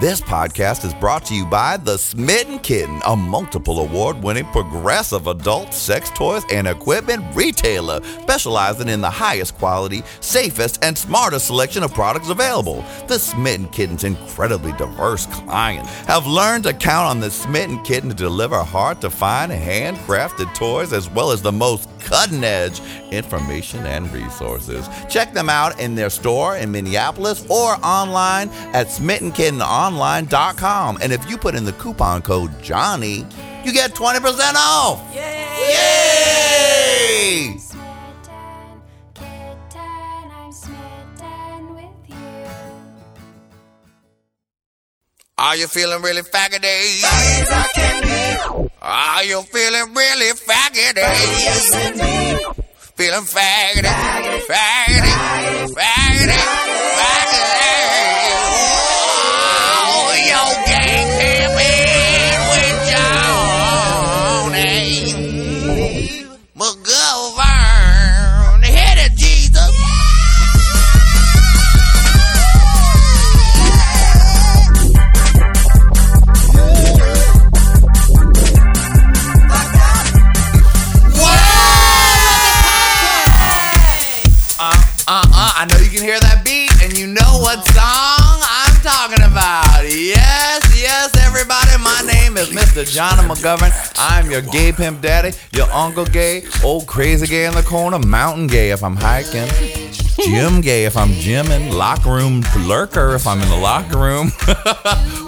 This podcast is brought to you by The Smitten Kitten, a multiple award winning progressive adult sex toys and equipment retailer specializing in the highest quality, safest, and smartest selection of products available. The Smitten Kitten's incredibly diverse clients have learned to count on The Smitten Kitten to deliver hard to find handcrafted toys as well as the most cutting edge information and resources. Check them out in their store in Minneapolis or online at smittenkittenonline.com. And if you put in the coupon code Johnny, you get 20% off. Yay! Smitten, Are you feeling really faggoty? Are you feeling really faggoty? Feeling faggoty, faggoty, faggoty, faggoty. Oh, is Johnny McGovern. I'm your gay pimp daddy, your uncle gay, old crazy gay in the corner, mountain gay if I'm hiking. Gym gay if I'm gymming, locker room lurker if I'm in the locker room.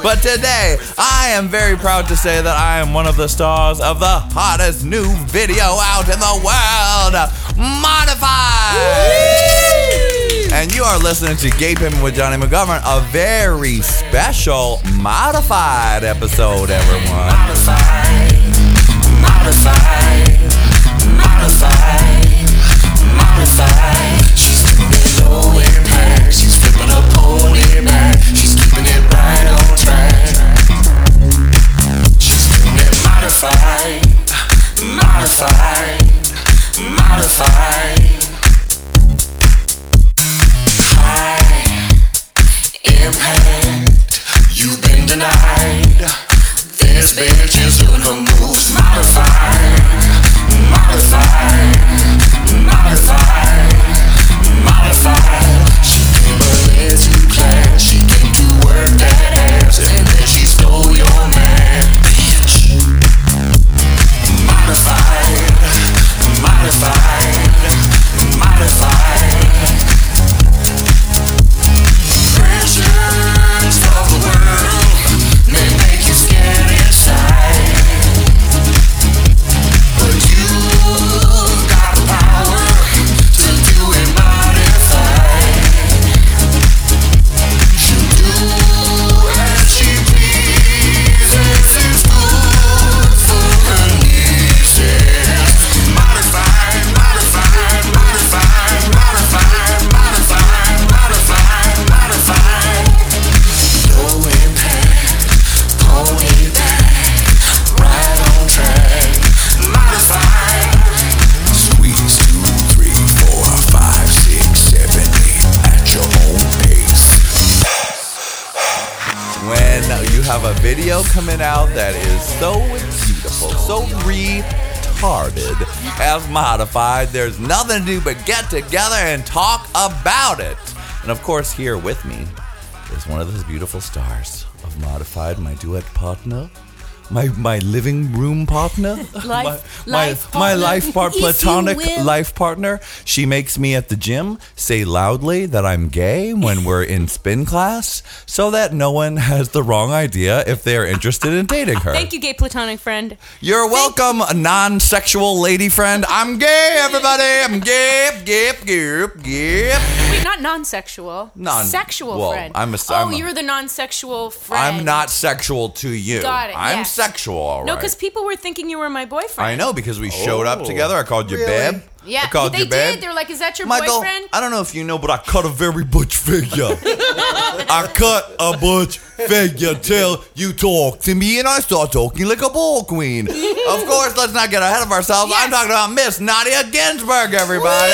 but today, I am very proud to say that I am one of the stars of the hottest new video out in the world, Modified. And you are listening to Gay Pimpin' with Johnny McGovern, a very special modified episode, everyone. Modified, modified, modified, modified. She's flipping a. She's keeping it right on track. She's keeping it modified, modified, modified. Impact. You've been denied. This bitch is doing her moves modified, modified, modified, modified. She came she came to work that ass, and then she stole your man, bitch. Modified, modified, modified. Video coming out that is so beautiful, so retarded, as modified, there's nothing to do but get together and talk about it. And of course, here with me is one of those beautiful stars of modified, my duet partner. My, my living room partner, Life- my, life my, my partner, life part platonic life partner. She makes me at the gym say loudly that I'm gay when we're in spin class so that no one has the wrong idea if they're interested in dating her. Thank you, gay platonic friend. You're welcome, non sexual lady friend. I'm gay, everybody. I'm gay, gay, gay, gay. Wait, not non-sexual. Non- sexual well, friend. I'm a- oh, I'm a- you're the non-sexual friend. I'm not sexual to you. Got it, I'm yes. Sexual, all right. No, because people were thinking you were my boyfriend. I know because we showed up together. I called you babe. Yeah, I called they you babe. did. They're like, "Is that your Michael, boyfriend?" I don't know if you know, but I cut a very butch figure. I cut a butch figure till you talk to me and I start talking like a ball queen. of course, let's not get ahead of ourselves. I'm Yes. talking about Miss Nadia Ginsburg, everybody.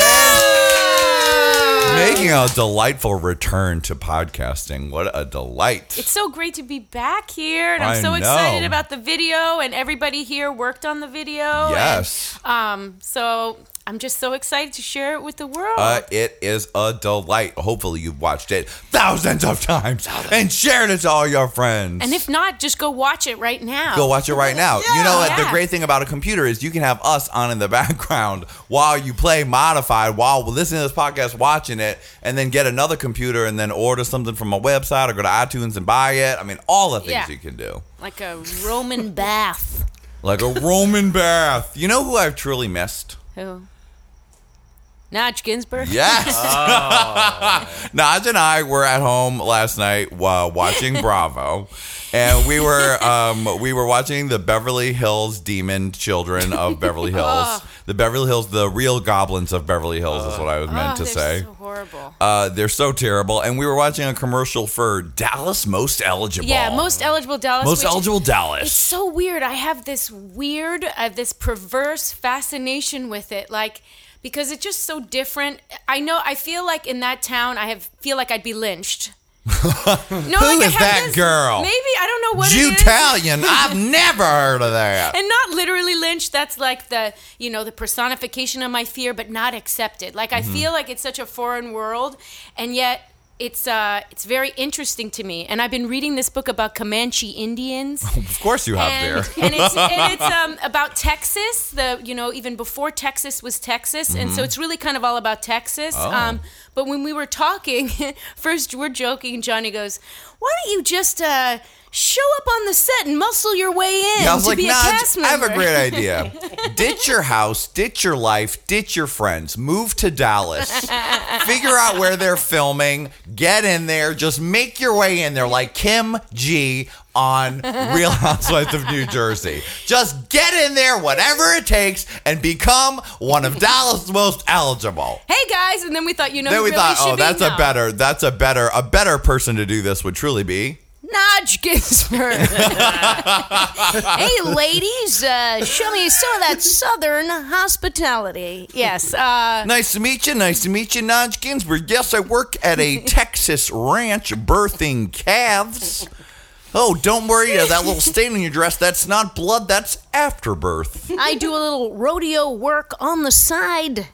Making a delightful return to podcasting. What a delight. It's so great to be back here, and I'm I so excited about the video, and everybody here worked on the video. and, Yes. um. So I'm just so excited to share it with the world. Uh, it is a delight. Hopefully, you've watched it thousands of times and shared it to all your friends. and if not, just go watch it right now. Go watch it right now. You know what? The great thing about a computer is you can have us on in the background while you play Modified, while we're listening to this podcast, watching it, and then get another computer and then order something from a website or go to iTunes and buy it. I mean, all the things Yeah. you can do. like a Roman bath. Like a Roman bath. You know who I've truly missed? Who? Notch Ginsburg. Yes. Naj and I were at home last night while watching Bravo, and we were um, we were watching the Beverly Hills Demon Children of Beverly Hills. the Beverly Hills, the real goblins of Beverly Hills is what I was meant oh, to they're say. so horrible. uh, they're so terrible, and we were watching a commercial for Dallas Most Eligible. Yeah, most eligible Dallas. most which- eligible Dallas. It's so weird. I have this weird, I have this perverse fascination with it, like because it's just so different. I know. I feel like in that town, I have feel like I'd be lynched. no, Who like is that this- girl? Maybe I don't know what it is. Italian. I've never heard of that. and not literally lynched that's like the you know the personification of my fear but not accepted like Mm-hmm. i feel like it's such a foreign world and yet it's uh it's very interesting to me and i've been reading this book about comanche indians Of course, you have and, there. and it's, and it's um, about Texas. The you know even before Texas was Texas, and so it's really kind of all about Texas. Mm-hmm. Oh. Um, but when we were talking, first we're joking. and Johnny goes, "Why don't you just uh, show up on the set and muscle your way in Yeah, I was to like, be a nah, cast I have a great idea. ditch your house, ditch your life, ditch your friends, move to Dallas, figure out where they're filming, get in there, just make your way in there like Kim G on Real Housewives of New Jersey. Just get in there, whatever it takes, and become one of Dallas' most eligible. Hey guys, and then we thought, you know, Then we really thought, oh, be? that's a No. better, that's a better, a better person to do this would truly be. Nudge Ginsburg. hey, ladies, uh, show me some of that Southern hospitality. Yes. Uh, Nice to meet you. Nice to meet you, Naj Ginsburg. Yes, I work at a Texas ranch birthing calves. Oh, don't worry. uh, That little stain on your dress, that's not blood, that's afterbirth. I do a little rodeo work on the side.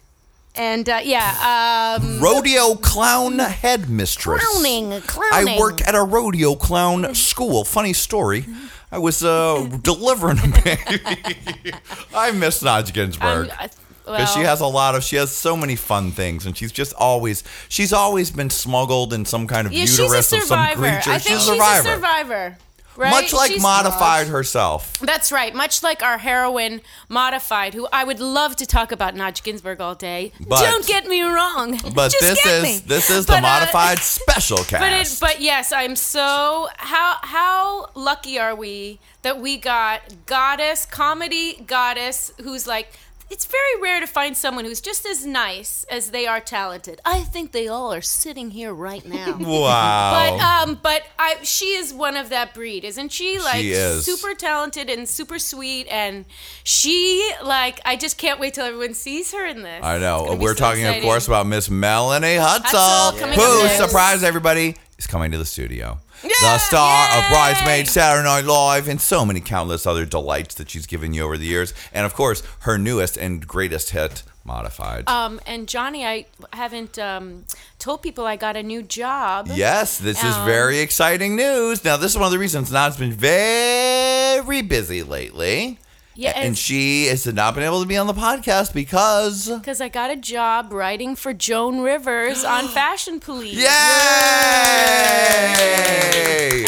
And uh, yeah, um, Rodeo clown headmistress. Clowning, clowning. I work at a rodeo clown school. Funny story. I was uh, delivering a baby. I miss Naj Ginsburg. I- Because she has a lot of, she has so many fun things, and she's just always, she's always been smuggled in some kind of yeah, she's uterus of some survivor. creature. I think she's a survivor, a survivor. Right? much like She's- modified herself. That's right. Much like our heroine, Modified, who I would love to talk about Naj Ginsburg all day. But- Don't get me wrong. But Just this is me. this is the But, uh, modified special cast. But it, but yes, I'm so how how lucky are we that we got goddess comedy goddess who's like it's very rare to find someone who's just as nice as they are talented. I think they all are sitting here right now. wow. But um, but I she is one of that breed, isn't she? Like is. super talented and super sweet, and she like I just can't wait till everyone sees her in this. I It's know. gonna be We're so talking, of exciting. course, about Miss Melanie Hutsell, Hutsell coming who, up next. surprise everybody, is coming to the studio. The star of Bridesmaid, Saturday Night Live, and so many countless other delights that she's given you over the years. And of course, her newest and greatest hit, Modified. Um, and Johnny, I haven't um, told people I got a new job. Yes, this is Um, very exciting news. Now, this is one of the reasons Nad's been very busy lately. Yeah, and she has not been able to be on the podcast because. Because I got a job writing for Joan Rivers on Fashion Police. Yay!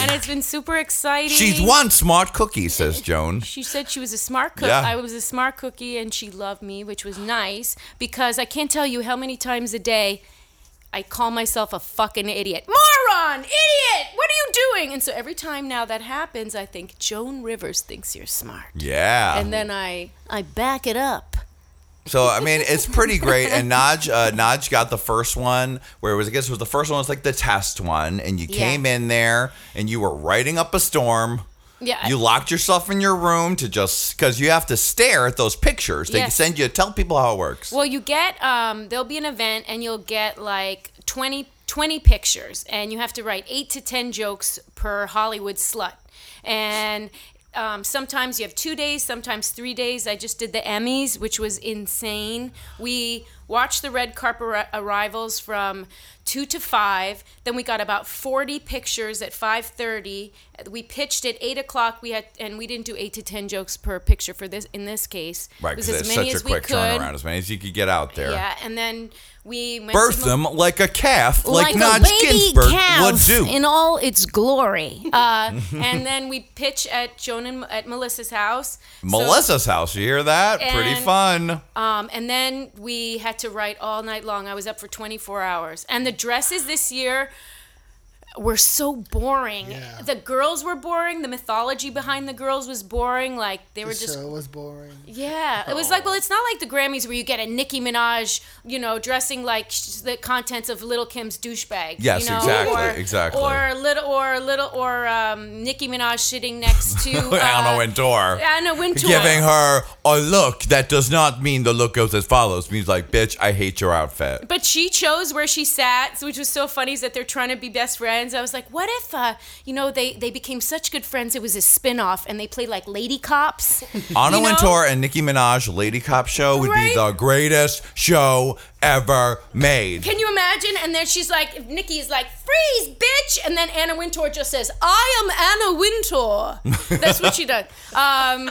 And it's been super exciting. She's one smart cookie, says Joan. She said she was a smart cook. Yeah. I was a smart cookie, and she loved me, which was nice because I can't tell you how many times a day I call myself a fucking idiot. Moron! Idiot! What are you doing? And so every time now that happens, I think Joan Rivers thinks you're smart. Yeah. And then I I back it up. So I mean, it's pretty great. And Naj, uh, Naj got the first one where it was. I guess it was the first one was like the test one, and you Yeah. came in there and you were writing up a storm. Yeah. You locked yourself in your room to just because you have to stare at those pictures. They Yes. send you. Tell people how it works. Well, you get um, there'll be an event, and you'll get like 20, 20 pictures, and you have to write eight to 10 jokes per Hollywood slut. And um, sometimes you have two days, sometimes three days. I just did the Emmys, which was insane. We watched the red carpet arrivals from two to five. Then we got about forty pictures at five thirty. We pitched at eight o'clock. We had and we didn't do eight to ten jokes per picture for this in this case. Right, because as it's many such a as we quick could. turnaround, as many as you could get out there. Yeah, and then we went Birth to Mil- them like a calf, like, a Nodge baby Ginsburg calf would do. in all its glory. Uh, and then we pitch at Joan and at Melissa's house. So- Melissa's house, you hear that? Pretty fun. um, and then we had to write all night long. I was up for 24 hours. And the dresses this year were so boring. Yeah. The girls were boring. The mythology behind the girls was boring. Like they The were just show was boring. yeah, it was like, well, it's not like the Grammys where you get a Nicki Minaj, you know, dressing like sh- the contents of Little Kim's douchebag. Yes, you know? exactly, or, exactly. Or little, or little, or um, Nicki Minaj sitting next to uh, Anna Wintour. Anna Wintour, Giving her a look that does not mean the look goes as follows. Means like, bitch, I hate your outfit. But she chose where she sat, which was so funny. Is that they're trying to be best friends. I was like, what if, uh, you know, they they became such good friends? It was a spin off, and they played like lady cops. Anna you know? Wintour and Nicki Minaj Lady Cop show would Right? be the greatest show ever made. Can you imagine? And then she's like, Nikki is like, freeze, bitch. And then Anna Wintour just says, I am Anna Wintour. That's what she does. Um,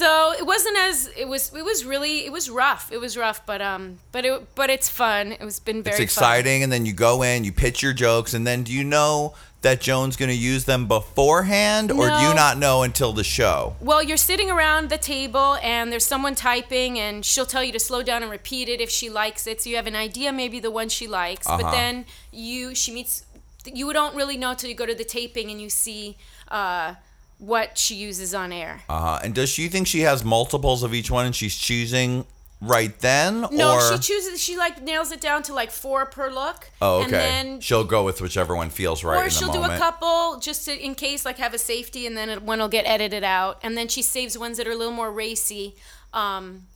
so it wasn't as it was. It was really it was rough. It was rough, but um, but it but it's fun. It was been very It's fun. exciting, and then you go in, you pitch your jokes, and then do you know that Joan's going to use them beforehand, or do you not know until the show? Well, you're sitting around the table and there's someone typing, and she'll tell you to slow down and repeat it if she likes it. So you have an idea, maybe the one she likes. But Uh-huh. then you, she meets, you don't really know till you go to the taping and you see uh, what she uses on air. Uh, and does she think she has multiples of each one, and she's choosing right then? No, or? she chooses. She like nails it down to like four per look. Oh, okay. And then she'll go with whichever one feels right. or she'll do a couple just to, in case, like have a safety, and then one will get edited out, and then she saves ones that are a little more racy um,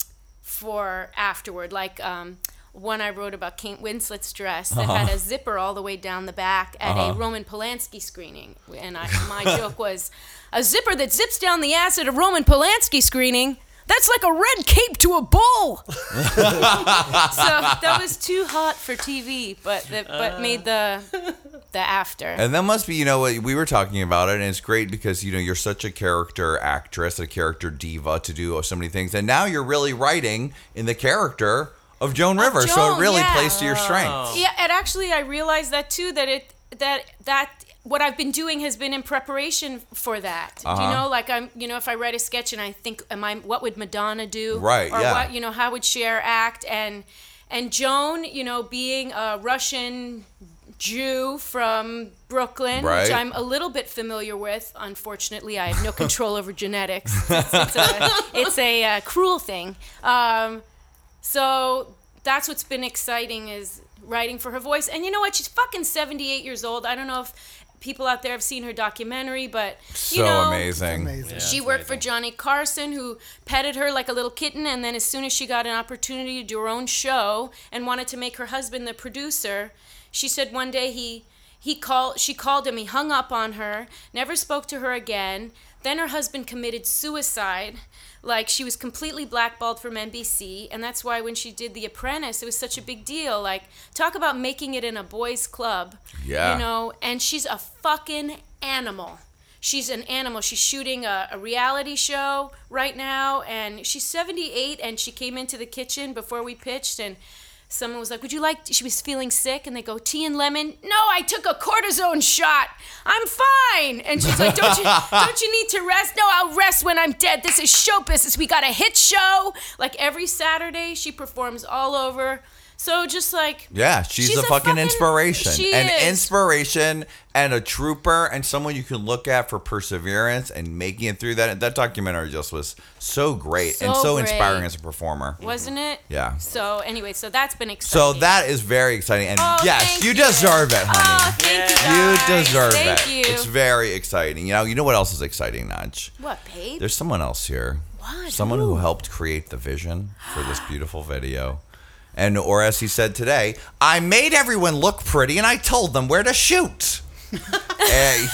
for afterward. Like um, one I wrote about Kate Winslet's dress that had a zipper all the way down the back at a Roman Polanski screening, and I, my joke was a zipper that zips down the ass at a Roman Polanski screening. That's like a red cape to a bull. so that was too hot for TV, but the, but uh. made the the after. And that must be, you know, what we were talking about it, and it's great because you know you're such a character actress, a character diva to do so many things, and now you're really writing in the character of Joan Rivers, so it really yeah. plays to your oh. strengths. Yeah, and actually, I realized that too. That it that that what I've been doing has been in preparation for that. Uh-huh. you know, like I'm, you know, if I write a sketch and I think, am I, what would Madonna do? Right, Or yeah. what, you know, how would Cher act? And and Joan, you know, being a Russian Jew from Brooklyn, Right. which I'm a little bit familiar with. Unfortunately, I have no control over genetics. It's, it's a, it's a uh, cruel thing. Um, so that's what's been exciting is writing for her voice. And you know what? She's fucking 78 years old. I don't know if people out there have seen her documentary, but So know, amazing. Amazing. she worked for Johnny Carson, who petted her like a little kitten, and then as soon as she got an opportunity to do her own show and wanted to make her husband the producer, she said one day he he called she called him, he hung up on her, never spoke to her again. Then her husband committed suicide. Like she was completely blackballed from NBC, and that's why when she did The Apprentice, it was such a big deal. Like, talk about making it in a boys' club. Yeah. You know, and she's a fucking animal. She's an animal. She's shooting a, a reality show right now, and she's 78. And she came into the kitchen before we pitched, and someone was like, "Would you like?" She was feeling sick, and they go, "Tea and lemon." No, I took a cortisone shot. I'm fine. And she's like, "Don't you? don't you need to rest?" No, I'll rest when I'm dead. This is show business. We got a hit show. Like every Saturday, she performs all over. So just like Yeah, she's, She's a, a fucking, fucking- inspiration. she An is. inspiration and a trooper and someone you can look at for perseverance and making it through that. That documentary just was so great and So so great. inspiring as a performer. wasn't it? Yeah. So anyway, so that's been exciting. So that is very exciting. And Oh, yes, you you. deserve it, Oh, honey. thank you. you guys. deserve Thank it. you. It's very exciting. You know, you know what else is exciting, Nudge? what, babe? There's someone else here. What? Someone who Who? helped create the vision for this beautiful video. And or as he said today, I made everyone look pretty and I told them where to shoot.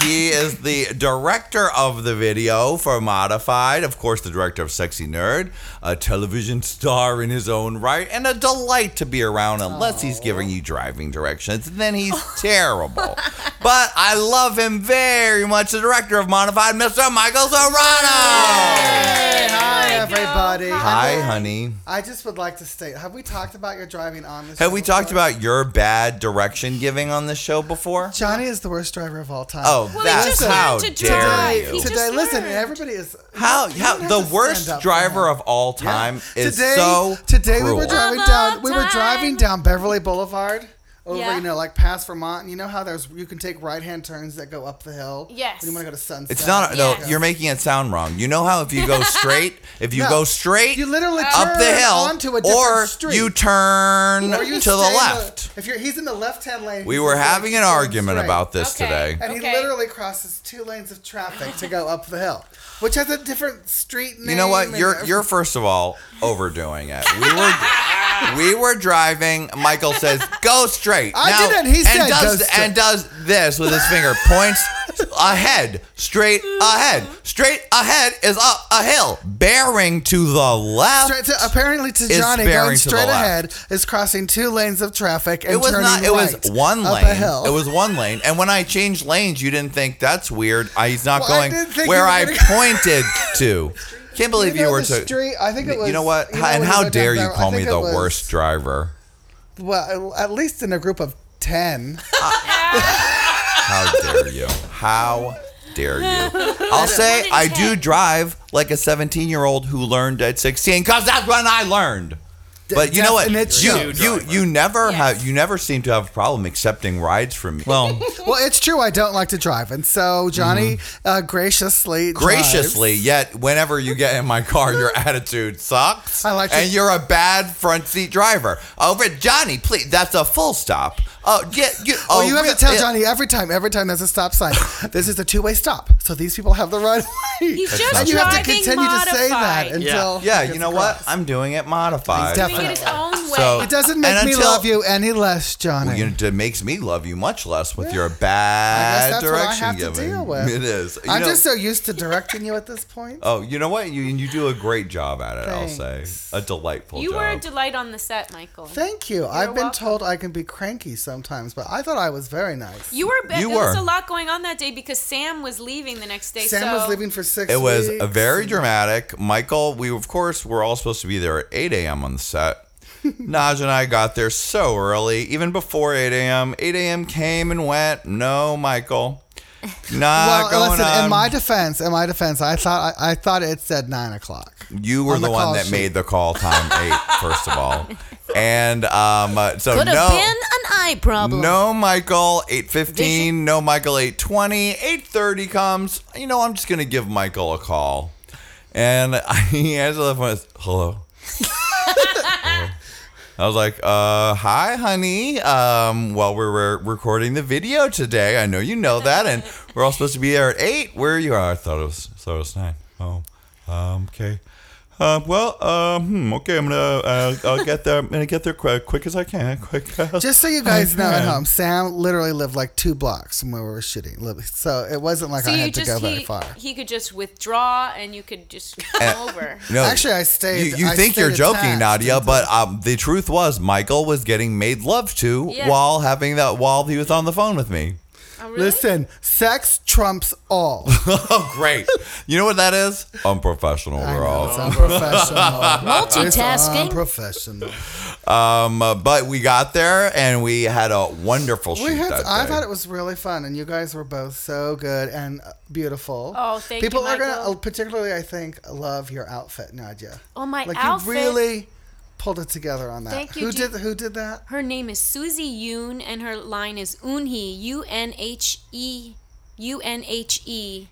He is the director of the video for Modified, of course, the director of Sexy Nerd, a television star in his own right, and a delight to be around unless he's giving you driving directions. And Then he's terrible. But I love him very much, the director of Modified, Mr. Michael Serrato. Hey, hi everybody. Hi, honey. I just would like to state: Have we talked about your driving on this? Have show we talked before? about your bad direction giving on this show before? Johnny is the worst driver of all time. Oh, Well, that's just how to dare drive. you. today, today listen, learned. everybody is How how the worst stand up for driver of all Yeah. time is today, so today we were driving down we were driving down Beverly Boulevard over Yeah. you know like past Vermont and you know how there's you can take right hand turns that go up the hill Yes. when you want to go to Sunset It's not no. Yes. You're making it sound wrong. You know how if you go straight, if you No. go straight you literally up the hill, onto a different or street. you turn Or you to the stay in left. if you're he's in the left hand lane we were having an argument straight. about this Okay. today. and he literally crosses two lanes of traffic to go up the hill which has a different street name You know what? You're everything. you're first of all overdoing it. We were we were driving. Michael says, "Go straight." I didn't. He said, and "Go does straight." and does this with his finger. Points ahead, straight ahead, straight ahead is up a hill, bearing to the left. To, apparently to Johnny going straight ahead is crossing two lanes of traffic and it was turning not. It was one lane. It was one lane. And when I changed lanes, you didn't think that's weird. I, he's not Well, going where I gonna- pointed to. Can't believe you, know were the to. street. I think it was. you know what? you know and how dare you call me the was- worst driver? Well, at least in a group of ten. How dare you? How dare you? I'll say I do drive like a 17 year old who learned at 16 because that's when I learned. But you know what? definite You you you never Yes. have you never seem to have a problem accepting rides from me. Well, Well, it's true. I don't like to drive, and so Johnny uh, graciously Mm-hmm. graciously, drives. yet whenever you get in my car, your attitude sucks. I like to- and you're a bad front seat driver. Over Johnny, please. That's a full stop. Oh, get get. Oh, Oh, you have to tell it- Johnny every time. Every time there's a stop sign, this is a two-way stop. So these people have the right way. He's just and you have to driving continue to say that modified. until Yeah, he you gets know what? across. I'm doing it modified. He's Doing it his own way. So- It doesn't make And me until- love you any less, Johnny. Well, you know, it makes me love you much less with your I guess bad that's what I direction have to giving. deal with. It is. You I'm know- just so used to directing you at this point. Oh, you know what? You you do a great job at it. I'll Thanks. say a delightful you job. were a delight on the set, Michael. Thank you. I've been welcome. told I can be cranky sometimes, but I thought I was very nice. You were. You there was a lot going on that day because Sam was leaving the next day. Sam so was leaving for six. it was weeks. a very dramatic. Michael, we of course were all supposed to be there at 8 a.m. on the set. Naj and I got there so early, even before 8 a.m. 8 a.m. came and went. No, Michael, not Well, going listen. on. In my defense, in my defense, I thought I, I thought it said nine o'clock. You were On the, the one that sheet. made the call time eight, first of all, and um, uh, so Could have no, been an eye problem. no, Michael, eight fifteen. No, Michael, eight twenty. Eight thirty comes. You know, I'm just gonna give Michael a call, and he answered the phone. Hello. Hello. I was like, uh, hi, honey. Um, well, we're, we're recording the video today. I know you know that, and we're all supposed to be there at eight. Where are you are? I thought it was, thought it was nine. Oh, um, okay. Uh, well, um, hmm, okay, I'm gonna, uh, I'll get there. I'm gonna get there quick, quick as I can. Quick. as Just so you guys know at can. home, Sam literally lived like two blocks from where we were shooting. Li- So it wasn't like So I you had to just go very he, far. he could just withdraw and you could just come over. No, Actually, I stayed. You, you I think you're joking, attached Nadia, but um, the truth was Michael was getting made love to Yeah. while having that while he was on the phone with me. Oh, really? listen, sex trumps all. Oh, great! you know what that is? Unprofessional, I know, girl. it's unprofessional. Multitasking. It's unprofessional. Um, uh, but we got there and we had a wonderful shoot had, that I day. thought it was really fun, and you guys were both so good and uh, beautiful. Oh, thank People you, People are gonna, uh, particularly, I think, love your outfit, Nadia. Oh, my like outfit. you really pulled it together on that. Thank you, Who Ju- did who did that? Her name is Susie Yoon, and her line is Unhe, U N H E, U N H E.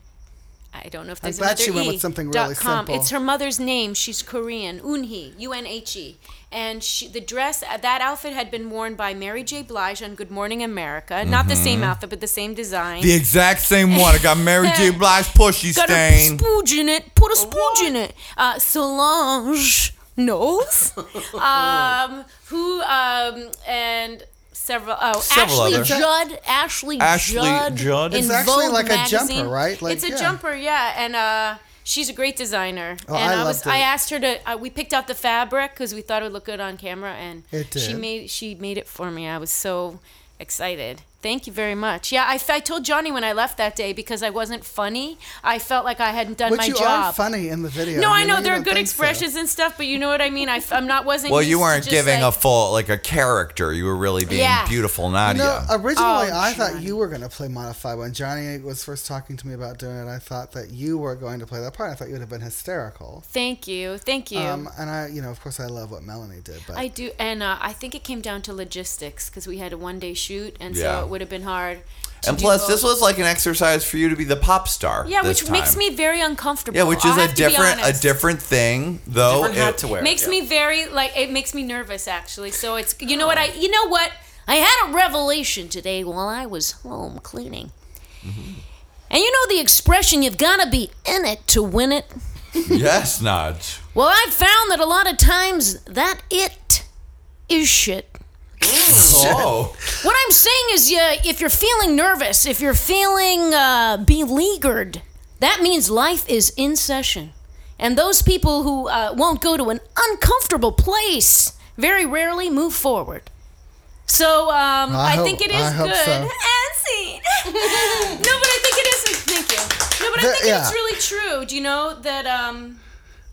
I don't know if I there's bet another she went E, with something really com. simple. It's her mother's name. She's Korean. Unhe, U N H E. And she, the dress, uh, that outfit had been worn by Mary J. Blige on Good Morning America. Not the same outfit, but the same design. the exact same one. I got Mary J. Blige pushy Got a stain. spooge in it. Put a spooge in it. Uh, Solange Knowles, um, who um, and several oh Several Ashley other- Judd, Ashley, Ashley Judd, Judd? in It's actually Vogue like a magazine. jumper, right? Like, it's a yeah. jumper, yeah, and uh, she's a great designer. Oh, and I was loved it. I asked her to. Uh, we picked out the fabric because we thought it would look good on camera, and It she did. made she made it for me. I was so excited. Thank you very much. Yeah, I, I told Johnny when I left that day because I wasn't funny. I felt like I hadn't done Which my you job. are funny in the video. No, I You know there are good think so. expressions and stuff, but you know what I mean. I, am not wasn't. Well, used you weren't just, giving like, a full like a character. You were really being Yeah. beautiful, You Nadia. know, originally Oh, I thought you were going to play Modify. When Johnny was first talking to me about doing it, I thought that you were going to play that part. I thought you would have been hysterical. Thank you, thank you. Um, and I, you know, of course, I love what Melanie did. But I do, and uh, I think it came down to logistics because we had a one day shoot, and Yeah. so it would have been hard. and plus, both. this was like an exercise for you to be the pop star. yeah, this which makes me very uncomfortable. Yeah, which is I'll a have to be different a different thing though. Different hat It- to wear. Makes yeah. me very like it makes me nervous actually. So it's you know what I you know what I had a revelation today while I was home cleaning. Mm-hmm. And you know the expression, you've got to be in it to win it? yes, Nudge. Well, I've found that a lot of times that it is shit. Oh, What I'm saying is, you, if you're feeling nervous, if you're feeling uh, beleaguered, that means life is in session. And those people who uh, won't go to an uncomfortable place very rarely move forward. So um, I I, hope- think it is I good. so. And scene. no, but I think it is. Thank you. No, but I The- think yeah. it's really true. Do you know that? Um,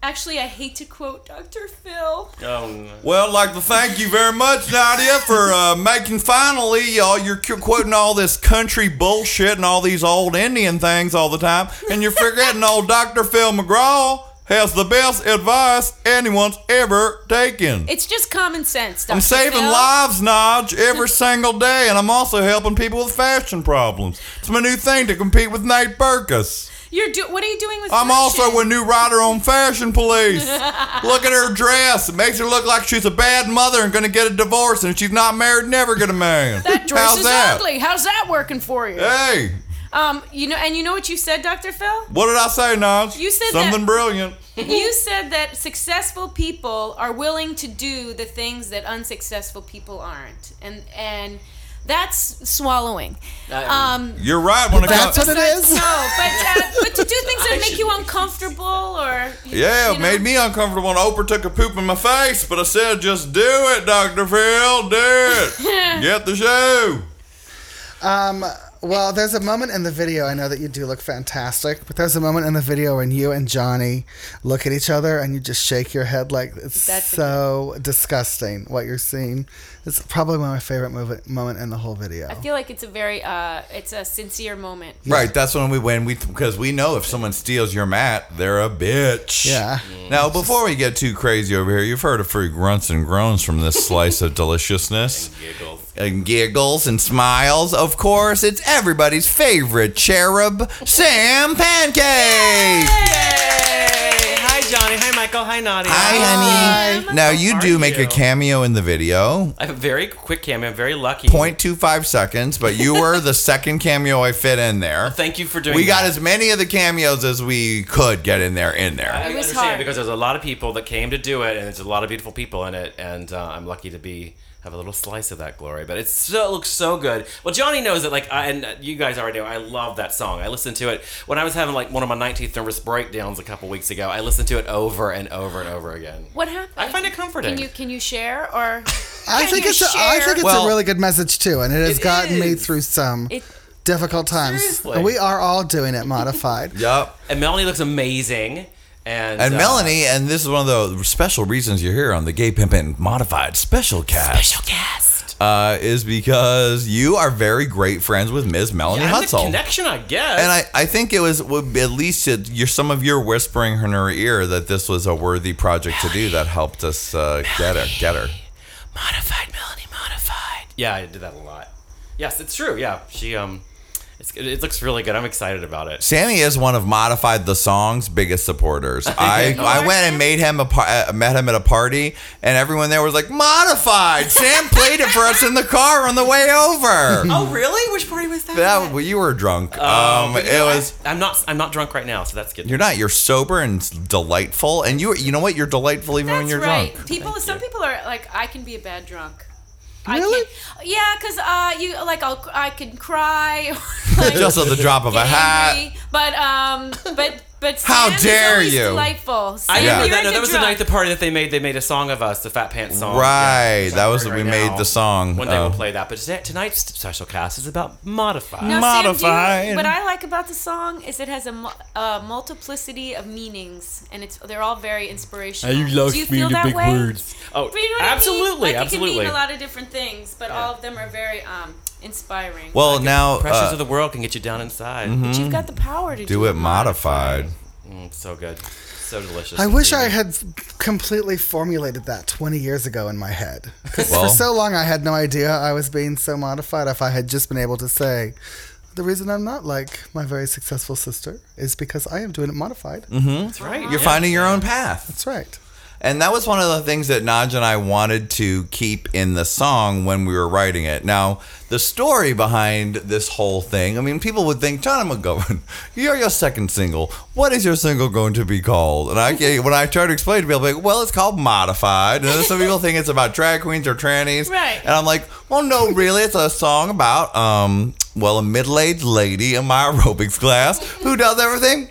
actually, I hate to quote Dr. Phil. Oh, well, I'd like to thank you very much, Nadia, for uh, making finally all you're qu- quoting all this country bullshit and all these old Indian things all the time, and you're forgetting old Dr. Phil McGraw has the best advice anyone's ever taken. It's just common sense. Dr. I'm saving Phil. lives, Nodge, every single day, and I'm also helping people with fashion problems. It's my new thing to compete with Nate Berkus. You're do. What are you doing with? This? I'm fashion? also a new writer on Fashion Police. look at her dress. It makes her look like she's a bad mother and gonna get a divorce, and if she's not married, never get a man. That dress How's is that? ugly. How's that working for you? Hey, Um, you know, and you know what you said, Dr. Phil? what did I say, Nodge? You said something that- brilliant. you said that successful people are willing to do the things that unsuccessful people aren't, and and that's swallowing. Um, You're right when it That's comes. what it is. no, but uh, but to do things that make you uncomfortable or Yeah, you it know, made me uncomfortable. And Oprah took a poop in my face, but I said, "Just do it, Doctor Phil. Do it. Get the show." Um, well, there's a moment in the video. I know that you do look fantastic, but there's a moment in the video when you and Johnny look at each other and you just shake your head like it's That's so disgusting what you're seeing. It's probably one of my favorite moment moment in the whole video. I feel like it's a very uh, it's a sincere moment. Right, that's when we win. we because we know if someone steals your mat, they're a bitch. Yeah. Now, before we get too crazy over here, you've heard a few grunts and groans from this slice of deliciousness. Giggles. And giggles and smiles. Of course, it's everybody's favorite cherub, Sam Pancake. Hey! Hi, Michael. Hi, Nadia. Hi, honey. Now you How do are make a cameo in the video. I have a very quick cameo. I'm very lucky. 0.25 seconds, but you were the second cameo I fit in there. Thank you for doing We got as many of the cameos as we could get in there. In there. I It was understand hard. because there's a lot of people that came to do it, and there's a lot of beautiful people in it, and uh, I'm lucky to be have a little slice of that glory. But it's so it looks so good. Well, Johnny knows that, like, I, and you guys already know, I love that song. I listened to it when I was having like one of my 19th nervous breakdowns a couple weeks ago. I listened to it over and over and over again. What happened? I find it comforting. Can you can you share or? I think it's a, I think it's Well- a really good message too, and it has It gotten me through some It- difficult times. Seriously. We are all doing it modified. Yup. and Melanie looks amazing. And, And uh, Melanie, and this is one of the special reasons you're here on the Gay Pimpin' Modified Special Cast. Special Cast. Uh, is because you are very great friends with Ms. Melanie Yeah, Hutsell. connection, I guess. And I, I think it was would be- at least it, you're, some of your whispering in her ear that this was a worthy project to do that helped us uh, get her. Get her. modified Melanie modified. Yeah, I did that a lot. Yes, it's true. Yeah, she um It's, it looks really good. I'm excited about it. Sammy is one of Modified the Song's biggest supporters. I, I went and made him a par- uh, met him at a party, and everyone there was like, "Modified." Sam played it for us in the car on the way over. Oh, really? Which party was that? That well, you were drunk. Oh, um, but you it know, I- was. I'm not. I'm not drunk right now, so that's good. You're not. You're sober and delightful, and you. You know what? You're delightful even when you're right. drunk. People, some people are like, I can be a bad drunk. I Really? can't, yeah, because uh, you like I'll I can cry, like, Just at the drop of a hat. angry, but um, but but How Sam is dare always you. Delightful. Sam, I remember you're that. No, that was the night at the party that they made. They made a song of us, the Fat Pants song. Right, Yeah, that was right we now. made the song. One day Oh. we'll play that. But today, tonight's special cast is about modified. No, Sam, you- what I like about the song is it has a, a multiplicity of meanings, and it's they're all very inspirational. you lost do you me feel in the that big way? words. Oh, But you know what I mean? absolutely, Like, absolutely. It can mean a lot of different things, but all of them are very um, inspiring. Well, now Pressures uh, of the world can get you down inside. but you've got the power to do, do it modified. Mm, so good, so delicious. I wish I had completely formulated that 20 years ago in my head. Well- for so long I had no idea I was being so modified. If I had just been able to say, the reason I'm not like my very successful sister is because I am doing it modified. That's right. You're yeah. finding your own path. That's right. And that was one of the things that Naj and I wanted to keep in the song when we were writing it. Now, the story behind this whole thing, I mean, people would think, John McGovern, you're your second single. What is your single going to be called? And I, when I try to explain to people, like, well, it's called Modified. And some people think it's about drag queens or trannies. Right. And I'm like, well, no, really, it's a song about, um, well, a middle aged lady in my aerobics class who does everything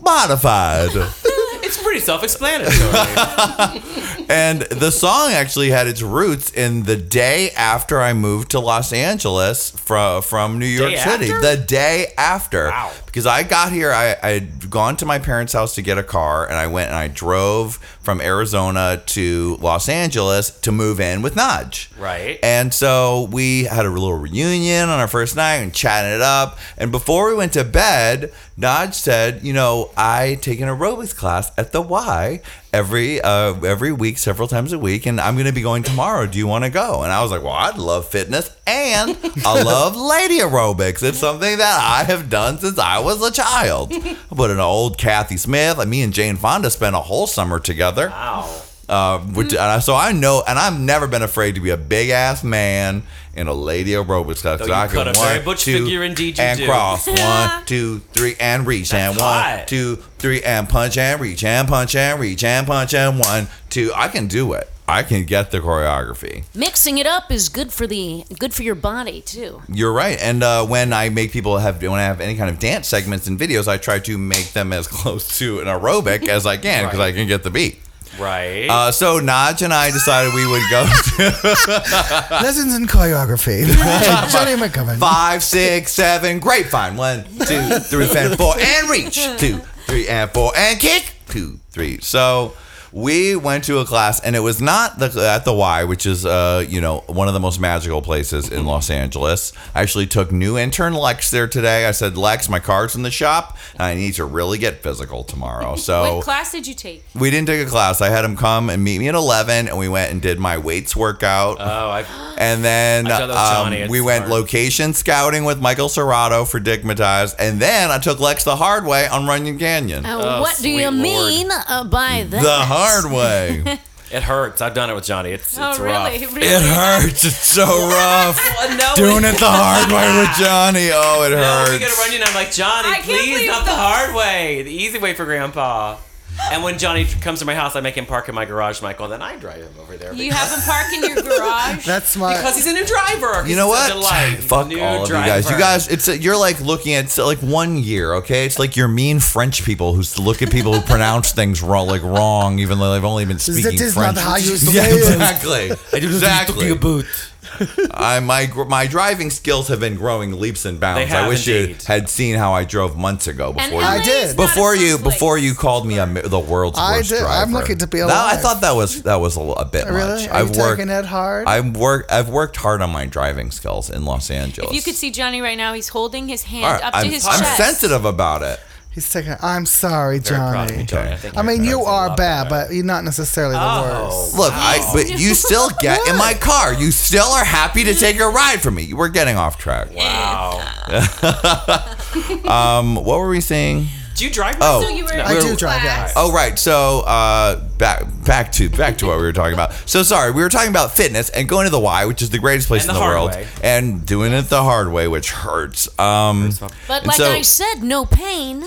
modified. It's pretty self-explanatory. And the song actually had its roots in the day after I moved to Los Angeles from from New York Day City. after? The day after, Wow. because I got here, I I had gone to my parents' house to get a car, and I went and I drove from Arizona to Los Angeles to move in with Naj. Right. And so we had a little reunion on our first night and chatting it up. And before we went to bed, Naj said, "You know, I take an aerobics class at the Y every uh, every week, several times a week, and I'm going to be going tomorrow. Do you want to go?" And I was like, "Well, I love fitness and I love lady aerobics. It's something that I have done since I was a child." I put in an old Kathy Smith. Me and Jane Fonda spent a whole summer together. wow. Uh, which, and I- so I know, and I've never been afraid to be a big ass man in a lady aerobics class. Though So you I cut can a one, butch two, figure indeed you and do. cross. one, two, three, and reach. That's and one, hot. two, three, and punch and reach. And punch and reach. And punch and one, two. I can do it. I can get the choreography. Mixing it up is good for the good for your body too. You're right. And uh, when I make people have, when I have any kind of dance segments and videos, I try to make them as close to an aerobic as I can because I can get the beat. Right. Uh, so Naj and I decided we would go to Lessons in choreography. Johnny McGovern. five, six, seven, grapevine. One, two, three, and four, and reach. Two, three, and four, and kick. Two, three. So we went to a class, and it was not the, at the Y, which is uh, you know one of the most magical places in Los Angeles. I actually took new intern Lex there today. I said, Lex, my car's in the shop. and I need to really get physical tomorrow. So What class did you take? we didn't take a class. I had him come and meet me at eleven, and we went and did my weights workout. oh, I've, And then I thought that was Johnny. um, we went smart. location scouting with Michael Serrato for Digmatized. And then I took Lex the hard way on Runyon Canyon. Uh, Oh, what do you Lord. mean uh, by that? the hard way. it hurts. I've done it with Johnny. It's Oh, it's really? rough. Really? it hurts. It's so rough. No, Doing it the hard way with Johnny. Oh, it hurts. No, we hurts. gotta run you. And I'm like Johnny, I please, not the the- hard way, the easy way for Grandpa. And when Johnny comes to my house, I make him park in my garage, Michael, and then I drive him over there. You have him park in your garage. That's smart. because he's a new driver. You know what? delight. He's a Fuck new all of driver. you guys. You guys, it's you're like looking at it's like one year, okay? It's like you're mean French people who look at people who pronounce things wrong, like wrong, even though they've only been speaking That is French. not how you yeah, say it. exactly. exactly. I my my driving skills have been growing leaps and bounds. They have I wish you had seen how I drove months ago before LA you I did. is not a before you before you called me a, mi- the world's I worst did. driver. I'm lucky to be No, I thought that was that was a, l- a bit really? much. Are I've worked. it hard? I've worked. I've worked hard on my driving skills in Los Angeles. If you could see Johnny right now, he's holding his hand All right, up I'm, to his chest. I'm sensitive about it. He's taking. I'm sorry, Very proud of Johnny. you, Johnny. I, think I your mean, you parents would are love bad, that. but you're not necessarily the Oh. worst. Look, I but you still get in my car. You still are happy to take a ride from me. We're getting off track. Wow. Um, what were we saying? Do you drive? Oh. So you were I do drive, class. yes. Oh right, so uh, back back to back to what we were talking about. So sorry, we were talking about fitness and going to the Y, which is the greatest place And in the the, world, way. and doing it the hard way, which hurts. Um, But like so- I said, no pain,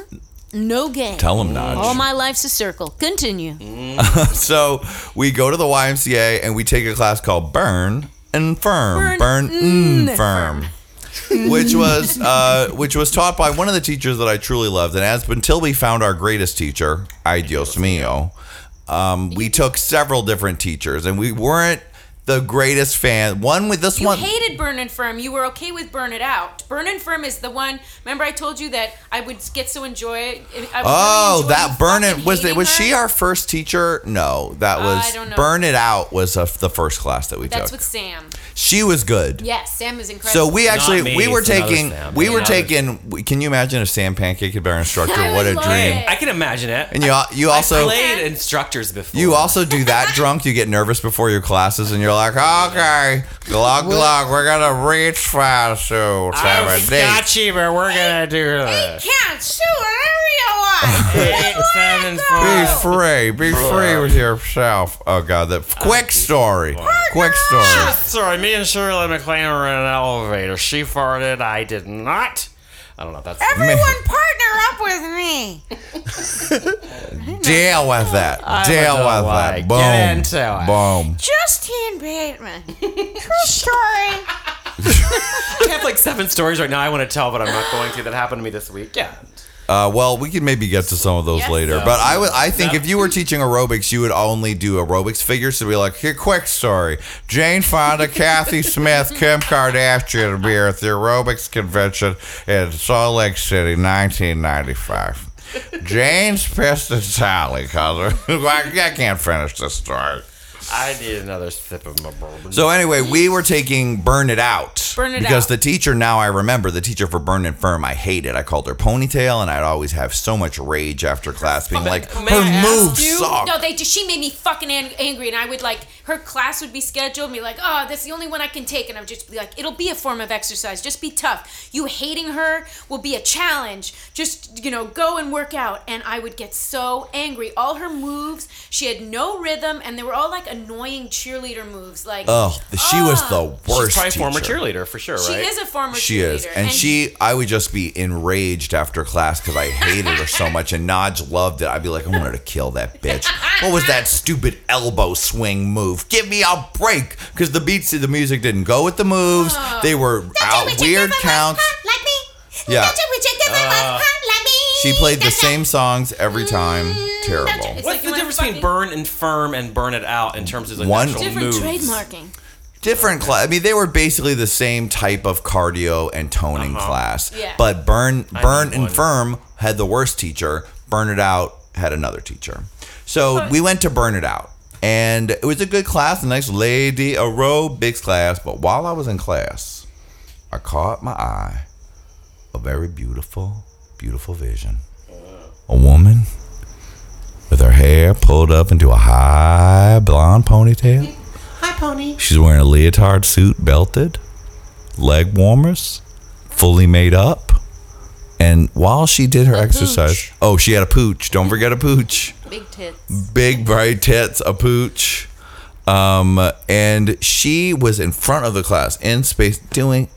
no gain. tell them not. All my life's a circle. Continue. so we go to the YMCA and we take a class called Burn and Firm. Burn mm, Firm. Which was uh, which was taught by one of the teachers that I truly loved, and as until we found our greatest teacher, ay Dios mío, um, we took several different teachers, and we weren't the greatest fan. One with this You one, hated Burn and Firm. You were okay with Burn It Out. Burn and Firm is the one. Remember, I told you that I would get so enjoy it. I would Oh, really enjoy that you burn it was it hating was she our first teacher? No, that Uh, was I don't know. burn it out was uh the first class that we That's took. That's with Sam. she was good. Yes, Sam is incredible. So we actually me, we were it's taking Sam. we were taking. Can you imagine if Sam Pancake had been our instructor? What a dream! it. I can imagine it. And you al- you I also played instructors before. you also do that drunk. You get nervous before your classes, and you're like, okay, glug glug, we're gonna reach fast so seven days. you, but we're gonna do this. can't sue whatever you want. Eight, seven, Be free, be free with yourself. Oh god, the quick story, quick story. Sorry, me and Shirley MacLaine were in an elevator. She farted. I did not. I don't know. That's Everyone partner up with me. Deal with that. I Deal with like. that. Boom. Get into it. Boom. Justine Bateman. True story. I have like seven stories right now I want to tell, but I'm not going to. That happened to me this week. Yeah. Uh, well, we can maybe get to some of those Yes. later. But I would, I think if you were teaching aerobics, you would only do aerobics figures. So be like, here, quick story: Jane Fonda, Kathy Smith, Kim Kardashian be at the aerobics convention in Salt Lake City, 1995. Jane's pissed at Sally because I can't finish this story. I need another sip of my bourbon. So anyway, we were taking Burn It Out. Burn It because Out. the teacher now I remember the teacher for Burn It Firm I hated. I called her Ponytail, and I'd always have so much rage after class, being like, May her ask moves you- suck. No, they just she made me fucking ang- angry, and I would like her class would be scheduled, and be like, oh, that's the only one I can take, and I would just be like, it'll be a form of exercise. Just be tough. You hating her will be a challenge. Just you know, go and work out, and I would get so angry. All her moves, she had no rhythm, and they were all like annoying cheerleader moves. Like, Oh, she was the worst. She's probably a former cheerleader for sure, right? she is a former She cheerleader, is, and, she. I would just be enraged after class because I hated her so much, and Naj loved it. I'd be like, I wanted to kill that bitch. What was that stupid elbow swing move? Give me a break, because the beats, the music didn't go with the moves. Oh. They were out weird counts. like me. Yeah. That's what we take this Uh. She played the same songs every time. Terrible. like What's you the difference between burn and firm and burn it out in terms of like One- actual Different moves? trademarking. Different class. I mean, they were basically the same type of cardio and toning class. Yeah. But Burn, Burn need and one. Firm had the worst teacher. Burn It Out had another teacher. So we went to Burn It Out. And it was a good class, a nice lady aerobics class. But while I was in class, I caught my eye a very beautiful, beautiful vision. A woman with her hair pulled up into a high blonde ponytail. Hi, pony. She's wearing a leotard suit, belted, leg warmers, fully made up. And while she did her exercise, pooch. oh, she had a pooch. Don't forget a pooch. Big tits. Big bright tits, a pooch. Um, and she was in front of the class in space doing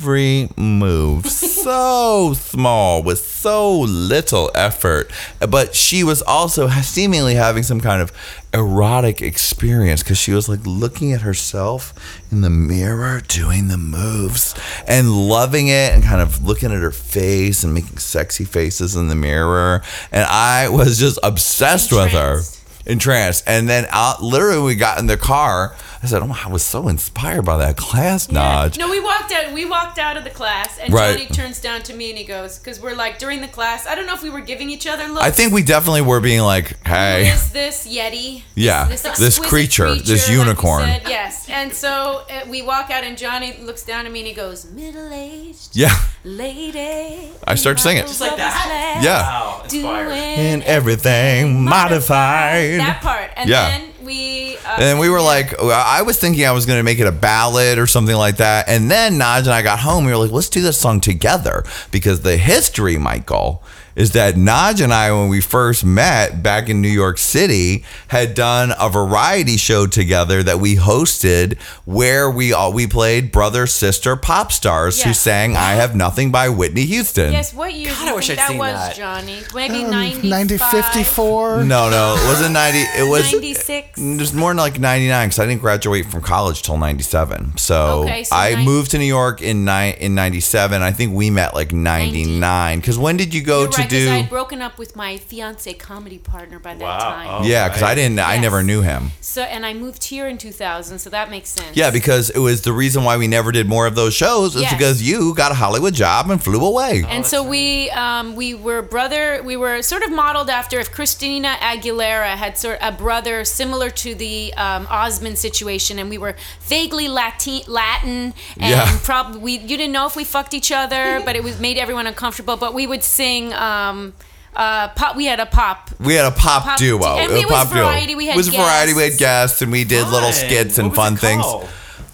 every move so small with so little effort. But she was also seemingly having some kind of erotic experience because she was like looking at herself in the mirror doing the moves and loving it and kind of looking at her face and making sexy faces in the mirror. And I was just obsessed with her Entranced. entranced. And then out, literally, we got in the car. I said, "Oh, I was so inspired by that class, Naj." No, we walked out. We walked out of the class, and Right. Johnny turns down to me and he goes, "Because we're like during the class. I don't know if we were giving each other looks. I think we definitely were being like, "Hey, is this yeti? Yeah, this, this exquisite creature, this like unicorn. said. yes, and so uh, we walk out, and Johnny looks down at me and he goes, "Middle-aged yeah." lady." I start singing. Just like that? Yeah. Wow, inspired. And everything modified. That part, and Yeah. then we. Uh, And we were like, I was thinking I was going to make it a ballad or something like that. And then Naj and I got home. We were like, let's do this song together because the history, Michael, is that Naj and I, when we first met back in New York City, had done a variety show together that we hosted where we all we played brother sister pop stars who sang "I Have Nothing" by Whitney Houston. Yes, what year God, do I wish think I'd that seen was, that. Johnny? Maybe Um, 90, 90, 54. No, no, it wasn't ninety. It was 96. It was more like ninety nine because I didn't graduate from college till ninety seven. So, Okay, so I nine- moved to New York in nine in ninety seven. I think we met like ninety nine. Because when did you go You're to right, 'cause do? I had broken up with my fiance comedy partner by that Wow. time. Oh. yeah, because I didn't. I never knew him. So and I moved here in 2000, so that makes sense. Yeah, because it was the reason why we never did more of those shows is Yes. because you got a Hollywood job and flew away. and so we um, we were brother. We were sort of modeled after if Christina Aguilera had sort of a brother similar to the um, Osmond situation, and we were vaguely Latin, Latin, and Yeah. probably we you didn't know if we fucked each other, but it was made everyone uncomfortable. But we would sing. Um, uh, pop. We had a pop. We had a pop, Pop- duo. and a it was pop duo. variety, we had it was variety. We had guests. guests and we did little skits and What fun things. called?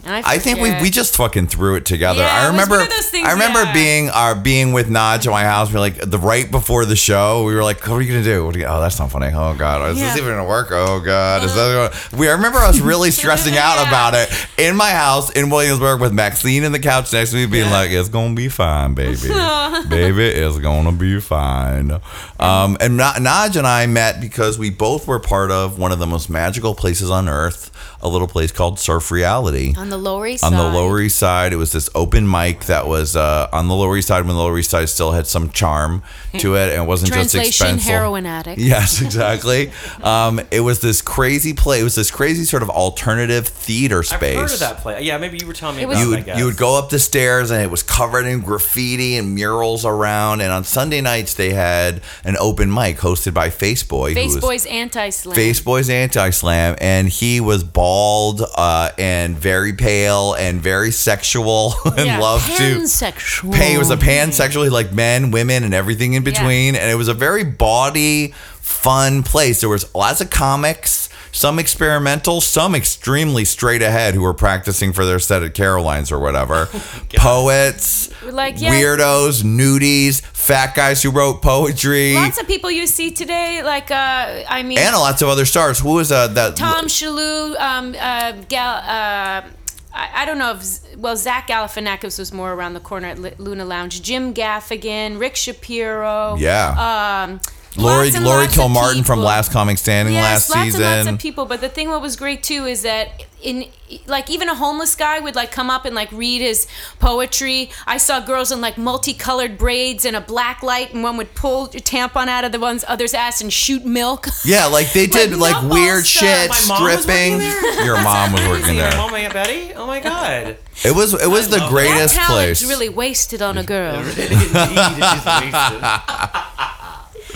And I think we, we just fucking threw it together. Yeah, I remember one of those things, I remember yeah. being our being with Naj at my house. We were like the right before the show. We were like, "What are you gonna do?" What are you, oh, that's not funny. Oh god, is this even gonna work? Oh god, is that gonna... we? I remember us really stressing out about it in my house in Williamsburg with Maxine in the couch next to me, being like, "It's gonna be fine, baby, baby, it's gonna be fine." Um, and Na- Naj and I met because we both were part of one of the most magical places on earth, a little place called Surf Reality on the Lower East on the Side. Lower East Side. It was this open mic that was uh, on the Lower East Side when the Lower East Side still had some charm to it and it wasn't just Translation: expensive. heroin addict. Yes, exactly. um, it was this crazy play. It was this crazy sort of alternative theater space. I've space. heard of that play. Yeah, maybe you were telling me It about was- You it, I would, guess. you would go up the stairs and it was covered in graffiti and murals around. And on Sunday nights they had an open mic hosted by Faceboy. who Face Boys Anti Slam. Face Boys Anti Slam, and he was bald uh, and very pale and very sexual and Yeah, loved to. Pansexual. Pan, he was a pansexual. He liked men, women, and everything in between. And it was a very bawdy, fun place. There was lots of comics, some experimental, some extremely straight ahead who were practicing for their set at Caroline's or whatever. Poets, Like, yeah. weirdos, nudies, fat guys who wrote poetry, Lots of people you see today, like uh, I mean, and lots of other stars. Who was uh, that? Tom Shalhoub, um, uh, Gal. Uh, I, I don't know if well Zach Galifianakis was more around the corner at Li- Luna Lounge. Jim Gaffigan, Rick Shapiro. Yeah. Um, Laurie lots Laurie lots of Kilmartin from. Last Comic Standing yes, last lots season. and lots of people. But the thing what was great too is that in like even a homeless guy would like come up and like read his poetry. I saw girls in like multicolored braids and a black light, and one would pull your tampon out of the one's other's ass and shoot milk. yeah, like they did Like, like weird balls, uh, shit, My stripping. Your mom was working Crazy. My there. mom, my Aunt Betty? Oh my god. It was it was the greatest that talent's place. really wasted on a girl.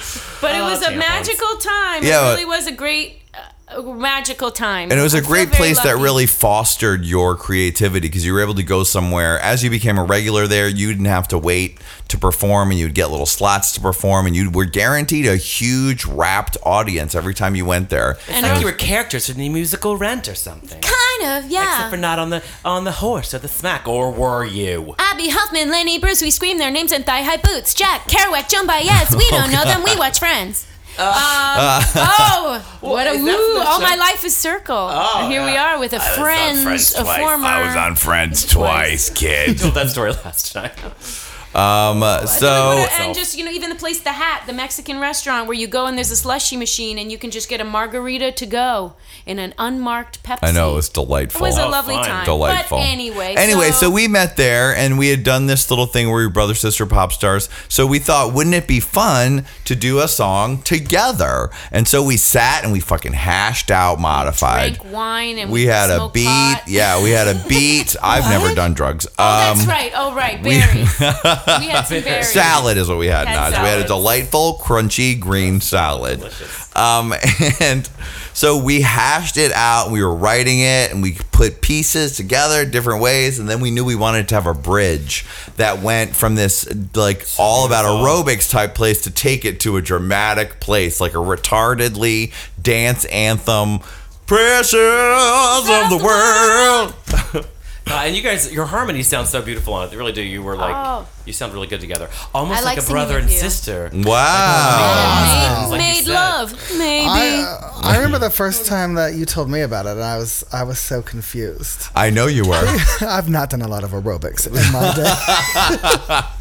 Indeed, she's wasted. But it Oh, was a tampons. magical time. Yeah, it really was a great, magical time. and it was I a feel great very place that really fostered your creativity because you were able to go somewhere as you became a regular there you didn't have to wait to perform and you'd get little slots to perform and you were guaranteed a huge rapt audience every time you went there It's like you were characters in the musical Rent or something. Kind of, yeah. Except for not on the on the horse or the smack, or were you? Abby Huffman, Lenny Bruce, we scream their names in thigh high boots. Jack, Kerouac, Joan Baez, we don't know them, we watch Friends. Uh, uh, oh, what a is woo! All show? my life is circle. and here we are with a friends, a former. I was on Friends twice, kid. told that story last time. Um, so and just you know even the place the hat the mexican restaurant where you go and there's a slushy machine and you can just get a margarita to go in an unmarked pepsi I know it was delightful. it was a Oh, lovely fine. time delightful. but anyway Anyway, so, we met there and we had done this little thing where we were brother sister pop stars. So we thought, wouldn't it be fun to do a song together? And so we sat and we fucking hashed out modified. drank wine and we had a beat. pot. Yeah, we had a beat. I've never done drugs. Oh, that's Um, right. Oh, right. Berries. we had some berries. Salad is what we had, Had Naj. We had a salads. delightful, crunchy green salad. Um, and so we hashed it out. We were writing it, and we put pieces together different ways. And then we knew we wanted to have a bridge that went from this like all about aerobics type place to take it to a dramatic place, like a retardedly dance anthem. Pressures of the world. Uh, and you guys, your harmonies sound so beautiful on it. They really do. You were like, Oh. you sound really good together. Almost I like, like a brother and you. sister. Wow. Made, Like you made said. love. Maybe. I, uh, I remember the first time that you told me about it, and I was I was so confused. I know you were. I've not done a lot of aerobics in my day.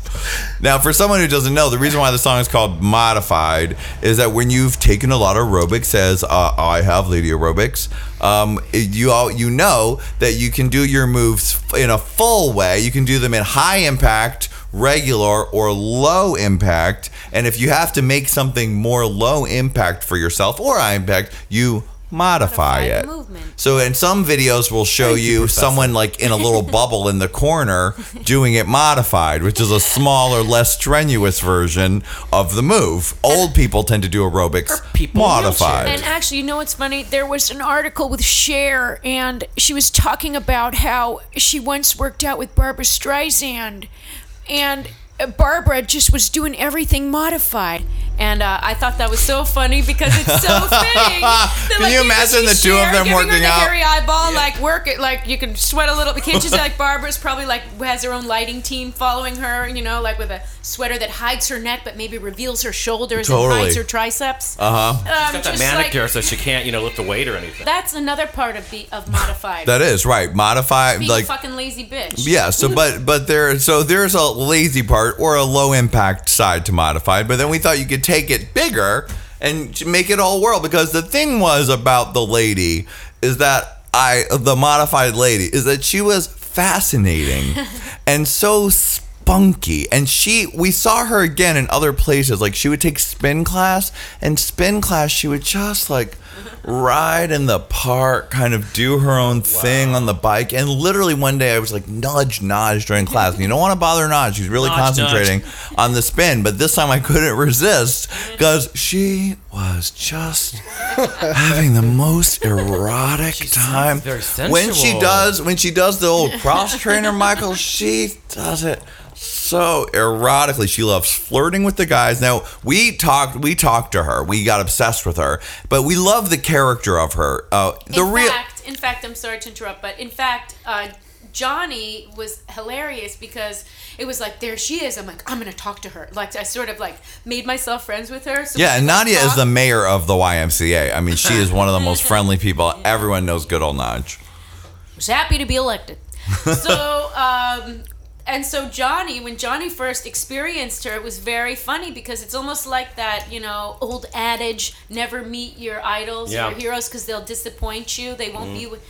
Now, for someone who doesn't know, the reason why the song is called Modified is that when you've taken a lot of aerobics, as uh, I have lady aerobics, um, you all you know that you can do your moves in a full way. You can do them in high impact, regular, or low impact. And if you have to make something more low impact for yourself or high impact, you modify Modify it. movement. So in some videos, we'll show you someone like in a little bubble in the corner doing it modified, which is a smaller, less strenuous version of the move. Old people tend to do aerobics people modified. And actually, you know what's funny? There was an article with Cher, and she was talking about how she once worked out with Barbra Streisand, and Barbra just was doing everything modified. And uh, I thought that was so funny because it's so fitting. Can you imagine the two of them giving her working the out? hairy eyeball, like work it, like you can sweat a little. Can't you see like Barbra's probably like has her own lighting team following her, you know, like with a sweater that hides her neck but maybe reveals her shoulders Totally. and hides her triceps. Uh huh. Um, She's got that manicure, like- so she can't, you know, lift a weight or anything. that's another part of the of modified. That is right. modified. Being like fucking lazy bitch. Yeah, so but but there so there's a lazy part or a low impact side to modified, but then we thought you could take it bigger and make it all world because the thing was about the lady is that I the modified lady is that she was fascinating and so spunky. And she we saw her again in other places. Like she would take spin class and spin class she would just like ride in the park kind of do her own thing on the bike. And literally one day I was like nudge nudge during class. And you don't want to bother nudge she's really Nudge, concentrating on the spin. But this time I couldn't resist because she was just having the most erotic time. very when she does when she does the old cross trainer Michael she does it so erotically she loves flirting with the guys now we talked we talked to her we got obsessed with her but we love the character of her uh the in real fact, in fact, I'm sorry to interrupt, but in fact, uh, Johnny was hilarious because it was like, there she is. I'm like, I'm gonna talk to her. Like, I sort of like made myself friends with her. So yeah and nadia is the mayor of the ymca i mean she is one of the most friendly people everyone knows good old nudge was happy to be elected. so um and so johnny when johnny first experienced her it was very funny because it's almost like that you know old adage never meet your idols Yeah. your heroes because they'll disappoint you they won't be mm-hmm. With-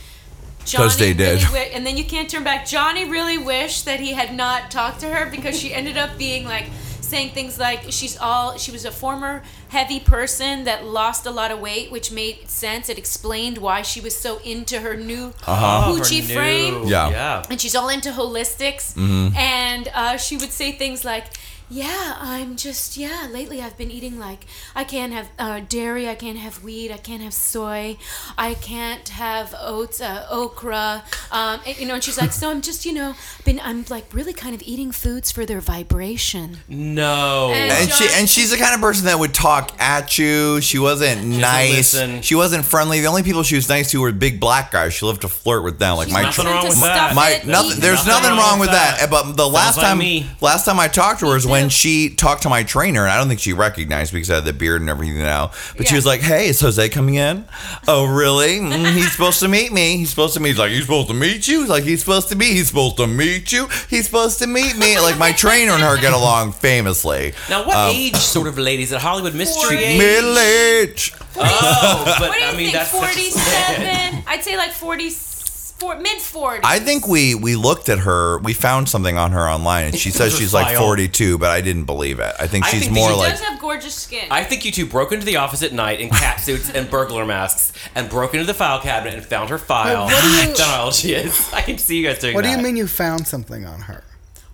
because they did. really wi- and then you can't turn back. Johnny really wished that he had not talked to her because she ended up being like saying things like she's all she was a former heavy person that lost a lot of weight, which made sense. It explained why she was so into her new Uh-huh. Gucci Her frame new- Yeah. Yeah. and she's all into holistics Mm-hmm. and uh, she would say things like yeah i'm just yeah lately i've been eating like i can't have uh, dairy i can't have wheat i can't have soy i can't have oats uh, okra um, and, you know and she's like so i'm just you know been i'm like really kind of eating foods for their vibration No. And- and she and she's the kind of person that would talk at you. She wasn't nice. listen. She wasn't friendly. The only people she was nice to were big black guys. She loved to flirt with them, like She's my nothing trying wrong with stuff that. my nothing. There's Nothing nothing wrong wrong with with that. that. But the last like time, me. last time I talked to her was when when she talked to my trainer, and I don't think she recognized because I had the beard and everything now. But she Yeah. was like, "Hey, is Jose coming in? Oh, really? Mm, he's supposed to meet me. He's supposed to meet. He's like, he's supposed to meet you. He's like, he's supposed to be. He's supposed to meet you. He's supposed to meet me. Like my trainer and her get along famously. Now, what Um, age sort of ladies at Hollywood mystery Forty. Middle age. Oh, but What do you I mean think? that's such a- Forty-seven. I'd say like forty. Four, mid 40s. I think we we looked at her. We found something on her online, and she says she's like 42, but I didn't believe it. I think I she's think more she She like. does have gorgeous skin. I think you two broke into the office at night in cat suits and burglar masks and broke into the file cabinet and found her file. But what do you- That's not how old she is. I can see you guys doing What do you mean you found something on her?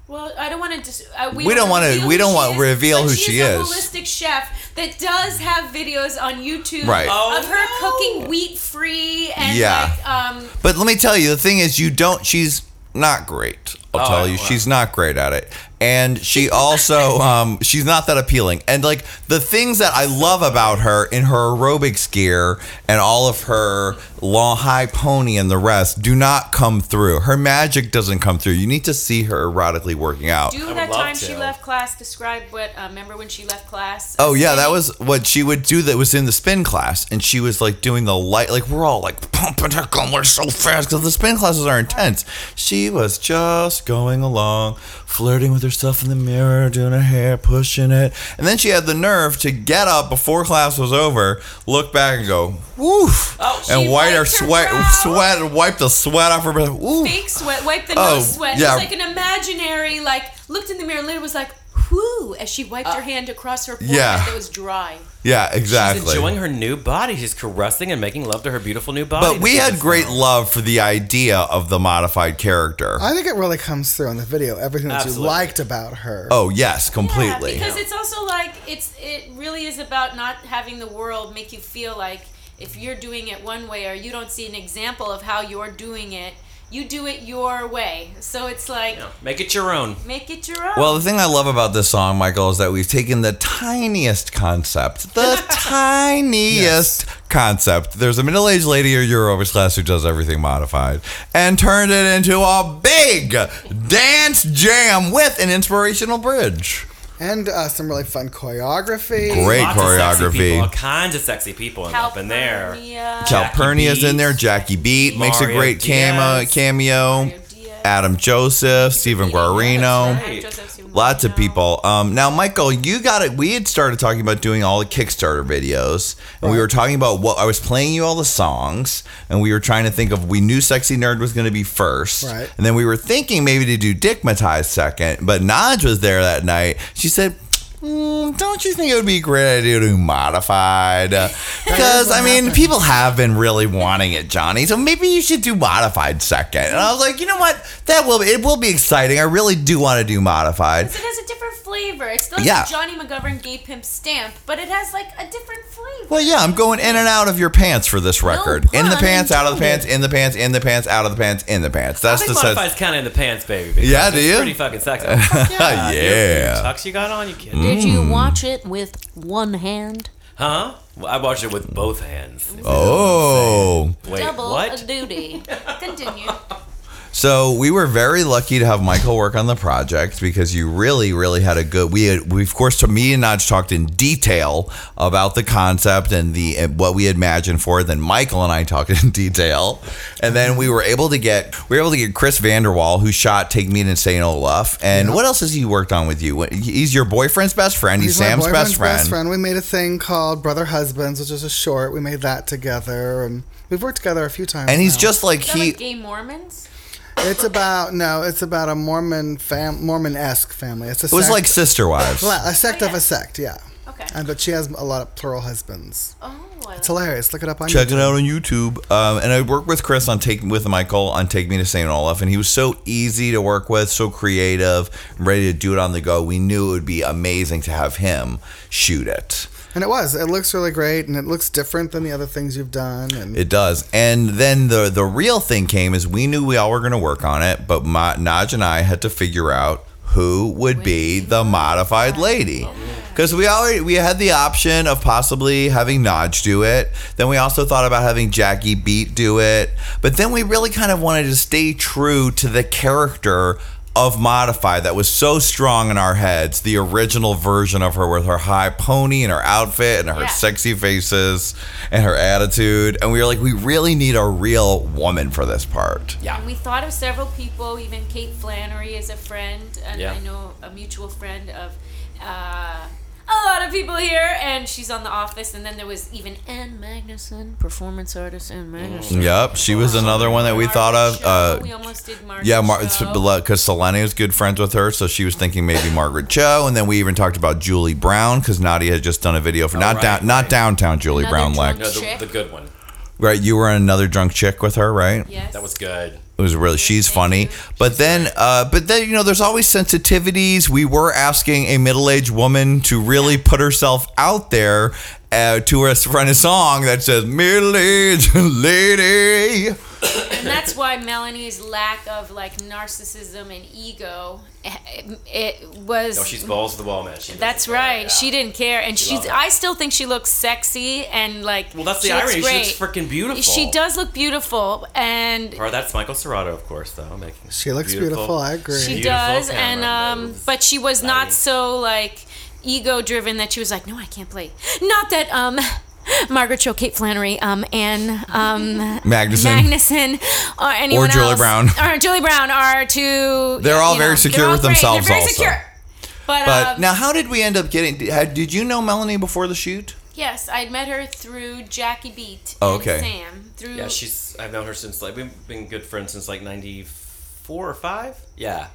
Well, I don't want to. Dis- uh, we, We don't wanna- reveal we who don't she want- is, reveal but who she she is. is. A holistic chef that does have videos on YouTube Right. Oh, of her no. cooking wheat free and Yeah. like um But let me tell you, the thing is, you don't. She's not great. I'll Oh, tell you, she's not great at it, and she also, um, she's not that appealing. And like the things that I love about her in her aerobics gear and all of her long high pony and the rest do not come through. Her magic doesn't come through. You need to see her erotically working out. do would that love time she left class describe what uh, remember when she left class Oh yeah, that was what she would do. That was in the spin class, and she was like doing the light. Like we're all like pumping her going, we're so fast because the spin classes are intense. She was just going along, flirting with herself in the mirror, doing her hair, pushing it, and then she had the nerve to get up before class was over, look back and go, "Woof," Oh, and wipe her sweat, brow. sweat, wipe the sweat off her breath. Ooh. fake sweat wipe the Oh, nose sweat yeah. it was like an imaginary like looked in the mirror and later was like whoo as she wiped her uh, hand across her forehead yeah. that was dry Yeah, exactly. She's enjoying her new body. She's caressing and making love to her beautiful new body. but we had great now. love for the idea of the modified character. I think it really comes through in the video. Everything that Absolutely. you liked about her. Oh yes, completely. Yeah, because it's also like it's it really is about not having the world make you feel like if you're doing it one way or you don't see an example of how you're doing it, you do it your way. So it's like Yeah, Make it your own. make it your own. Well, the thing I love about this song, Michael, is that we've taken the tiniest concept, the tiniest concept. There's a middle-aged lady or Eurovers class who does everything modified, and turned it into a big dance jam with an inspirational bridge. And uh, some really fun choreography. Great Lots of sexy choreography. people, all kinds of sexy people in, up in there. Calpernia, Calpernia's in there. Jackie Beat makes a great cameo. Diaz. cameo. Mario Adam Joseph, Stephen Guarino. Adam Joseph, Stephen Lots of people. Um, now, Michael, you got it. We had started talking about doing all the Kickstarter videos, and we were talking about what I was playing you all the songs, and we were trying to think of. We knew "Sexy Nerd" was going to be first, Right. And then we were thinking maybe to do "Dickmatized" second, but Naj was there that night. She said. "Mm, don't you think it would be a great idea to do modified? Because I mean, people have been really wanting it, Johnny. So maybe you should do modified second. And I was like, you know what? That will it will be exciting. I really do want to do modified. It has a different flavor. It's still Yeah. Johnny McGovern gay pimp stamp, but it has like a different flavor. Well, yeah, I'm going in and out of your pants for this record. in the pants, out of the pants, in the pants, in the pants, out of the pants, in the pants. I That's think the sense. modified's kind of in the pants, baby. Yeah, do you? Pretty fucking sexy. Fuck Yeah. yeah. Tux you got on, you kidding? Did you mm. watch it with one hand? Huh? Well, I watched it with both hands. Oh. Wait, Double what? duty. Continue. So we were very lucky to have Michael work on the project because you really, really had a good. We had, we of course, to me and Naj talked in detail about the concept and the and what we had imagined for it. Then Michael and I talked in detail, and then we were able to get we were able to get Chris Vanderwall who shot "Take Me to Saint Olaf." And what else has he worked on with you? He's your boyfriend's best friend. He's, my Sam's boyfriend's best friend. We made a thing called Brother Husbands, which is a short. We made that together, and we've worked together a few times. And he's now. just like Is that he. like gay Mormons? It's about no, it's about a Mormon fam, Mormon esque family. It's a It was sect- like sister wives. A sect Oh, of a sect, yeah. Okay. And but she has a lot of plural husbands. Oh, I It's hilarious. Look it up on Check YouTube. it out on YouTube. Um, and I worked with Chris on take with Michael on Take Me to St. Olaf, and he was so easy to work with, so creative, ready to do it on the go. We knew it would be amazing to have him shoot it. And it was. It looks really great, and it looks different than the other things you've done. And It does. And then the the real thing came is we knew we all were going to work on it, but Ma, Naj and I had to figure out who would be the modified lady. Because we already we had the option of possibly having Naj do it. Then we also thought about having Jackie Beat do it. But then we really kind of wanted to stay true to the character of Modify that was so strong in our heads. The original version of her with her high pony and her outfit and her Yeah. sexy faces and her attitude. And we were like, we really need a real woman for this part. Yeah. And we thought of several people, even Kate Flannery is a friend, and Yeah. I know a mutual friend of uh, a lot of people here, and she's on The Office. And then there was even Ann Magnuson, performance artist Ann Magnuson. Yep, she was another one that we thought of. Uh, we almost did Margaret Yeah, Mar- Cho. because Selene was good friends with her, so she was thinking maybe Margaret Cho, and then we even talked about Julie Brown because Nadia had just done a video for not right, down, not right. downtown Julie Another Brown, drunk like No, the, the good one. Right. You were in another drunk chick with her, right? Yes. That was good. It was really she's funny, but then, uh, but then you know, there's always sensitivities. We were asking a middle-aged woman to really put herself out there uh, to us run a song that says "middle-aged lady." and that's why Melanie's lack of like narcissism and ego, it, it was. No, she's balls to the wall, man. She That's right. yeah. She didn't care, and she's. I still think she looks sexy and like. Well, that's the she looks irony. She looks freaking beautiful. She does look beautiful, and Or that's Michael Serrato, of course, though. Making She looks beautiful, I agree. she Beautiful does, and um, moves. but she was not so like ego driven that she was like, no, I can't play. Not that um. Margaret Cho, Kate Flannery, um, and um, Magnuson. Magnuson, or anyone Julie else, Brown. or Julie Brown are two. They're all very know, secure all with great. themselves They're very also. secure. But, But um, now, how did we end up getting? Did, did you know Melanie before the shoot? Yes, I'd met her through Jackie Beat Oh, and okay. Sam. Through Yeah, she's. I've known her since like we've been good friends since like '94 or five. Yeah,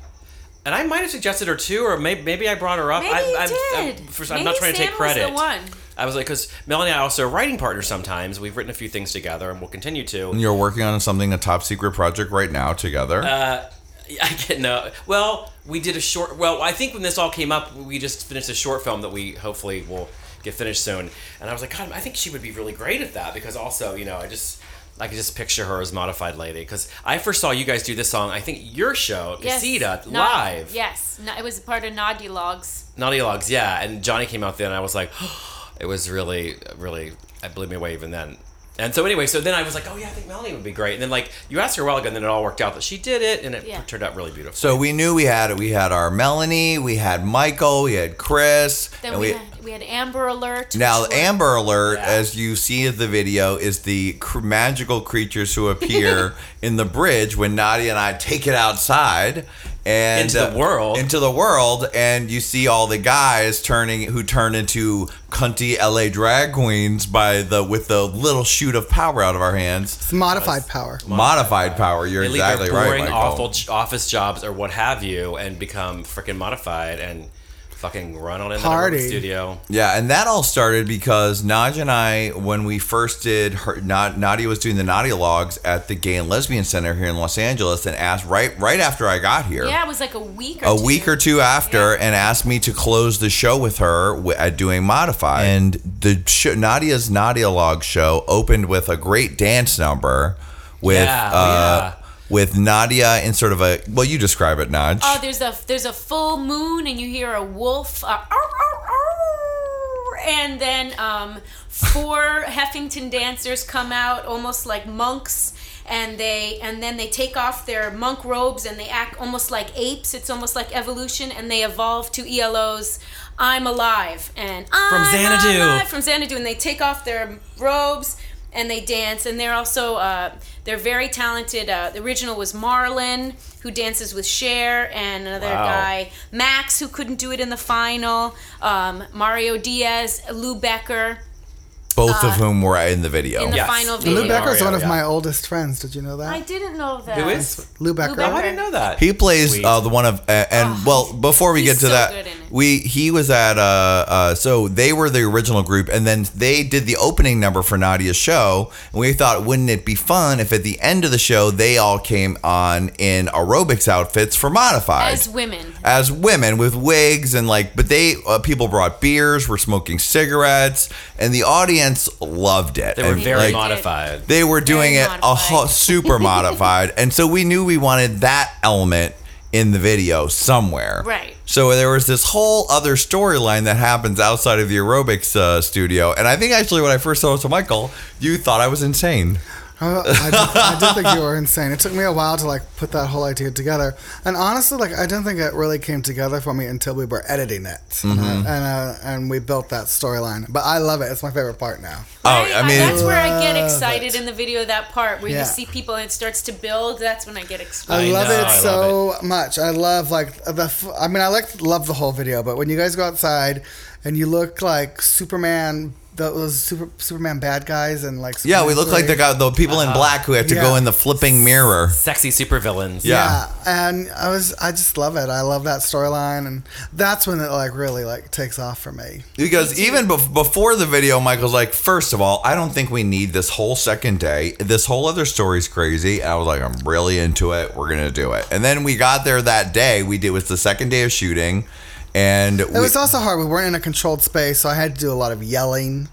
and I might have suggested her too, or maybe maybe I brought her up. maybe I, you I'm, did. I'm, first, I'm maybe not trying to Sam take credit. Was the one. I was like, because Melanie and I are also writing partners sometimes. We've written a few things together, and we'll continue to. You're working on something, a top secret project right now together. Uh, I get no. Well, we did a short. Well, I think when this all came up, we just finished a short film that we hopefully will get finished soon. And I was like, God, I think she would be really great at that because also, you know, I just. I could just picture her as modified lady because I first saw you guys do this song. I think your show, Yes. Casita, live. Yes, no, it was part of Nadia Logs. Naughty Logs, yeah. And Johnny came out then, and I was like, it was really, really, it blew me away even then. And so anyway, so then I was like, oh yeah, I think Melanie would be great. And then like you asked her a while ago, and then it all worked out that she did it, and it Yeah. turned out really beautiful. so we knew we had we had our Melanie, we had Michael, we had Chris, Then and we, had we had Amber Alert. Now, was- Amber Alert, Yeah. as you see in the video, is the cr- magical creatures who appear in the bridge when Nadia and I take it outside and Into the uh, world. into the world, and you see all the guys turning who turn into cunty LA drag queens by the with the little shoot of power out of our hands. It's modified power. Modified power. You're They leave exactly their right, boring, Michael. awful office jobs or what have you, and become freaking modified and fucking run on into the Party. recording studio. Yeah, and that all started because Nadia and I, when we first did her, Nad- Nadia was doing the Nadia logs at the Gay and Lesbian Center here in Los Angeles, and asked right right after I got here, yeah, it was like a week or a two. week or two after, Yeah. and asked me to close the show with her at doing Modify. And the show, Nadia's Nadia log show opened with a great dance number with Yeah, oh, uh, yeah. With Nadia in sort of a well, you describe it, Naj. Oh, there's a there's a full moon, and you hear a wolf, uh, "Arr, arr, arr," and then um, four Heffington dancers come out, almost like monks, and they and then they take off their monk robes and they act almost like apes. It's almost like evolution, and they evolve to ELO's "I'm Alive" and I'm from Xanadu. Alive from Xanadu, and they take off their robes and they dance and they're also uh, they're very talented. Uh, the original was marlon who dances with Cher and another Wow. guy max who couldn't do it in the final. Um, mario diaz lou becker Both of whom were in the video. uh, in the Yes. final Lou video Lou Becker's Mario, one of yeah. my oldest friends. Did you know that? i didn't know that Who is? Lou Becker. Becker. Oh, I didn't know that. He plays uh, the one of uh, and well before we he's get to so that good in it. we he was at uh, uh so they were the original group and then they did the opening number for Nadia's show and we thought wouldn't it be fun if at the end of the show they all came on in aerobics outfits for modified as women as women with wigs and like but they uh, people brought beers were smoking cigarettes and the audience loved it They were And, very like, modified. they were doing Very it a ho- super modified, and so we knew we wanted that element in the video somewhere. Right. So there was this whole other storyline that happens outside of the aerobics uh, studio, and I think actually when I first saw it to Michael, you thought I was insane. Oh, I, did, I did think you were insane. It took me a while to like put that whole idea together, and honestly, like I didn't think it really came together for me until we were editing it, Mm-hmm. and uh, and, uh, we built that storyline. But I love it; it's my favorite part now. Oh, I mean, that's where I get excited it. in the video. That part where Yeah. you see people and it starts to build. That's when I get excited. I, I love know, it I so much. I love like the. I mean, I like love the whole video, but when you guys go outside and you look like Superman, those super Superman bad guys, and like yeah, we look like the three. guy, the people in uh-huh. black who have to go Yeah. in the flipping mirror. Sexy supervillains. Yeah. Yeah, and I was I just love it. I love that storyline, and that's when it like really like takes off for me. Because even bef- before the video, Michael's like, first of all, I don't think we need this whole second day. This whole other story's crazy. And I was like, I'm really into it. We're gonna do it. And then we got there that day. We did it was the second day of shooting, and It we, was also hard. We weren't in a controlled space, so I had to do a lot of yelling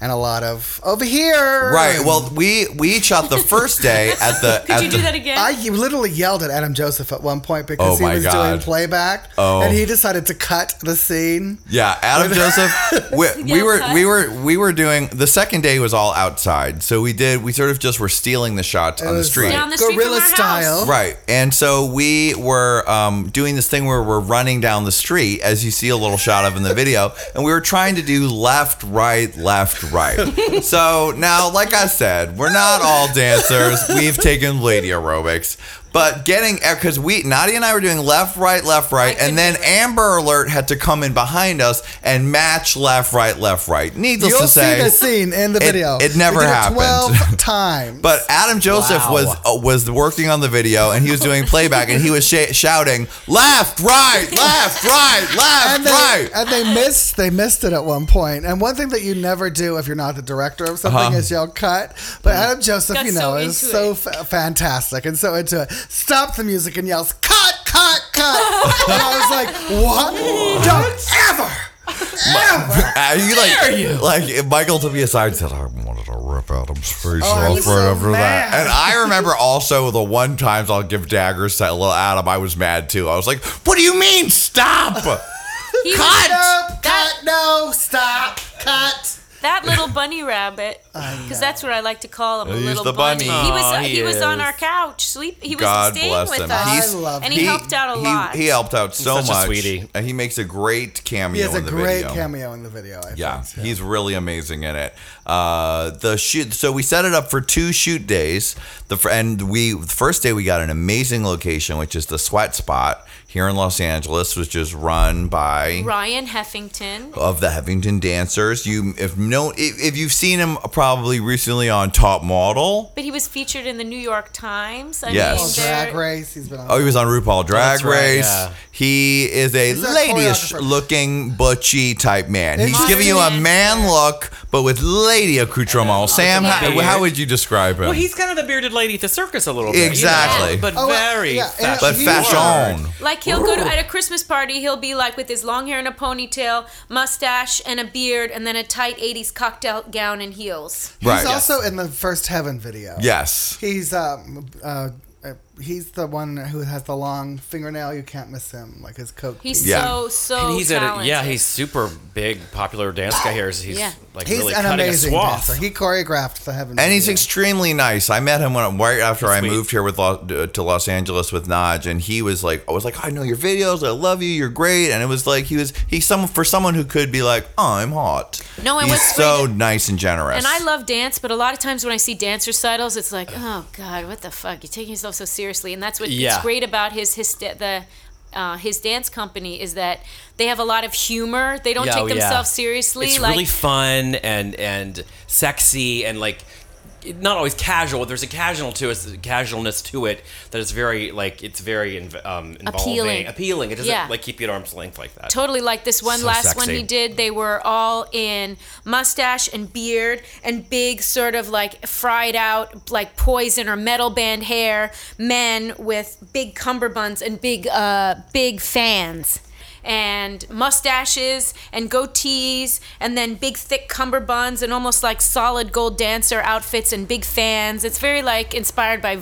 and a lot of over here. right. Well, we we each shot the first day at the. Could at you the, do that again? I literally yelled at Adam Joseph at one point Oh because he my was doing playback, Oh. and he decided to cut the scene. Yeah, Adam Joseph. We, we were cut. we were we were doing the second day was all outside, so we did we sort of just were stealing the shots on the street. like Down the street from guerrilla style. Right. And so we were um, doing this thing where we're running down the street, as you see a little shot of in the video, and we were trying to do left, right, left, right. so now, like I said, we're not all dancers. We've taken lady aerobics. But getting, because we, Nadia and I were doing left, right, left, right, and then Amber Alert had to come in behind us and match left, right, left, right. Needless You'll to see say, the scene in the video. it never we did happened. Twelve times. But Adam Joseph Wow. was uh, was working on the video and he was doing playback and he was sh- shouting left, right, left, right, left, and they, right. and they missed they missed it at one point. And one thing that you never do if you're not the director of something Uh-huh. is yell cut. But Adam Joseph, Got you know, so is so it. fa- fantastic and so into it. Stops the music and yells cut, cut, cut. and I was like, what? Don't ever. Are you like, you? like Michael took me aside and said, I wanted to rip Adam's face Oh, off right so after that. And I remember also the one times I'll give daggers to little Adam, I was mad too. I was like, what do you mean stop? Cut! No, cut, no, stop, cut. That little bunny rabbit, because that's what I like to call him, a He's little the bunny. He was Aw, he, he was on is. our couch, sleep. He was God staying bless with him. us, He's- I love and him. he, helped out a he, lot. He helped out so such a much. sweetie. And he makes a great cameo He has a in the great video. cameo in the video. I Yeah, think. he's really amazing in it. Uh, the shoot. So we set it up for two shoot days. The fir- and we the first day we got an amazing location, which is the Sweat Spot here in Los Angeles, was just run by Ryan Heffington. of the Heffington Dancers. You if no if, if you've seen him probably recently on Top Model. But he was featured in the New York Times. I Yes. mean, Drag Race, he's been on. Oh, he was on RuPaul Drag right, Race. yeah. He is a ladyish looking butchy type man. He's giving you a dancer. man look, but with lady accoutrement. Sam, how, how would you describe him? Well, he's kind of the bearded lady at the circus a little bit. you know, Exactly. but Oh, well, very yeah, and fashion. but he fashion. Like he'll go to at a Christmas party, he'll be like with his long hair and a ponytail, mustache and a beard, and then a tight '80s cocktail gown and heels. He's Right. also in the first Heaven video. Yes. He's um uh, uh he's the one who has the long fingernail. You can't miss him, like his coat. He's Yeah. so so And he's at a, yeah, he's super big, popular dance guy here. He's Yeah. like He's really an cutting a amazing swath. dancer. He choreographed the Heaven. And he's video. extremely nice. I met him when right after I moved here with Los, to Los Angeles with Naj, and he was like, I was like, I know your videos, I love you, you're great, and it was like he was he's someone for someone who could be like, oh, I'm hot. No, and he's so great- nice and generous. And I love dance, but a lot of times when I see dance recitals, it's like, oh god, what the fuck? You're taking yourself so seriously, and that's what's Yeah. great about his his the. Uh, his dance company is that they have a lot of humor. They don't Yeah, take oh, yeah. themselves seriously. It's like really fun and and sexy and like not always casual. But there's a casual to it, casualness to it that is very like it's very um, involving, Appealing. appealing. It doesn't Yeah. like keep you at arm's length like that. totally like this one So last one he did they were all in mustache and beard and big sort of like fried out like poison or metal band hair men with big cummerbunds and big uh big fans and mustaches and goatees and then big thick cummerbunds and almost like solid gold dancer outfits and big fans. It's very like inspired by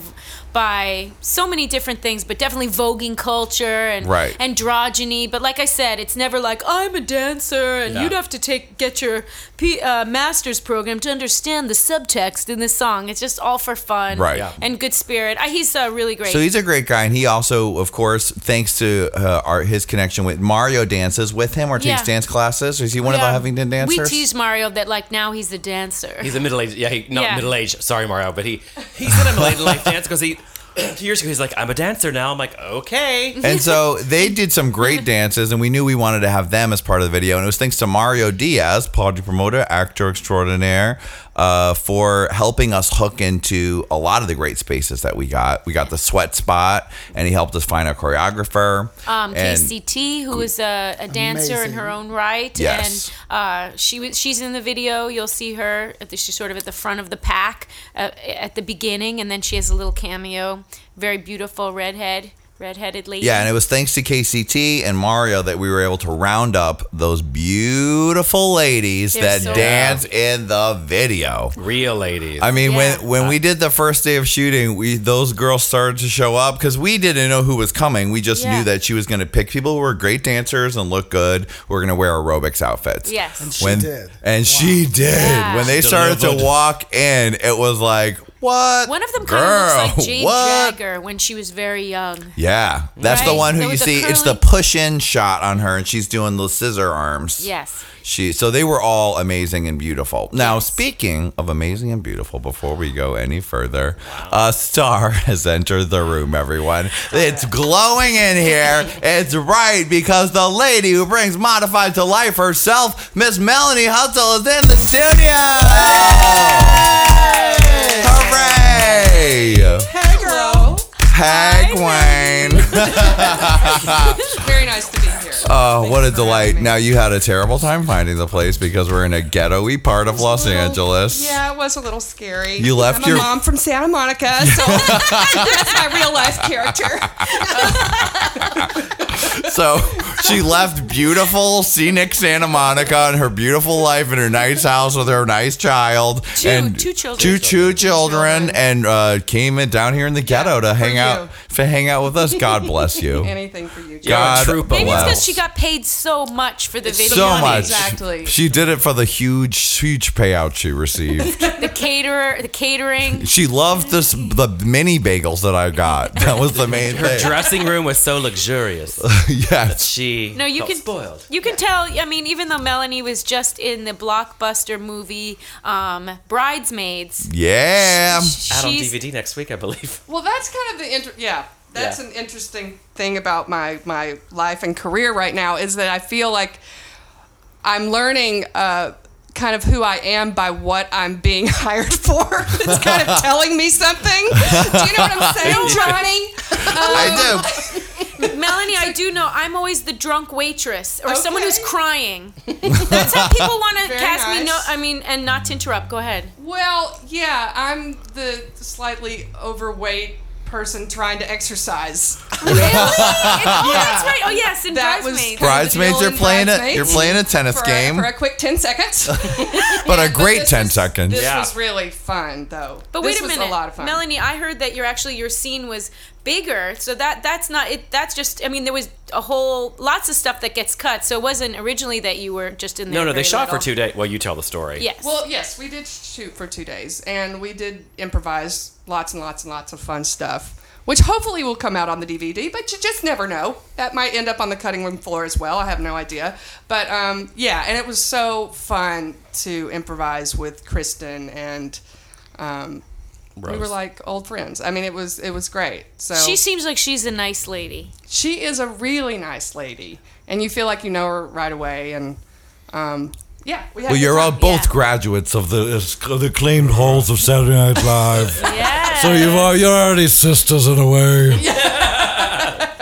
by so many different things, but definitely voguing culture and Right. androgyny. But like I said, it's never like I'm a dancer and No. you'd have to take get your P, uh, master's program to understand the subtext in this song. It's just all for fun, Right. Yeah. And good spirit. I, he's uh, really great. So he's a great guy, and he also, of course, thanks to uh, our, his connection with Mario, dances with him or takes Yeah. dance classes. Is he one of the Heffington dancers? We tease Mario that like now he's a dancer. He's a middle aged, yeah, he, not Yeah. middle aged. Sorry, Mario, but he he said I'm a late life dancer because he two years ago he's like I'm a dancer now. I'm like okay. And so they did some great dances, and we knew we wanted to have them as part of the video. And it was thanks to Mario Diaz, party promoter, actor extraordinaire, uh, for helping us hook into a lot of the great spaces that we got. We got the sweat spot, and he helped us find a choreographer. um, KCT, who is a, a dancer in her own right, Yes. and uh, she was she's in the video. You'll see her. At the, she's sort of at the front of the pack uh, at the beginning, and then she has a little cameo. Very beautiful redhead, redheaded lady. Yeah, and it was thanks to KCT and Mario that we were able to round up those beautiful ladies They're that so dance in the video. Real ladies. I mean, Yeah. when when we uh, did the first day of shooting, we those girls started to show up because we didn't know who was coming. We just Yeah. knew that she was going to pick people who were great dancers and look good. who were going to wear aerobics outfits. Yes. And she when, did. and she did. Yeah. When they started to walk in, it was like, what? One of them kind Girl, of looks like Jade what? Jagger when she was very young. Yeah, that's the one who you see. It's the push-in shot on her, and she's doing the scissor arms. Yes. She so they were all amazing and beautiful. Now, speaking of amazing and beautiful, before we go any further, a star has entered the room, everyone. It's glowing in here. It's right because the lady who brings modified to life herself, Miss Melanie Hutsell, is in the studio. Hooray! Hey, girl. Hey, Gwen. Very nice to be here. Oh, what a delight. Now, you had a terrible time finding the place because we're in a ghetto-y part of Los Little- Angeles. Yeah, it was a little scary. You left I'm your- a mom from Santa Monica, so that's my real life character. So she left beautiful, scenic Santa Monica and her beautiful life in her nice house with her nice child Two- and two children. two, two children, children. and uh, came in down here in the ghetto to hang you. out, to hang out with us. God bless you. Anything for you. God trooper. Maybe it's because she got paid so much for the video. so money. much. Exactly. She did it for the huge, huge payout she received. The caterer, the catering. she loved this the mini bagels that I got. That was the main thing. Her dressing room was so luxurious. yes. She No, you felt can spoiled. You can tell. I mean, even though Melanie was just in the blockbuster movie um, Bridesmaids, Yeah. Out on DVD next week, I believe. Well, that's kind of the inter- yeah. That's Yeah. an interesting thing about my my life and career right now is that I feel like I'm learning uh, kind of who I am by what I'm being hired for. it's kind of telling me something. Do you know what I'm saying, Johnny? I do. Melanie. I do know. I'm always the drunk waitress or someone who's crying. That's how people want to Very cast me. No. I mean, and not to interrupt. Go ahead. Well, yeah, I'm the slightly overweight person trying to exercise. Really? oh, that's right. Oh, yes, in oh, That was Bridesmaids. kind the Bridesmaids, deal you're playing it. Bridesmaids. You're playing a tennis for a, game, for a quick 10 seconds. but a great this 10 was- seconds. This Yeah. was really fun, though. But this wait a was minute, a lot of fun. Melanie. I heard that you're actually your scene was bigger, so that that's not it. That's just. I mean, there was a whole lots of stuff that gets cut, so it wasn't originally that you were just in there. No, no, they very shot for two days. Well, you tell the story. Yes. Well, yes, we did shoot for two days, and we did improvise lots and lots and lots of fun stuff, which hopefully will come out on the DVD. But you just never know; that might end up on the cutting room floor as well. I have no idea. But um, yeah, and it was so fun to improvise with Kristen, and um, we were like old friends. I mean, it was it was great. So she seems like she's a nice lady. she is a really nice lady, and you feel like you know her right away, and um, yeah, we had Well, you're all both Yeah. graduates of the, of the acclaimed halls of Saturday Night Live. Yeah. So you are al- you're already sisters in a way. Yeah.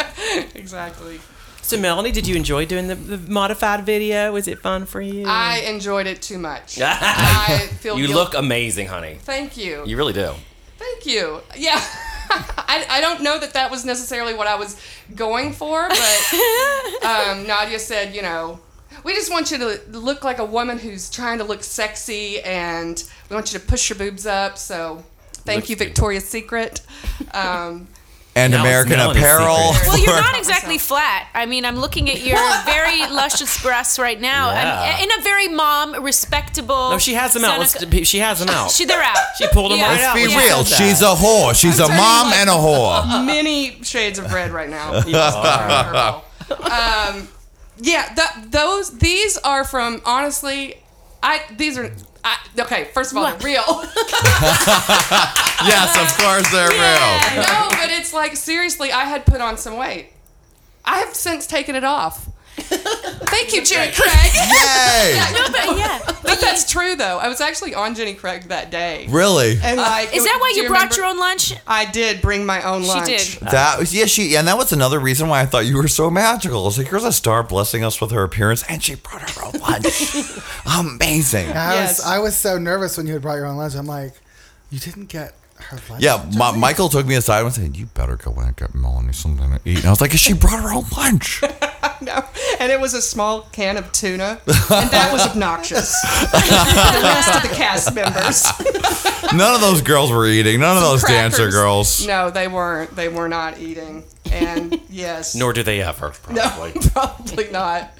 exactly. So, Melanie, did you enjoy doing the, the modified video? Was it fun for you? I enjoyed it too much. I feel you guilt- look amazing, honey. Thank you. You really do. Thank you. Yeah. I, I don't know that that was necessarily what I was going for, but um, Nadia said, you know, we just want you to look like a woman who's trying to look sexy, and we want you to push your boobs up. So Thank you, Victoria's Secret. Um, And Now American Apparel. Well, you're not exactly flat. I mean, I'm looking at your very luscious breasts right now. Yeah. I'm in a very mom, respectable. No, she has them out. Let's, she has them out. She, they're out. She pulled them Yeah. right Let's out. be when real. She's a whore. She's a telling you, mom like- and a whore. many shades of red right now. um, yeah, th- those these are from honestly, I these are. I, okay, first of all, they're real. Yes, of course they're real. no, but it's like seriously, I had put on some weight. I have since taken it off. Thank you, Jenny Craig. Yay! No, but yeah. But that's true though. I was actually on Jenny Craig that day. Really? And uh, like, Is that why do you brought remember- your own lunch? I did bring my own lunch. She did. That was yeah, she and that was another reason why I thought you were so magical. I was like, here's a star blessing us with her appearance, and she brought her own lunch. Amazing. I Yes. was I was so nervous when you had brought your own lunch. I'm like, you didn't get her lunch. Yeah, Michael took me aside and said, "You better go and get Melanie something to eat." And I was like, "She brought her own lunch." No, and it was a small can of tuna, and that was obnoxious. the rest of the cast members, None of those girls were eating. None of those dancer girls. No, they weren't. They were not eating. And yes, Nor do they ever. no, Probably. probably not.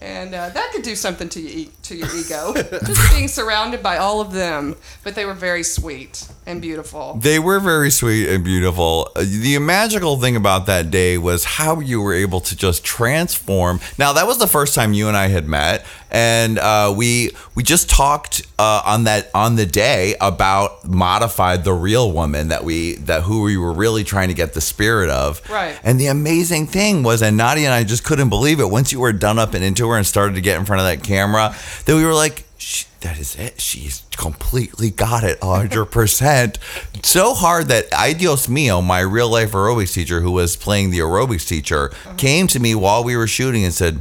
And uh, that could do something to you, to your ego, just being surrounded by all of them. But they were very sweet and beautiful. They were very sweet and beautiful. Uh, The magical thing about that day was how you were able to just transform. Now that was the first time you and I had met, and uh, we we just talked uh, on that on the day about modified the real woman that we that who we were really trying to get the spirit of. Right. And the amazing thing was, and Nadia and I just couldn't believe it. Once you were done up and into her and started to get in front of that camera, that we were like, "Sh- that is it. She's completely got it, 100%. so hard that Idios Mio, my real life aerobics teacher who was playing the aerobics teacher, uh-huh. came to me while we were shooting and said,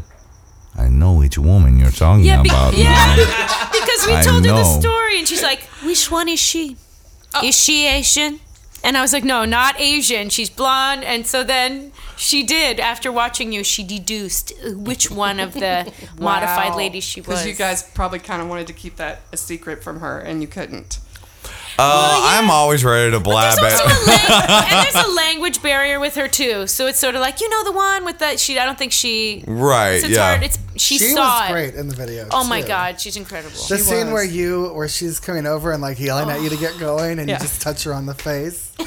I know which woman you're talking Yeah, be- about. yeah. because we I told her the story, and she's like, "Which one is she? Oh. Is she Asian?" And I was like, "No, not Asian. She's blonde." And so then she did. After watching you, she deduced which one of the modified ladies she was. Because you guys probably kind of wanted to keep that a secret from her, and you couldn't. Uh, I'm always ready to blab There's also it. a lang- and there's a language barrier with her too. So it's sort of like you know the one with that. She I don't think she. Right, so it's yeah. hard. It's she, she saw was it. great in the video. Oh my too. god, she's incredible. The scene was. where you, where she's coming over and like yelling at you to get going, and Yeah. you just touch her on the face.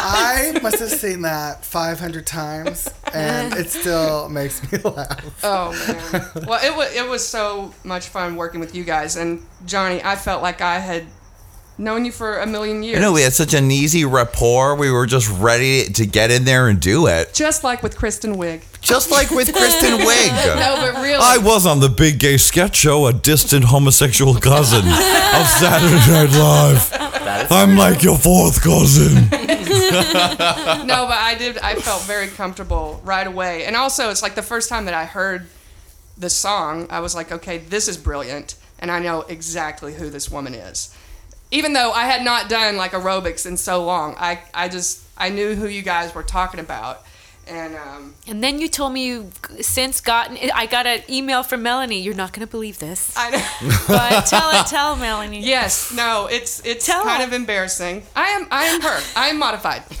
I must have seen that 500 times, and it still makes me laugh. Oh man. well, it was it was so much fun working with you guys and Johnny. I felt like I had known you for a million years. You know, we had such an easy rapport. We were just ready to get in there and do it. just like with Kristen Wiig. Just like with Kristen Wiig. No, but really. I was on the big gay sketch show, a distant homosexual cousin of Saturday Night Live. I'm like your fourth cousin. no, but I did. I felt very comfortable right away, and also it's like the first time that I heard the song, I was like, okay, this is brilliant, and I know exactly who this woman is. Even though I had not done like aerobics in so long, I I just I knew who you guys were talking about, and um, And then you told me you've since gotten. I got an email from Melanie. You're not going to believe this, I know. but tell it, tell Melanie. Yes, no, it's it's Tell kind her. of embarrassing. I am I am her. I am modified. Perfect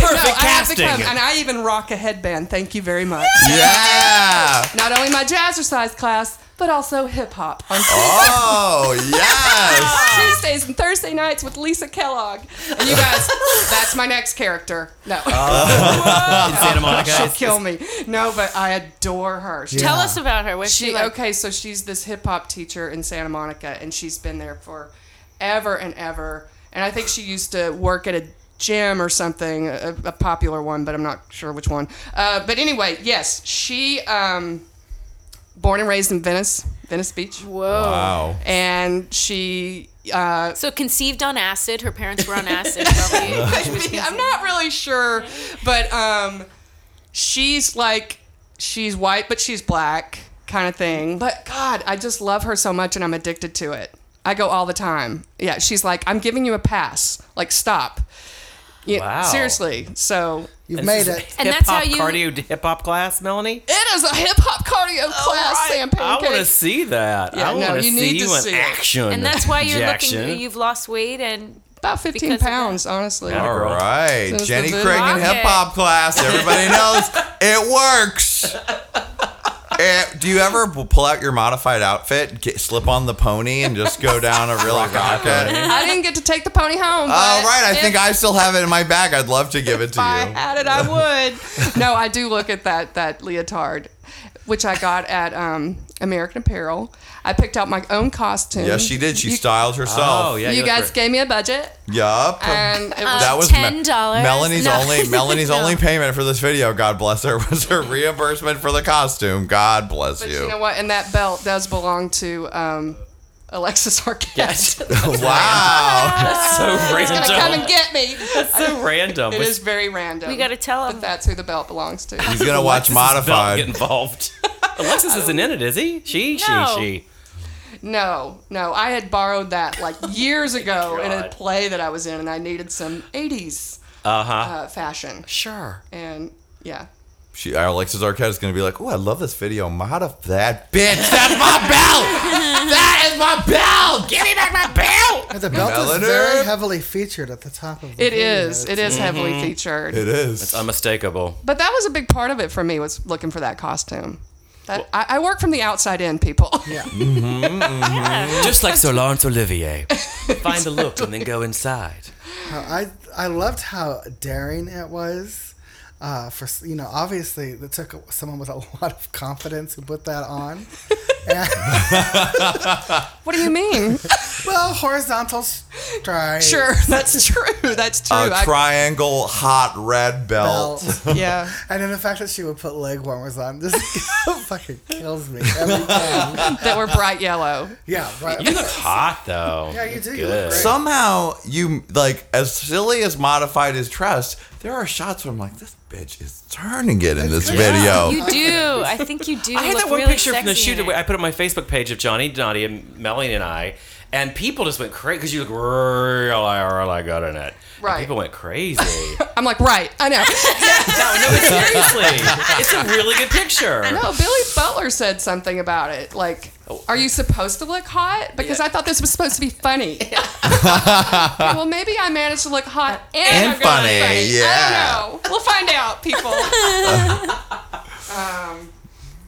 no, I have casting. become, and I even rock a headband. Thank you very much. Yeah. Not only my jazzercise class, but also hip hop on Oh, yes. Tuesdays and Thursday nights with Lisa Kellogg. And you guys, that's my next character. No, In Santa Monica. she'll kill me. No, but I adore her. She- Tell us about her. What's she, She like? okay, so she's this hip hop teacher in Santa Monica, and she's been there for ever and ever. And I think she used to work at a gym or something, a, a popular one, but I'm not sure which one. Uh, but anyway, yes, she um, born and raised in Venice, Venice Beach, Whoa. Wow. and she. Uh, So conceived on acid. Her parents were on acid. Probably. I'm not really sure, but um, she's like she's white, but she's black kind of thing. But God, I just love her so much, and I'm addicted to it. I go all the time. Yeah, she's like, I'm giving you a pass. Like, stop. Yeah, Wow. Seriously. So You've This made is a it. And that's how you- cardio hip hop class, Melanie. it is a hip hop cardio class, Sam I want to see that. Yeah, I no, want to you see need to you in see action. And that's why you're Jackson. looking. You've lost weight and About 15 Because pounds, honestly. Yeah. All girl. right, Since Jenny Craig in hip hop class. Everybody knows it works. Eh, do you ever pull out your modified outfit, get, slip on the pony, and just go down a real rocket? I didn't get to take the pony home. All but right, I if- think I still have it in my bag. I'd love to give it to If I had it, I would. no, I do look at that that leotard, which I got at um, American Apparel. I picked out my own costume. Yes, she did. She You- styled herself. Oh yeah, you look guys great. gave me a budget, Yup. and it was that was $10. Melanie's No. only Melanie's No. only payment for this video. God bless her. Was her reimbursement for the costume. God bless But you. you know what? And that belt does belong to um, Alexis Arquette. Yes. wow. That's so Gonna come and random. get me. That's so random. It is very random. we got to tell But that's who the belt belongs to. He's gonna watch Alexis's belt Get involved. Alexis isn't in it, is he? She, No. she, she. No, no. I had borrowed that like years ago in a play that I was in, and I needed some '80s Uh-huh. uh, fashion. Sure. And yeah, She, Alexis Arquette is gonna be like, "Oh, I love this video. Modify that bitch. That's my belt. that is my belt. Give me back my belt." The belt Melanie? is very heavily featured at the top of the it video. is. It is heavily featured. It is. It is. Unmistakable. But that was a big part of it for me was looking for that costume. That I, I work from the outside in, people. Yeah. Mm-hmm, mm-hmm. Just like Solange Olivier. Find the look and then go inside. I I loved how daring it was. Uh, for you know, obviously, it took someone with a lot of confidence who put that on. What do you mean? well, horizontal stripes. sure, that's true. That's true. A I- triangle hot red belt. belt. yeah. And then the fact that she would put leg warmers on just fucking kills me. That were bright yellow. Yeah, right. You look hot though. Yeah, you do. You look great. Somehow you like as silly as modified is dressed. There are shots where I'm like, this bitch is turning it in this video. You do. I think you do. I had look that one really picture from the shoot in that it. I put on my Facebook page of Johnny, Donnie, and Melanie and I, and people just went crazy because you look really, really good in it. And Right. people went crazy. I'm like, right. I know. no, no, but seriously, it's a really good picture. No, Billy Butler said something about it. Like, are you supposed to look hot? Because I thought this was supposed to be funny. Well, maybe I managed to look hot and, And be funny, yeah. I don't know. We'll find out, people. um,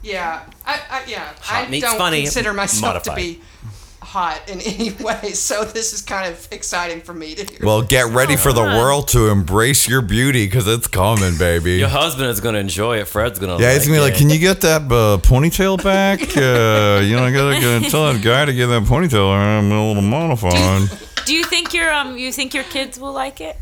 yeah, I, I yeah, Hot I don't funny, consider myself modified. to be hot in any way. So this is kind of exciting for me to hear. Well, get ready for the world to embrace your beauty because it's coming, baby. Your husband is gonna enjoy it. Fred's gonna. Yeah, he's gonna be like, it. "Can you get that uh, ponytail back? Uh, you know, I gotta, gotta tell that guy to get that ponytail. I'm a little modified." Do you think your um? You think your kids will like it?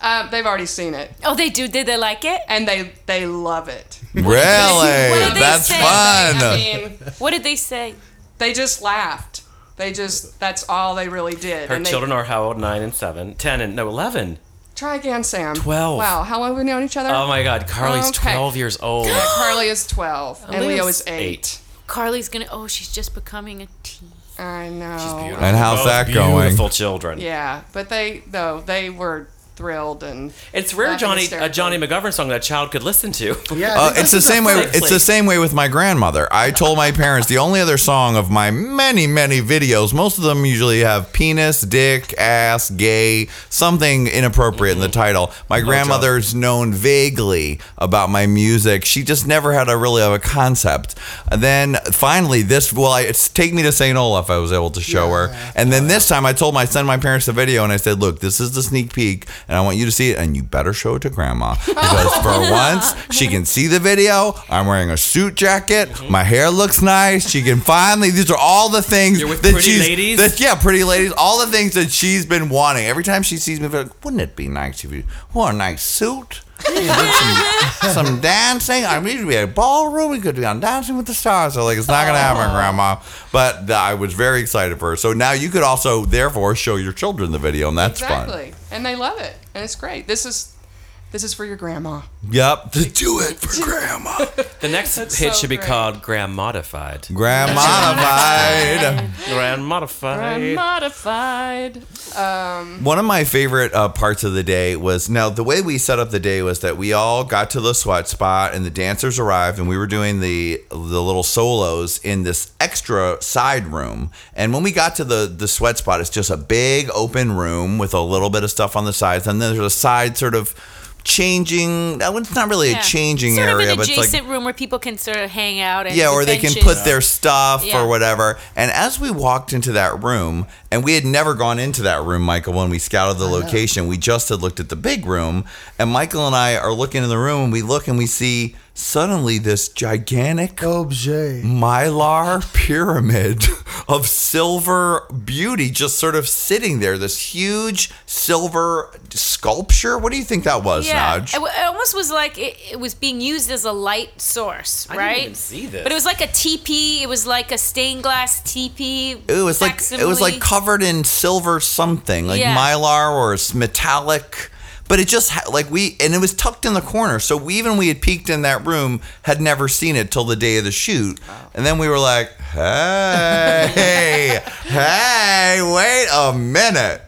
Um, they've already seen it Oh, they do. Did they like it? and they they love it. really? did they That's say? fun. I mean, What did they say? they just laughed. They just that's all they really did. Her and they, children are how old? Nine and seven, ten and no eleven. Try again, Sam. 12. Wow, how long have we known each other? Oh my God, Carly's Okay. twelve years old. Yeah, Carly is 12 and Leo is 8. Eight. Carly's gonna. Oh, she's just becoming a teen. I know. Beautiful. And how's Both that going? Beautiful children. Yeah, but they though they were thrilled and It's rare, Johnny, a. Johnny McGovern song that a child could listen to. Yeah, Uh, it's the same way. It's the same way with my grandmother. I told my parents the only other song of my many, many videos. Most of them usually have penis, dick, ass, gay, something inappropriate in the title. My grandmother's known vaguely about my music. She just never had a really of a concept. And then finally, this well, I, it's take me to St. Olaf. I was able to show her, and then this time I told my send my parents the video, and I said, "Look, this is the sneak peek, and I want you to see it, and you better show it to grandma because for once she can see the video. I'm wearing a suit jacket. Mm-hmm. My hair looks nice. She can finally. These are all the things You're with that pretty she's ladies? that yeah, pretty ladies. All the things that she's been wanting. Every time she sees me, like, wouldn't it be nice if you wore a nice suit? Some, dancing. I mean, we had a ballroom. We could be on Dancing with the Stars. So like, it's not gonna happen, oh. Grandma. But I was very excited for her. So now you could also, therefore, show your children the video, and that's fun. exactly, and they love it, and it's great. This is This is for your grandma. Yep. To do it for grandma. The next That's hit so should be great. called Grand Modified. Grandmodified. Grand Modified. Grand Modified. Um, One of my favorite uh, parts of the day was now the way we set up the day was that we all got to the sweat spot and the dancers arrived and we were doing the the little solos in this extra side room. And when we got to the the sweat spot, it's just a big open room with a little bit of stuff on the sides, and then there's a side sort of changing. uh, It's not really Yeah. a changing sort area, of an but it's like an adjacent room where people can sort of hang out. And yeah, the or they can benches. put their stuff Yeah. or whatever. And as we walked into that room, and we had never gone into that room, Michael, when we scouted the location, we just had looked at the big room. And Michael and I are looking in the room, and we look and we see suddenly this gigantic Objet. mylar pyramid of silver beauty just sort of sitting there. This huge silver sculpture. What do you think that was, Yeah, Naj? it, it almost was like it, it was being used as a light source, right I didn't even see this. But it was like a teepee. It was like a stained glass teepee. It was like it was like covered in silver something, like Yeah. mylar or s- metallic. But it just ha- like we and it was tucked in the corner, so we even we had peeked in that room had never seen it till the day of the shoot, and then we were like, "Hey, hey, wait a minute!"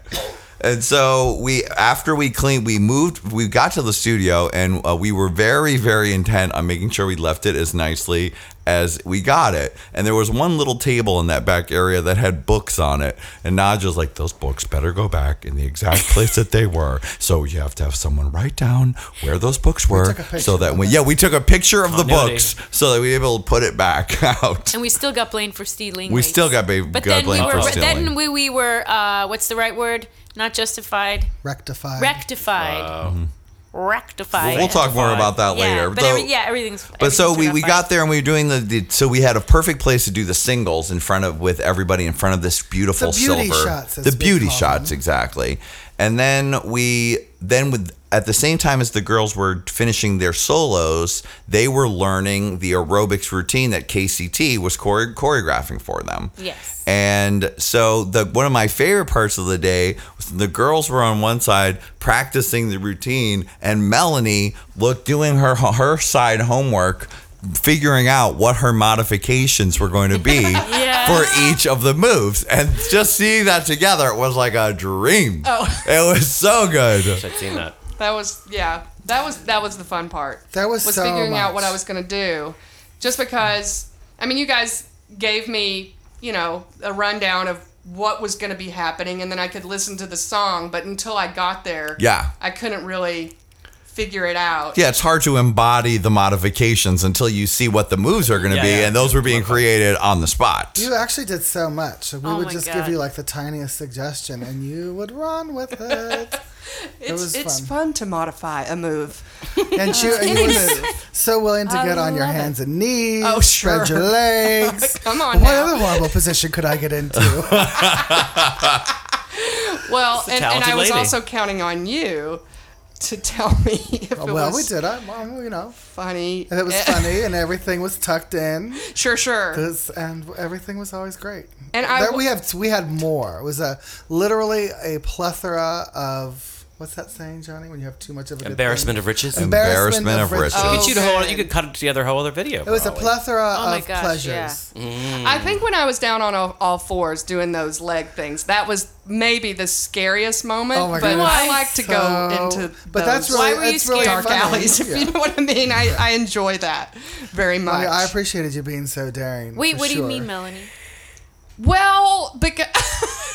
And so we, after we cleaned, we moved, we got to the studio, and uh, we were very, very intent on making sure we left it as nicely as we got it. And there was one little table in that back area that had books on it, and Naj was like, "Those books better go back in the exact place that they were." So you have to have someone write down where those books were, took a picture so that of when yeah, we took a picture of the Continuity. books so that we were able to put it back out. and we still got blamed for stealing. We weights. still got ba- But got then we blamed were. for stealing. Then we, we were. Uh, what's the right word? Not justified. Rectified. Rectified. Mm-hmm. Rectified. We'll, we'll talk more about that yeah, later. But So- every, yeah, everything's. But so we, we got there and we were doing the, the so we had a perfect place to do the singles in front of with everybody in front of this beautiful The beauty silver shots, as the beauty shots them. exactly and then we then with at the same time as the girls were finishing their solos they were learning the aerobics routine that KCT was chore- choreographing for them Yes. and so the one of my favorite parts of the day was the girls were on one side practicing the routine, and Melanie looked doing her her side homework, figuring out what her modifications were going to be for each of the moves. And just seeing that together was like a dream. Oh. It was so good. I'd seen that. that was yeah. That was that was the fun part. That was was so figuring out what. I was gonna do. Just because I mean you guys gave me, you know, a rundown of what was gonna be happening and then I could listen to the song, but until I got there Yeah. I couldn't really figure it out. Yeah, it's hard to embody the modifications until you see what the moves are going to Yeah, be, yeah. and those were being created on the spot. You actually did so much. We Oh would just God. give you like the tiniest suggestion, and you would run with it. It's was it's fun. fun to modify a move. And you, and you were so willing to get on your hands and knees, Oh, spread your legs. Come on What now. other horrible position could I get into? Well, and, and I talented was lady. also counting on you to tell me if it oh, well, we did. it. well, you know, funny. and it was funny, and everything was tucked in. Sure, sure. and everything was always great. And I There- w- we have we had more. It was a literally a plethora of what's that saying, Johnny? When you have too much of a good Embarrassment thing? of riches. Embarrassment, Embarrassment of of riches. riches. You could shoot a whole. You could cut it together a whole other video. It was a plethora Oh of gosh, pleasures. I think when I was down on all, all fours doing those leg things, that was maybe the scariest moment. Oh my but goodness. I like to go So- into but that's really, Why were you it's really scared? dark funny. alleys, if Yeah. you know what I mean. I, I enjoy that very much. I, I appreciated you being so daring. Wait, for what do you mean, Melanie? Well, because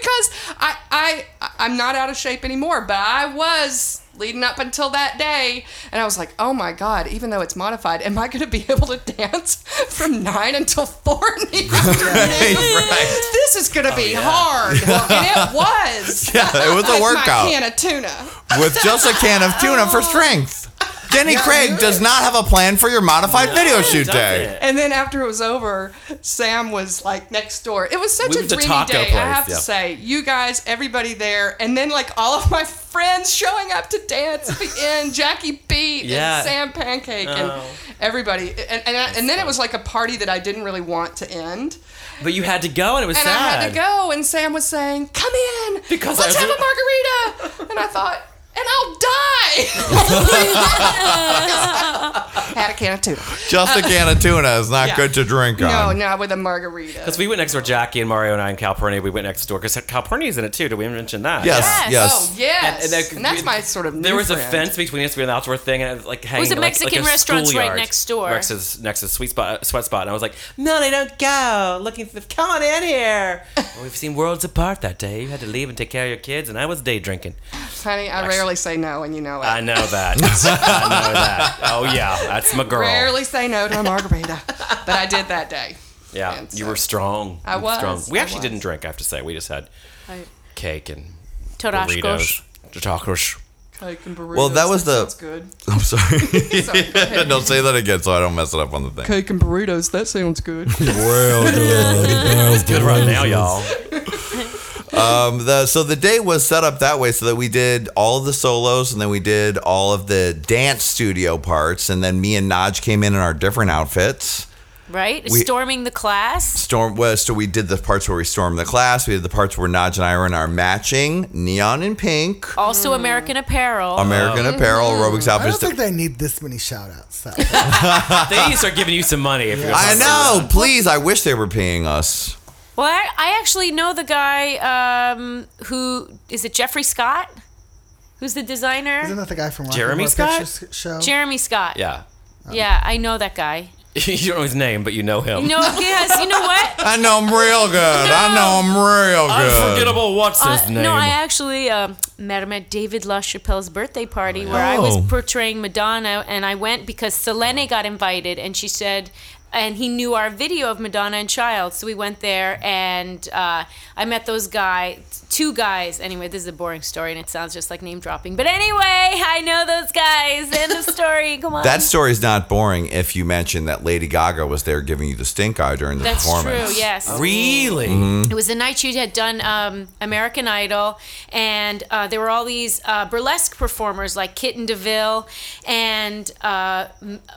because I I I'm not out of shape anymore, but I was leading up until that day, and I was like, oh my god, even though it's modified, am I going to be able to dance from nine until four in the afternoon? right. This is going to oh, be hard, and it was. Yeah, it was a workout can of tuna. with just a can of tuna for strength. Jenny Craig does not have a plan for your modified video shoot day. it? And then after it was over, Sam was like next door. It was such We a went to dreamy taco day, I have yeah. to say. You guys, everybody there, and then like all of my friends showing up to dance at the end. Jackie Beat Yeah. and Sam Pancake and Oh. everybody. And and, I, and then it was like a party that I didn't really want to end. But you had to go, and it was And sad. I had to go, and Sam was saying, "Come in, Because let's I have a margarita." and I thought, and I'll die. Had a can of tuna. Just a can of tuna is not good to drink No, on. No, not with a margarita. Because we went next door, Jackie and Mario and I and Calpernia. We went next door because Calpernia's in it too. Did we mention that? Yes, Yes. yes. Oh yes, And- and, and that's we- my sort of. There new was a fence between us. We had an outdoor thing, and it was like hanging. was a like- Mexican like a restaurants right schoolyard next door. Next to next to sweet spot, uh, sweat spot, and I was like, "Melanie, don't go. Looking, for, come on in here." well, we've seen worlds apart that day. You had to leave and take care of your kids, and I was day drinking. honey. I rarely say no, and you know it. I know that. I know that. Oh yeah, that's my girl. Rarely say no to a margarita, but I did that day. Yeah, And you so- were strong. I was, Strong. We I actually was. didn't drink. I have to say, we just had cake and Tarascos. burritos, tacos. Cake and burritos. Well, that was the- sounds good. I'm sorry. Sorry, go ahead. Don't say that again so I don't mess it up on the thing. Cake and burritos. That sounds good. Well, good. Good right now, y'all. Um, the, so the day was set up that way so that we did all of the solos and then we did all of the dance studio parts and then me and Naj came in in our different outfits. Right? We- Storming the class. Storm was so we did the parts where we stormed the class. We did the parts where Naj and I were in our matching neon and pink Also American Apparel. American Apparel aerobics I don't outfits. think they need this many shout outs. They need to start giving you some money if you're. I know. Please, I wish they were paying us. Well, I, I actually know the guy um, who is it Jeffrey Scott? Who's the designer? Isn't that the guy from Rocky Jeremy Horror Scott? Picture Show? Jeremy Scott. Yeah. Yeah, I know that guy. you don't know his name, but you know him. No, yes, you know what? I know him real good. I know him real good. Unforgettable. What's his Uh, name? no, I actually um, met him at David LaChapelle's birthday party where I was Oh. portraying Madonna, and I went because Selene got invited, and she said, and he knew our video of Madonna and Child, so we went there, and uh, I met those guys, two guys. Anyway, this is a boring story, and it sounds just like name dropping, but anyway, I know those guys. End of story. Come on. That story's not boring if you mention that Lady Gaga was there giving you the stink eye during the That's performance. true. Yes. really. Mm-hmm. It was the night she had done um, American Idol, and uh, there were all these uh, burlesque performers like Kitten DeVille and uh,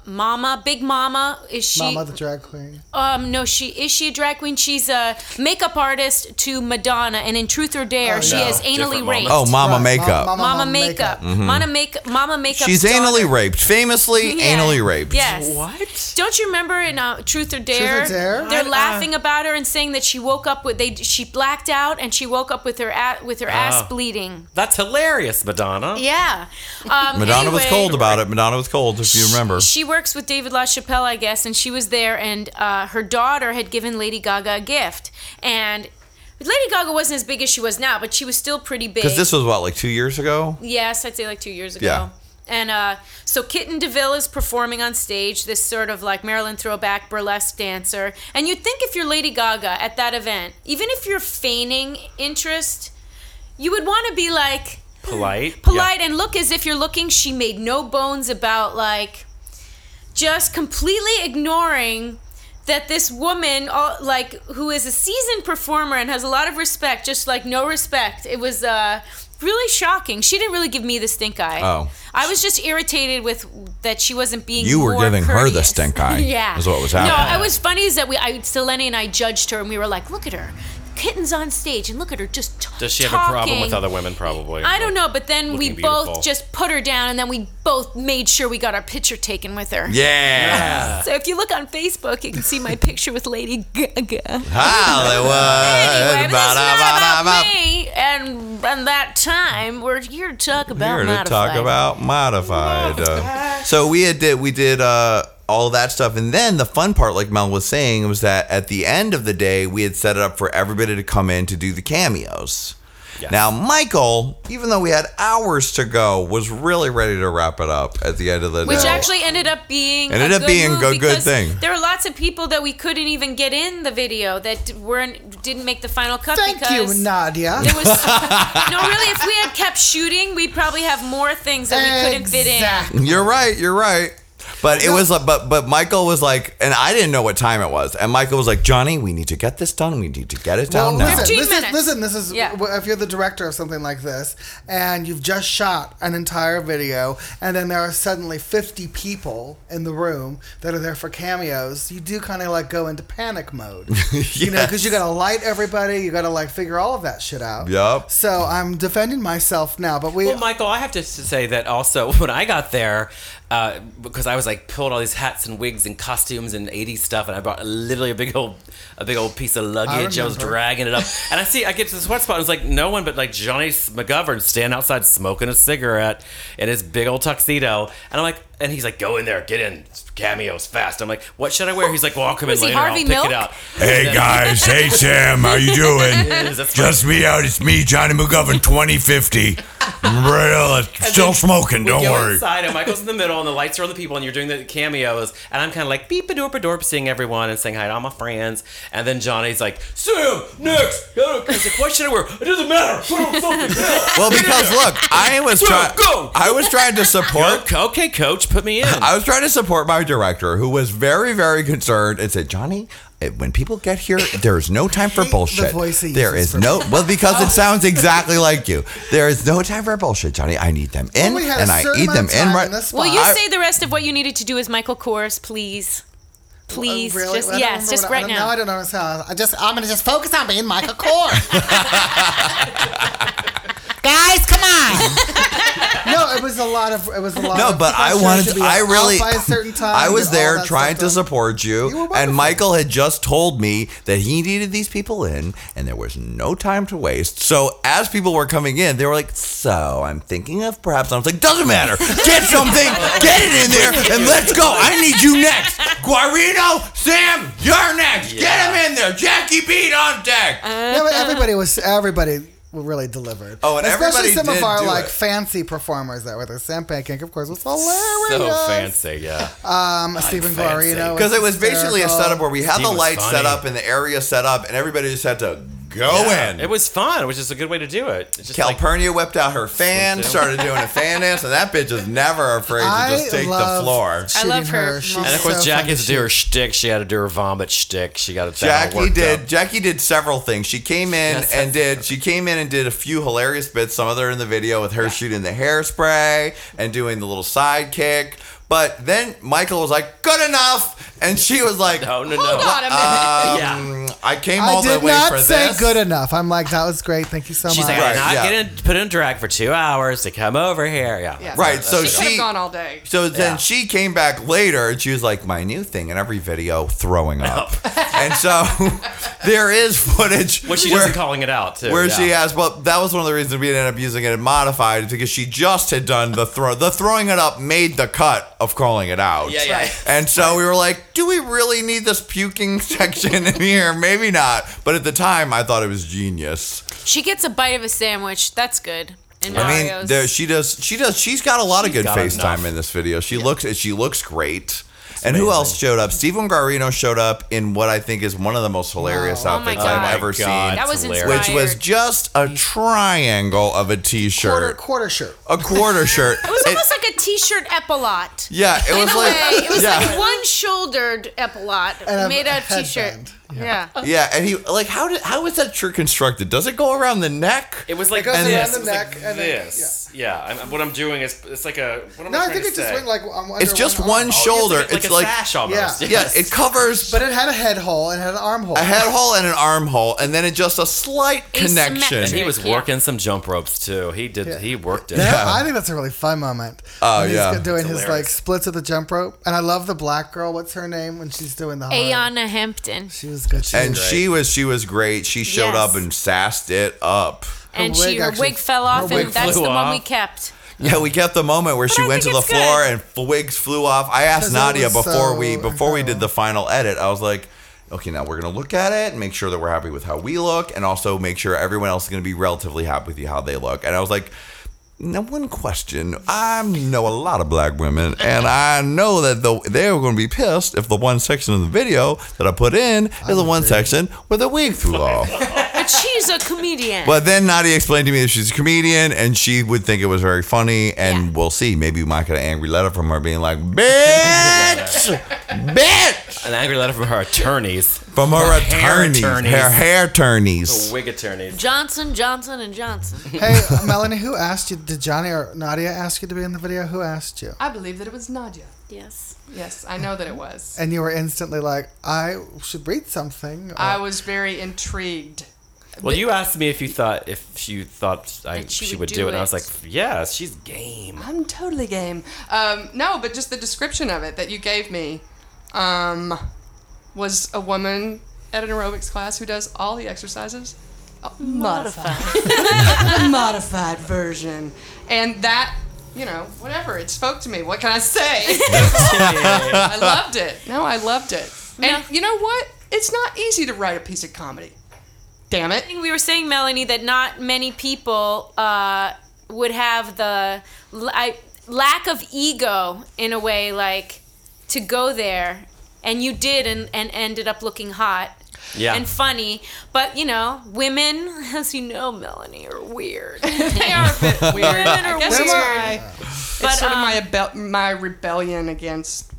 Mama, Big Mama. Is she? Mama the drag queen. Um, no, she is she a drag queen? She's a makeup artist to Madonna, and in Truth or Dare, she no. is anally Different raped. Oh, Mama Right, Makeup. Mama, Mama, makeup. Mama make Mama makeup. She's anally raped. Famously Yeah. anally raped. Yes. What? Don't you remember in uh, Truth or Dare? Dare? They're I- laughing about her and saying that she woke up with they she blacked out and she woke up with her a, with her ass Oh. bleeding. That's hilarious, Madonna. Yeah. Um, Madonna was cold about it. Madonna was cold, if you remember. She works with David LaChapelle, I guess, and she was there, and uh, her daughter had given Lady Gaga a gift, and. Lady Gaga wasn't as big as she was now, but she was still pretty big. Because this was what, like two years ago? Yes, I'd say like two years ago. Yeah. And uh, so Kitten DeVille is performing on stage, this sort of like Marilyn throwback burlesque dancer. And you'd think if you're Lady Gaga at that event, even if you're feigning interest, you would want to be like Polite. polite and look as if you're looking. She made no bones about like just completely ignoring that this woman uh, like who is a seasoned performer and has a lot of respect just like no respect. It was uh really shocking. She didn't really give me the stink eye. Oh. i was just irritated with that she wasn't being You were giving her the stink eye, yeah. is what was no it was funny is that we i selene and i judged her and we were like look at her kitten's on stage and look at her just t- Does she have a problem with talking. other women? Probably. I don't know, but then we Looking both just put her down, and then we both made sure we got our picture taken with her. Yeah. So if you look on Facebook, you can see my picture with Lady Gaga. Hollywood. Anyway, but that's not Ba-da-ba-da-ba. about me and, and that time. We're here to talk about Here to modified. talk about modified. Uh, so we had did we did uh, all that stuff, and then the fun part, like Mel was saying, was that at the end of the day, we had set it up for everybody to come in to do the cameos. Yes. Now, Michael, even though we had hours to go, was really ready to wrap it up at the end of the Which day. Which actually ended up being Ended a up good being move a good because thing. There were lots of people that we couldn't even get in the video that weren't didn't make the final cut Thank you, because Nadia. There was no, really. If we had kept shooting, we'd probably have more things that we couldn't fit in. You're right. You're right. But it was like, but but Michael was like, and I didn't know what time it was, and Michael was like, Johnny, we need to get this done. We need to get it Well, down now. listen, 15 this minutes. is listen. This is Yeah. if you're the director of something like this, and you've just shot an entire video, and then there are suddenly 50 people in the room that are there for cameos. You do kind of like go into panic mode, you know, because you got to light everybody. You got to like figure all of that shit out. Yup. So I'm defending myself now, but we. Well, Michael, I have to say that also when I got there, uh, because I was like pulled all these hats and wigs and costumes and 80s stuff, and I brought literally a big old, a big old piece of luggage. I, was dragging it up, and I see I get to the sweat spot. And it's like no one but like Johnny McGovern standing outside smoking a cigarette in his big old tuxedo, and I'm like, and he's like, go in there, get in, cameos fast. I'm like, what should I wear? He's like, well, I'll come in Was he later. I'll Harvey pick Milk? it out. Hey then- guys, hey Sam, how you doing? Yes, that's Just me out. It's me, Johnny McGovern, 2050. Real, still smoking. Don't go worry. inside, and Michael's in the middle, and the lights are on the people, and you're doing the cameos, and I'm kind of like beep a doop a dorp, seeing everyone and saying hi to all my friends, and then Johnny's like, Sam, next. He's like, what should I wear? It doesn't matter. Put on something. Well, because look, I was Go, trying. go. I was trying to support. Okay, okay, coach, put me in. I was trying to support my director, who was very, very concerned, and said, "Johnny, eh, when people get here, there is no time for hate the bullshit. voice he There uses is for no well because it sounds exactly like you. There is no time for bullshit, Johnny. I need them in, we and I certain eat them amount in right. in this Will spot. you I- say the rest of what you needed to do as Michael Kors, please? Please, Really? just I don't yes, just what I- right I don't now. know. I don't understand. I just I'm gonna just focus on being Michael Kors. Guys, come on. no, it was a lot of it was a lot. No, of but I wanted. to To, be I really. by a certain time. I was there trying to done. support you, You and. Michael had just told me that he needed these people in, and there was no time to waste. So as people were coming in, they were like, "So I'm thinking of perhaps." I was like, "Doesn't matter. Get something. Get it in there, and let's go. I need you next. Guarino, Sam, you're next. Get him in there. Jackie Beat on deck." Yeah, everybody was everybody really delivered. Oh, and especially everybody some did of our like it. fancy performers that were there. Sam Pancake, of course, was hilarious. so fancy, yeah. Um, Stephen fancy. Guarino Because it was basically a hysterical. setup where we had Steve the was lights set up and the area set up, and everybody just had to go Yeah, in. It was fun, which is a good way to do it. It's just like, Calpernia whipped out her fan, started doing a fan dance, and that bitch is never afraid to just take the floor. I love shooting her. She's and of course, so Jackie fun had to do her shoot. shtick. She had to do her vomit shtick. She got it that Jackie did. up. Jackie did several things. She came in Yes, and did. She came in and did a few hilarious bits. Some of them are in the video with her shooting the hairspray and doing the little sidekick. But then Michael was like, "Good enough," and she was like, No, no, no. Hold on a minute. um, I came all I the did way not for say this." good enough. I'm like, that was great. Thank you so much. She's much. like, Right, I'm not yeah. getting put in drag for two hours to come over here. Yeah. Yeah. Right, so she could have she- gone all day. So then Yeah. she came back later and she was like, My new thing in every video, throwing up. and so there is footage Well, she where, doesn't calling it out too. where yeah. she has well, that was one of the reasons we ended up using it in modified is because she just had done the throw the throwing it up made the cut of calling it out. Yeah, yeah. And so we were like, Do we really need this puking section in here? Maybe not. But at the time I thought it was genius. She gets a bite of a sandwich. That's good. In I Mario's. mean, there, she does. She does. She's got a lot of good got FaceTime in this video. She looks. She looks great. And who else showed up? Stephen Guarino showed up in what I think is one of the most hilarious Wow. Oh, oh outfits God. I've Oh ever God. seen. that was hilarious. inspired. Which was just a triangle of a quarter, t-shirt, quarter shirt. a quarter shirt. It was It- almost like a t-shirt epaulette. yeah, it In was a like way, it was yeah. like one shouldered epaulette made out of t-shirt. Headband. Yeah. yeah, and he like how did how is that shirt constructed? Does it go around the neck? It was like goes this. around the It was like and then- this. yeah. I'm, what I'm doing is it's like a. What am No, I I trying think to it just say? went like um, under It's just arm. one Oh, shoulder. It's like, it's like like a sash almost. Yeah. yeah, it covers But it had a head hole and had an armhole. a head hole and an arm hole, and then it just a slight connection. And he was Yeah. working some jump ropes too. He did. Yeah. He worked it. Yeah, I think that's a really fun moment. Oh, When he's yeah. doing It's his like splits of the jump rope, and I love the black girl. What's her name when she's doing the hard- Ayana Hampton. She was good. She and was she was she was great. She showed Yes. up and sassed it up. And wig she her actually- wig fell her off, wig and that's the flew one we off. kept. Yeah, we kept the moment where she I went to think the it's floor good. and f- wigs flew off. I asked 'Cause it Nadia was before so we before we did the final edit. I was like, okay, now we're gonna look at it and make sure that we're happy with how we look, and also make sure everyone else is gonna be relatively happy with you how they look. And I was like. Now, one question. I know a lot of black women, and I know that the, they're going to be pissed if the one section of the video that I put in is the one section where the wig flew off. But but she's a comedian. But then Nadia explained to me that she's a comedian and she would think it was very funny. And Yeah. we'll see. Maybe we might get an angry letter from her being like, bitch, bitch. An angry letter from her attorneys. From her, Her hair attorneys, attorneys. her hair attorneys. Wig attorneys. Johnson, Johnson, and Johnson. Hey, Melanie, who asked you? Did Johnny or Nadia ask you to be in the video? Who asked you? I believe that it was Nadia. Yes. Yes, I know that it was. And you were instantly like, I should read something. or- I was very intrigued. Well, you asked me if you thought if you thought I, she, she would would do, do it, and I was like, yeah, she's game. I'm totally game. Um, no, but just the description of it that you gave me um, was a woman at an aerobics class who does all the exercises. Modified. the modified version. And that, you know, whatever, it spoke to me. What can I say? I loved it. No, I loved it. And you know what? It's not easy to write a piece of comedy. Damn it. We were saying, Melanie, that not many people uh, would have the l- I, lack of ego in a way, like to go there, and you did, and, and ended up looking hot. Yeah. And funny, but you know, women, as you know, Melanie, are weird. They are a bit weird. Women are I guess it's weird. my, But, it's sort of um, my, abel- my rebellion against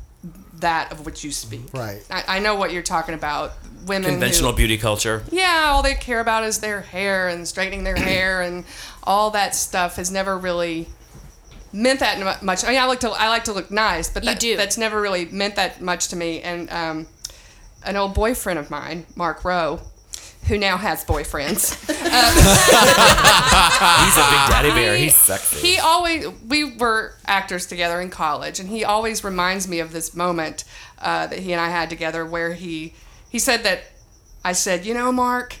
that of which you speak. Right. I, I know what you're talking about. Women. Conventional Who, beauty culture. yeah, all they care about is their hair and straightening their hair and all that stuff has never really meant that much. I mean, I like to I like to look nice, but You that, do. that's never really meant that much to me. And um, an old boyfriend of mine, Mark Rowe, who now has boyfriends. He's a big daddy bear. He's sexy. He always we were actors together in college, and he always reminds me of this moment uh, that he and I had together, where he he said that I said, you know, Mark,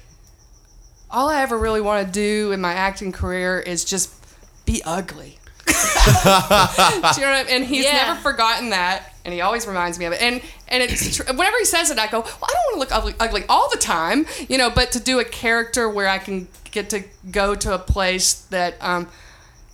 all I ever really want to do in my acting career is just be ugly. do you know what I mean? And he's Yeah. never forgotten that, and he always reminds me of it. And and it's tr- whenever he says it, I go, well, I don't want to look ugly, ugly all the time, you know. But to do a character where I can get to go to a place that, um,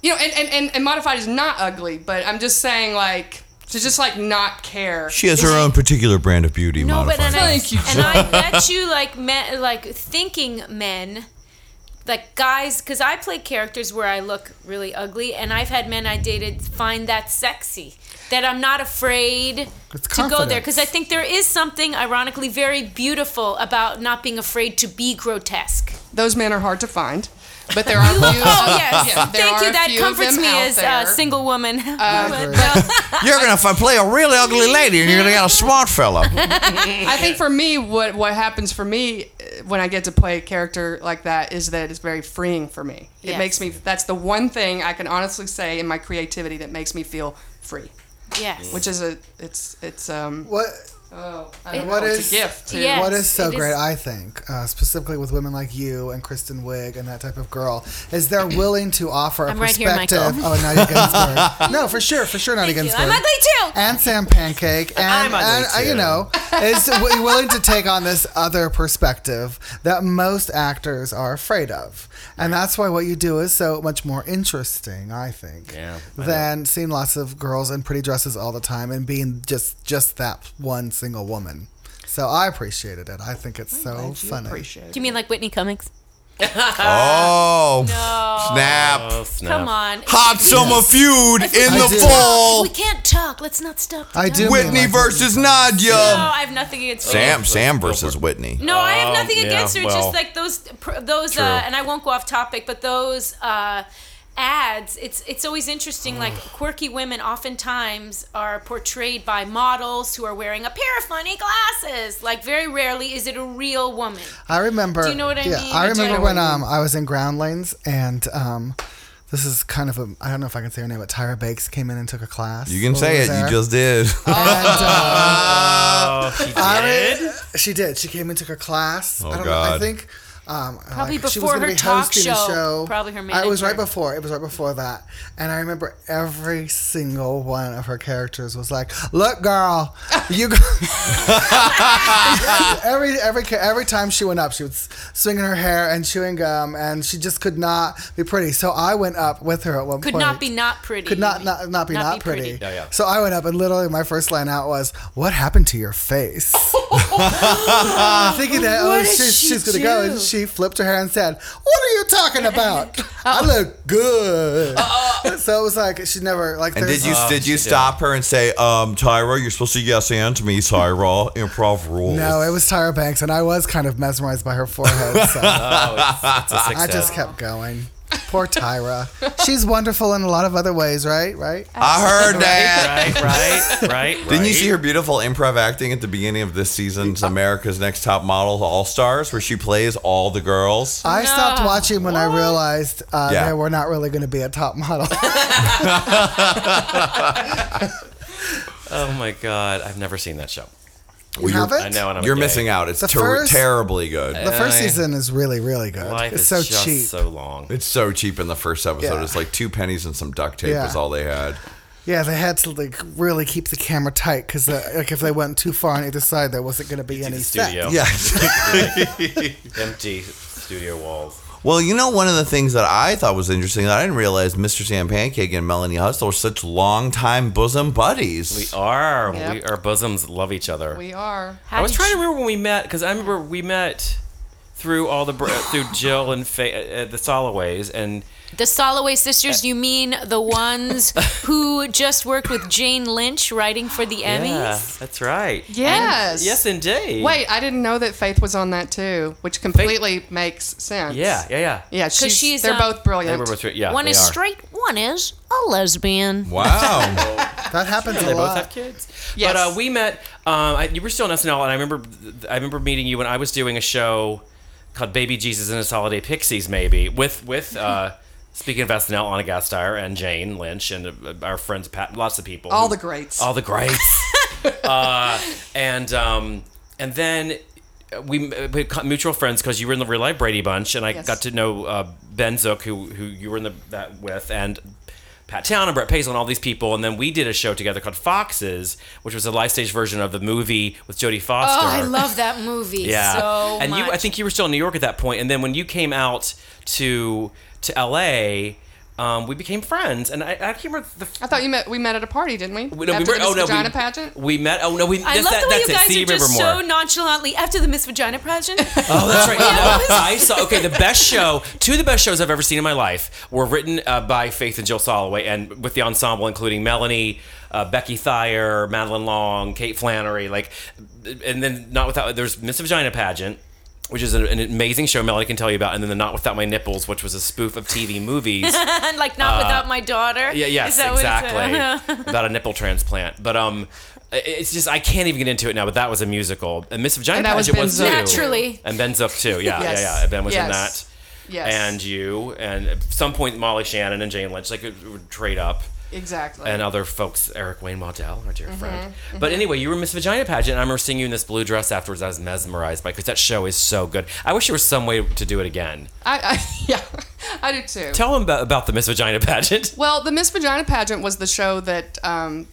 you know, and and, and, and modified is not ugly, but I'm just saying like to just like not care. She has her own particular brand of beauty. No, but and I, Thank you, and I bet you like men, like thinking men, like guys, because I play characters where I look really ugly, and I've had men I dated find that sexy. That I'm not afraid to go there because I think there is something ironically very beautiful about not being afraid to be grotesque. Those men are hard to find, but there are few. Oh yes, Yeah, there thank are you. That comforts me as a there. single woman. You're gonna f- play a really ugly lady, and you're gonna get a smart fella. I think for me, what what happens for me uh, when I get to play a character like that is that it's very freeing for me. It makes me. That's the one thing I can honestly say in my creativity that makes me feel free. yes, Which is a. It's it's um. What Oh, I don't What know, is- a gift. Too. Yes, is so it is- great, I think, uh, specifically with women like you and Kristen Wiig and that type of girl, is they're willing to offer a I'm right here, perspective. Michael. oh, Nadia Ginsburg. no, for sure, for sure, Nadia Thank you. I'm ugly too. and Sam Pancake, and, I'm ugly and uh, you know, is willing to take on this other perspective that most actors are afraid of, and that's why what you do is so much more interesting, I think, Yeah, I than seeing lots of girls in pretty dresses all the time and being just just that one single woman. So I appreciated it. I think it's so Glad you funny. appreciate Do you mean like Whitney Cummings? Oh, snap! Oh, snap. Come on. Hot summer feud in I the do. fall. We can't talk. Let's not stop. the I do. Whitney like versus Nadia. No, I have nothing against Sam, her. Sam versus Whitney. No, I have Oh, nothing yeah, against her. It's well, just like those, those, uh, and I won't go off topic, but those uh, ads. It's it's always interesting. Like quirky women, oftentimes are portrayed by models who are wearing a pair of funny glasses. Like very rarely is it a real woman. I remember. Do you know what I yeah, mean? I I remember when um I was in Groundlings and um. This is kind of a, I don't know if I can say her name, but Tyra Banks came in and took a class. You can say it. there. You just did. And, uh, Oh, she I did? re- she did. She came and took a class. Oh, I don't know. I think um, Probably like, she before was gonna her be talk hosting show. show. Probably her I- It was right before. It was right before that, and I remember every single one of her characters was like, "Look, girl, you." Go-. every every every time she went up, she was swinging her hair and chewing gum, and she just could not be pretty. So I went up with her at one Could point not be not pretty. could not not, not be not, pretty. Yeah, yeah. So I went up and literally my first line out was, "What happened to your face?" Thinking that oh, What did she's, she she's gonna go, and she she flipped her hair and said, "What are you talking about? Oh. I look good." Uh, uh, uh. so it was like she never like. And did you did you stop her and say, um, Tyra, you're supposed to yes and to me, Tyra, improv rules. No, it was Tyra Banks, and I was kind of mesmerized by her forehead. So Oh, it's, it's a I just kept going. Poor Tyra. She's wonderful in a lot of other ways, right? Right? I heard that. right, right, right. Didn't you see her beautiful improv acting at the beginning of this season's America's Next Top Model All Stars, where she plays all the girls? I stopped watching when I realized uh, Yeah. they were not really going to be a top model. Oh my god, I've never seen that show. You haven't? I know, and I'm a You're gay. missing out. It's The ter- first- terribly good. The first I- season is really, really good. Life it's is so just cheap. so long. It's so cheap in the first episode. Yeah. It's like two pennies and some duct tape Yeah. was all they had. Yeah, they had to like really keep the camera tight because like if they went too far on either side, there wasn't going to be any the set. studio. Yeah. Empty studio walls. Well, you know, one of the things that I thought was interesting that I didn't realize Mr. Sam Pancake and Melanie Hutsell are such longtime bosom buddies. We are. Yep. We, our bosoms love each other. We are. I was trying to remember when we met because I remember we met through all the through Jill and Fa- uh, the Soloways and The Soloway sisters, you mean the ones who just worked with Jane Lynch writing for the Emmys? yeah, Emmys? that's right. Yes. Yes, indeed. Wait, I didn't know that Faith was on that too, which completely makes sense. Yeah, yeah, yeah. Yeah, she's, she's, they're um, both They brilliant. were both. Yeah, one they is are. straight, one is a lesbian. Wow. That happens They a both lot. have kids. Yes. But uh, we met. Um, I, you were still on SNL, and I remember. I remember meeting you when I was doing a show called Baby Jesus and His Holiday Pixies, maybe with with. Uh, Speaking of SNL, Anna Gasteyer and Jane Lynch and uh, our friends, Pat, lots of people. All who- the greats. all the greats. uh, and um, and then we, we became mutual friends because you were in the real life Brady Bunch, and I Yes. got to know uh, Ben Zook, who who you were in the that with, and. Pat Town and Brett Paisley and all these people, and then we did a show together called Foxes, which was a live stage version of the movie with Jodie Foster. Oh, I love that movie Yeah, so and much. you, I think you were still in New York at that point, and then when you came out to to L.A., um, we became friends, and I, I can't remember the. I thought you met. We met at a party, didn't we? we- no, we After were- the oh Miss no, Vagina we, pageant. We met. Oh no, we. I that's, love that, the way you it. guys See are just Rivermore. so nonchalantly after the Miss Vagina pageant. Oh, that's right. No, I saw. Okay, the best show, two of the best shows I've ever seen in my life were written uh, by Faith and Jill Soloway, and with the ensemble including Melanie, uh, Becky Thayer, Madeline Long, Kate Flannery, like, and then not without. There's Miss Vagina pageant. Which is an, an amazing show Melanie can tell you about, and then the Not Without My Nipples, which was a spoof of TV movies. like not without my daughter. Uh, Yeah, yes, Is that what it's- exactly. about a nipple transplant. But um, it's just I can't even get into it now. But that was a musical, and Miss Vagina And that was Pageant Ben was too. Naturally. and Ben Zook too. Yeah, Yes. yeah, yeah. Ben was in that, Yes. and you, and at some point Molly Shannon and Jane Lynch like would, would trade up. Exactly. And other folks, Eric Wayne Waddell, our Mm-hmm, dear friend. But anyway, you were Miss Vagina pageant. And I remember seeing you in this blue dress afterwards. I was mesmerized by because that show is so good. I wish there was some way to do it again. I, I yeah, I do too. Tell them about, about the Miss Vagina pageant. Well, the Miss Vagina pageant was the show that um,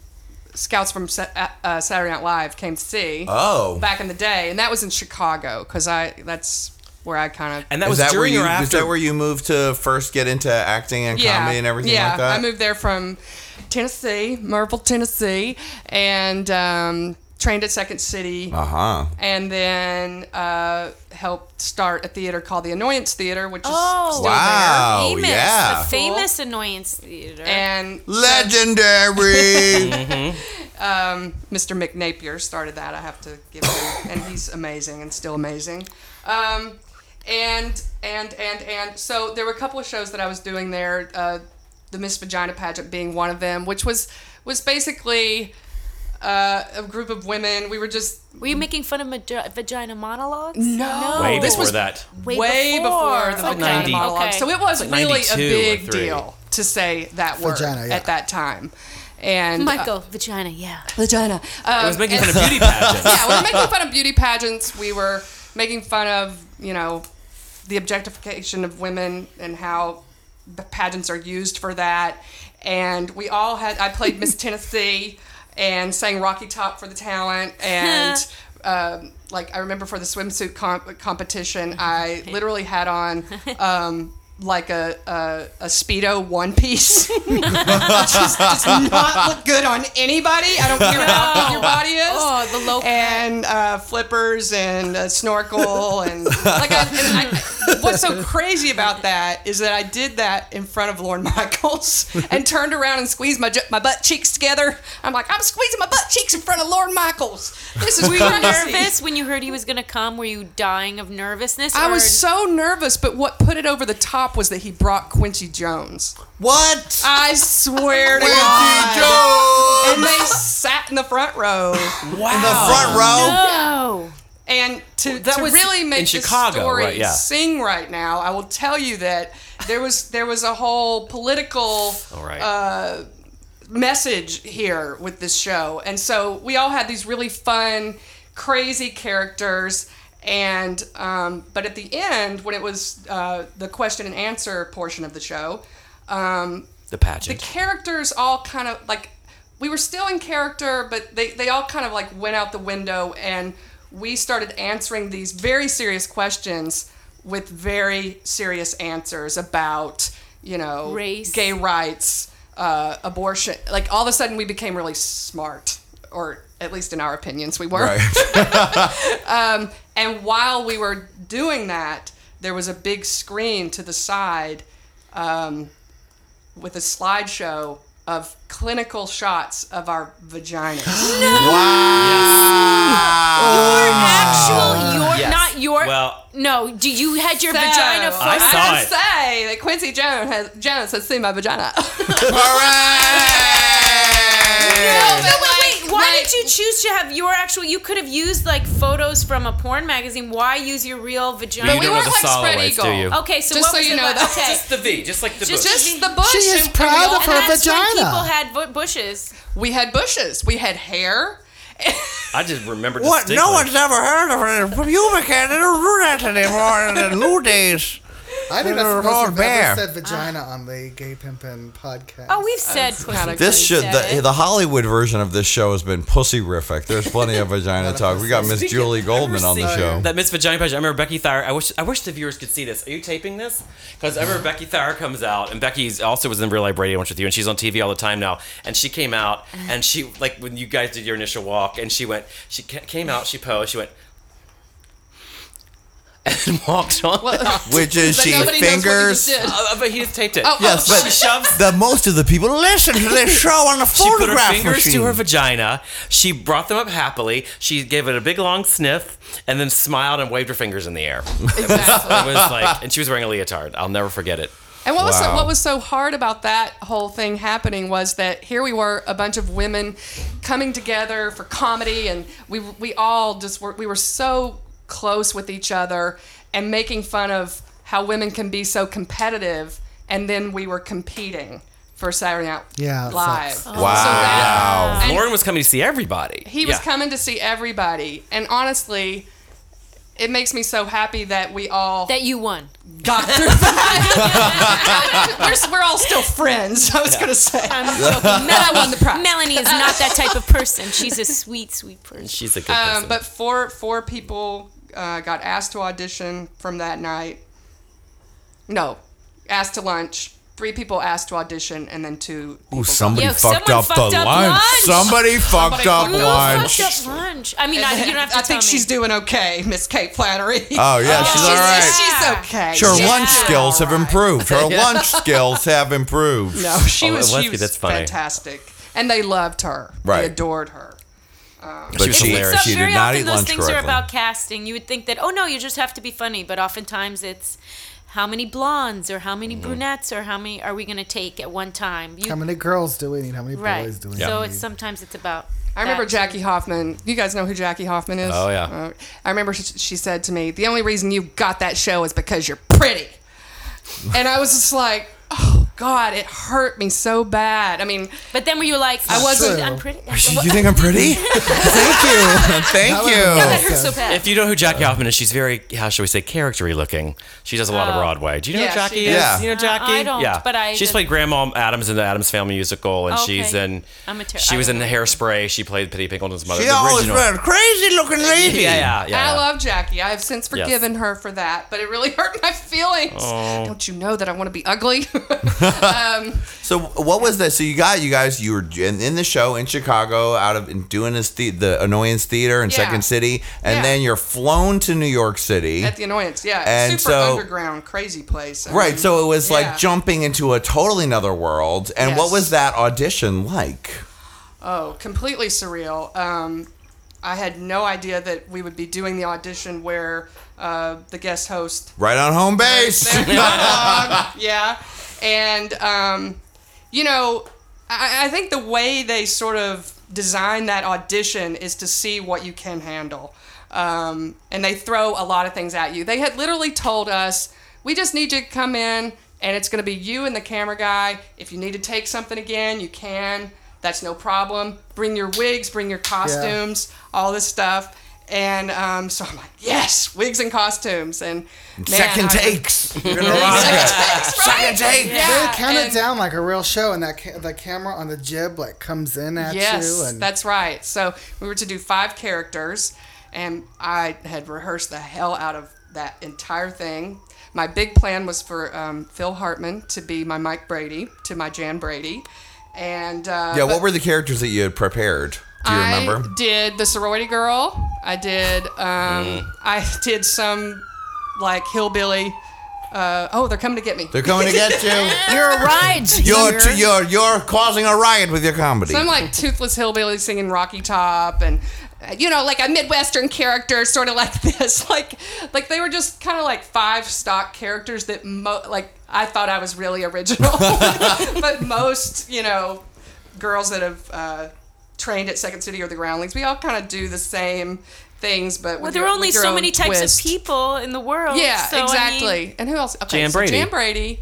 scouts from Sa- uh, uh, Saturday Night Live came to see Oh. back in the day, and that was in Chicago because I that's where I kind of And that was that where during you or is that where you moved to first get into acting and comedy and everything yeah, like that? I moved there from Tennessee, Maryville, Tennessee, and um, trained at Second City. Uh huh. And then uh, helped start a theater called the Annoyance Theater, which is Oh, still Wow. famous, yeah. the famous annoyance theater. And Legendary. um, Mr. Mick Napier started that. I have to give him, and he's amazing and still amazing. Um, and and and and so there were a couple of shows that I was doing there. Uh, the Miss Vagina pageant being one of them, which was was basically uh, a group of women. We were just Were you making fun of magi- vagina monologues? No. no. Way this before was that. Way, way before, the Okay. vagina 90. monologue. Okay. So it was like really a big deal to say that word Vagina, yeah. at that time. And uh, Michael, vagina, yeah. vagina. I Um, was making and- fun of beauty pageants. yeah, we were making fun of beauty pageants. We were making fun of, you know, the objectification of women and how the pageants are used for that. And we all had, I played Miss Tennessee and sang Rocky Top for the talent. And, um, like, I remember for the swimsuit comp- competition, I literally had on, um, like a, a, a Speedo one piece. which just does not look good on anybody. I don't care how big your body is Oh, the low and uh, flippers and a snorkel and like I, and I, what's so crazy about that is that I did that in front of Lorne Michaels and turned around and squeezed my my butt cheeks together. I'm like, I'm squeezing my butt cheeks in front of Lorne Michaels. This is Were you nervous when you heard he was gonna come? Were you dying of nervousness? I or- was so nervous, but what put it over the top was that he brought Quincy Jones. What? I swear to God. And they sat in the front row. In the front row? No. And to, that to was really make in the Chicago, story right, yeah. sing right now, I will tell you that there was there was a whole political All right. uh, message here with this show, and so we all had these really fun, crazy characters. And um, but at the end, when it was uh, the question and answer portion of the show, um, the the characters all kind of like we were still in character but they, they all kind of like went out the window and we started answering these very serious questions with very serious answers about you know Race. gay rights uh, abortion like all of a sudden we became really smart or at least in our opinions we were um, and while we were doing that there was a big screen to the side um, with a slideshow of clinical shots of our vaginas. Wow! Your actual, your Yes. not your. Well- no. Do you had your So, vagina? I I first? saw have it. to say that Quincy Jones has Jones has seen my vagina. No, no, wait, wait. Why like- did you choose to have your actual? You could have used like photos from a porn magazine. Why use your real vagina? you we weren't like spread solid eagle. do you? Okay, so Just what so was you it know about? that. Okay. Just the V, just like the Just- bush. Just the bush. She is and- and proud we of her had- And when vagina. people had bu- bushes. We had bushes. We had hair. I just remember What? distinctly. No one's ever heard of it. Pubic hair. They don't do that anymore in the new days. I think that's the Little most we've bear. ever said vagina on the Gay Pimpin' podcast. Oh, we've said pussy. kinda This crazy. should the, the Hollywood version of this show has been pussy-rific. There's plenty of vagina talk. We got Miss Julie Goldman on the show. That Miss Vagina Pageant. I remember Becky Thayer. I wish I wish the viewers could see this. Are you taping this? Because I remember Becky Thayer comes out, and Becky's also was in Real Life Radio once with you, and she's on TV all the time now. And she came out, and she like when you guys did your initial walk, and she went, she came out, she posed, she went. And walks on. Which is But she nobody knows fingers. Uh, but he just taped it. Oh, Yes, oh, but she shoves the most of the people listen to this show on the She put her fingers machine. to her vagina. She brought them up happily. She gave it a big long sniff and then smiled and waved her fingers in the air. Exactly. It was like, and she was wearing a leotard. I'll never forget it. And what was so, what was so hard about that whole thing happening was that here we were, a bunch of women coming together for comedy, and we we all just were we were so close with each other and making fun of how women can be so competitive, and then we were competing for Saturday Night Yeah, it Live. sucks. So Wow. that- and Lorne was coming to see everybody. he was Yeah. coming to see everybody, and honestly. It makes me so happy that we all That you won. got through that. we're, we're all still friends. I was gonna say. I'm joking. Melanie, Melanie is not that type of person. She's a sweet, sweet person. She's a good person. Um, but four four people uh, got asked to audition from that night. No, asked to lunch. Three people asked to audition, and then two. people Ooh, got- somebody Yo, fucked someone up fucked the up lunch. lunch. Somebody fucked up fucked up lunch. Fucked up lunch. I mean, I, you don't have to I tell think me. she's doing okay, Miss Kate Flannery. Oh yeah, she's she's, all right. she's okay. Her She's lunch doing skills all have right. improved. Her lunch skills have improved. No, she Oh, was. Leslie, She was that's funny. fantastic, and they loved her. Right. They adored her. But was she, hilarious. she so did very not often eat those lunch things correctly. are about casting. You would think that oh no, you just have to be funny, but oftentimes it's how many blondes or how many brunettes or how many are we going to take at one time? You, How many girls do we need? How many right. boys do we So need? it's sometimes it's about. I remember that, Jackie too. Hoffman. You guys know who Jackie Hoffman is? Oh, yeah. Uh, I remember she, she said to me, "The only reason you got that show is because you're pretty." and I was just like, "Oh God, it hurt me so bad." I mean, But then were you like, I wasn't- I'm pretty. you think I'm pretty? Thank you. Thank was you. That hurt so bad. if you know who Jackie Hoffman is, she's very, how should we say, charactery looking. She does a lot of Oh. Broadway. Do you know Yeah, who Jackie she is? does. You know Uh, Jackie? I don't, yeah. but I She's did- played Grandma Addams in the Addams Family musical, and Okay. she's in. I'm a ter- she was in the. Hairspray. She played Penny Pinkleton's mother. She the always original. crazy looking lady. Yeah, yeah, yeah. I love Jackie. I have since forgiven her for that, but it really hurt my feelings. Oh. Don't you know that I want to be ugly? So what was that? So you got you guys you were in, in the show in Chicago out of doing this the, the Annoyance Theater in Yeah. Second City, and Yeah. then you're flown to New York City. At the annoyance, yeah. And Super so- underground, crazy place. I Right, mean, so it was yeah. like jumping into a totally another world. And what was that audition like? Oh, completely surreal. Um, I had no idea that we would be doing the audition where uh, the guest host Right on home base. Yeah. And, um, you know, I, I think the way they sort of design that audition is to see what you can handle. Um, and they throw a lot of things at you. They had literally told us, we just need you to come in, and it's going to be you and the camera guy. If you need to take something again, you can. That's no problem. Bring your wigs, bring your costumes, all this stuff. And um, so I'm like, yes, wigs and costumes. And man, Second I- takes. You're gonna rock it. Second take. They Yeah, count it down like a real show, and that ca- the camera on the jib like comes in at Yes, you. And that's right. So we were to do five characters, and I had rehearsed the hell out of that entire thing. My big plan was for um, Phil Hartman to be my Mike Brady, to my Jan Brady, and uh, Yeah, but what were the characters that you had prepared? Do you remember? I remember? did the sorority girl. I did. Um, I did some like hillbilly. Uh, oh, they're coming to get me. They're coming to get you. You're a rides. You're, t- you're you're causing a riot with your comedy. Some like toothless hillbilly singing Rocky Top and uh, you know like a midwestern character sort of like this like like they were just kind of like five stock characters that mo- like I thought I was really original but most you know girls that have uh, trained at Second City or the Groundlings we all kind of do the same things but Well, with there your- are only so many types twist. of people in the world. Yeah, so, I mean- exactly. and who else? Okay, Jan so Brady. Jan Brady.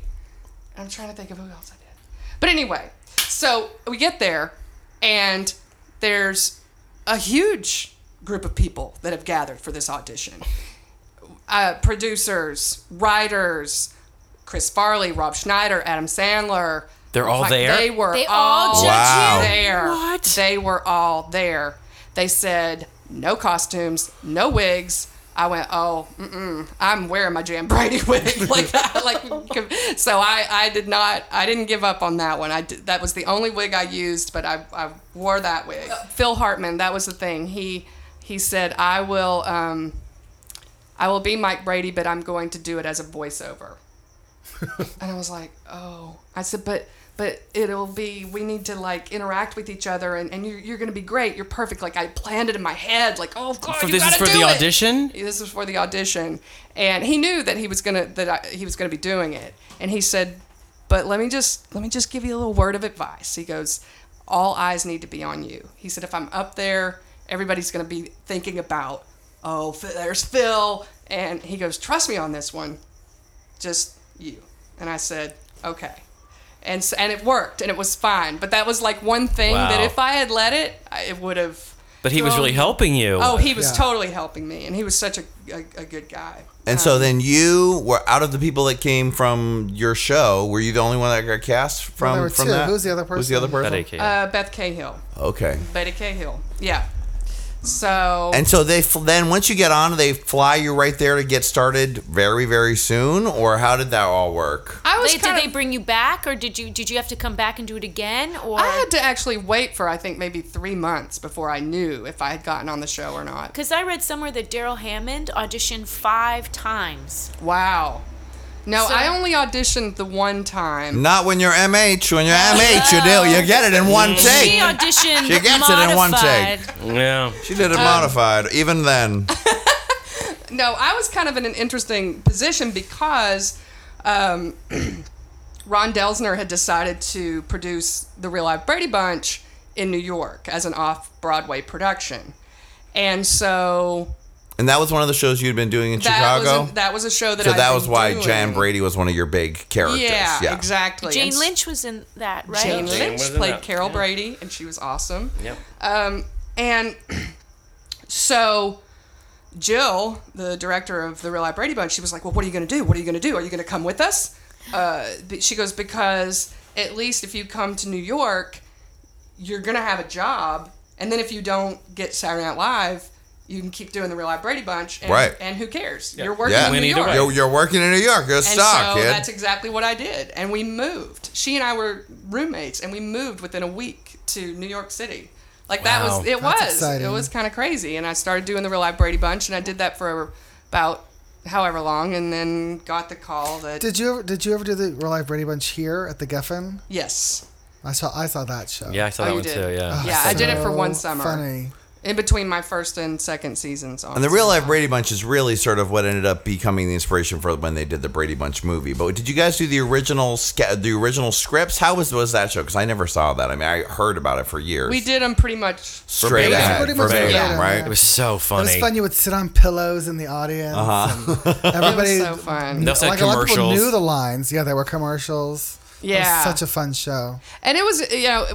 I'm trying to think of who else I did. But anyway, so we get there, and there's a huge group of people that have gathered for this audition. Uh, producers, writers, Chris Farley, Rob Schneider, Adam Sandler. They're all Like, there? They were They all all Wow. there. What? They were all there. They said no costumes, no wigs. I went, oh, mm-mm, I'm wearing my Jan Brady wig like. Like, so I, I did not, I didn't give up on that one. I did, that was the only wig I used, but I, I wore that wig. Phil Hartman, that was the thing. He, he said, I will, um, I will be Mike Brady, but I'm going to do it as a voiceover. and I was like, oh. I said, but but it'll be we need to like interact with each other and, and you're, you're gonna be great. You're perfect. Like I planned it in my head, like, oh god, For you this is gotta for do the it. audition? This is for the audition. And he knew that he was gonna that I, he was gonna be doing it. And he said, But let me just let me just give you a little word of advice. He goes, All eyes need to be on you. He said, if I'm up there, everybody's gonna be thinking about, oh, there's Phil. And he goes, Trust me on this one just you. And I said, okay. And and it worked, and it was fine. But that was like one thing that if I had let it, it would have. But he was really helping you. Oh, he was Yeah. totally helping me, and he was such a, a, a good guy. and so then you were out of the people that came from your show. Were you the only one that got cast from there were from two. that? Who's the other person? Who's the other person? person? That Uh, Beth Cahill. Okay. Betty Cahill. Yeah. So. And so they f- then once you get on, they fly you right there to get started very very soon, or how did that all work? I was They, did kind they bring you back, or did you did you have to come back and do it again? Or I had to actually wait for I think maybe three months before I knew if I had gotten on the show or not. because I read somewhere that Darrell Hammond auditioned five times. Wow. No, So- I only auditioned the one time. Not when you're MH. When you're MH, you do you get it in one take. She auditioned She gets it in one take. yeah. She did it modified. Even then, No, I was kind of in an interesting position because um, Ron Delsener had decided to produce the Real Life Brady Bunch in New York as an off Broadway production. And so and that was one of the shows you'd been doing in that Chicago. was a, that was a show that so I'd that been was why doing. Jan Brady was one of your big characters. Yeah, exactly. Jane And Lynch was in that, right? Jane Jane Lynch played that, Carol yeah. Brady, and she was awesome. Yep. Um, and so Jill, the director of the Real Life Brady Bunch, she was like, "Well, what are you going to do? What are you going to do? Are you going to come with us?" Uh, she goes, "Because at least if you come to New York, you're going to have a job, and then if you don't get Saturday Night Live." You can keep doing the Real Life Brady Bunch, and, Right. and who cares? You're working Yeah, in We New York. write. You're, you're working in New York. You're And stuck, so kid. that's exactly what I did. And we moved. She and I were roommates, and we moved within a week to New York City. Like that was it That's was exciting. it was kind of crazy. And I started doing the Real Life Brady Bunch, and I did that for about however long, and then got the call that Did you ever did you ever do the Real Life Brady Bunch here at the Geffen? yes, I saw I saw that show. Yeah, I saw Oh, that one did? too. Yeah. yeah, I did it for one summer Funny. In between my first and second seasons. On And the real life Brady Bunch is really sort of what ended up becoming the inspiration for when they did the Brady Bunch movie. But did you guys do the original sca- the original scripts? How was was that show? Because I never saw that. I mean, I heard about it for years. we did them pretty much straight verbatim. ahead, Pretty much verbatim, verbatim, right? It was so funny. It was fun. You would sit on pillows in the audience. Uh-huh. Everybody, so fun. They also had like a lot of people commercials. knew the lines. Yeah, there were commercials. It was Yeah. such a fun show. and it was you know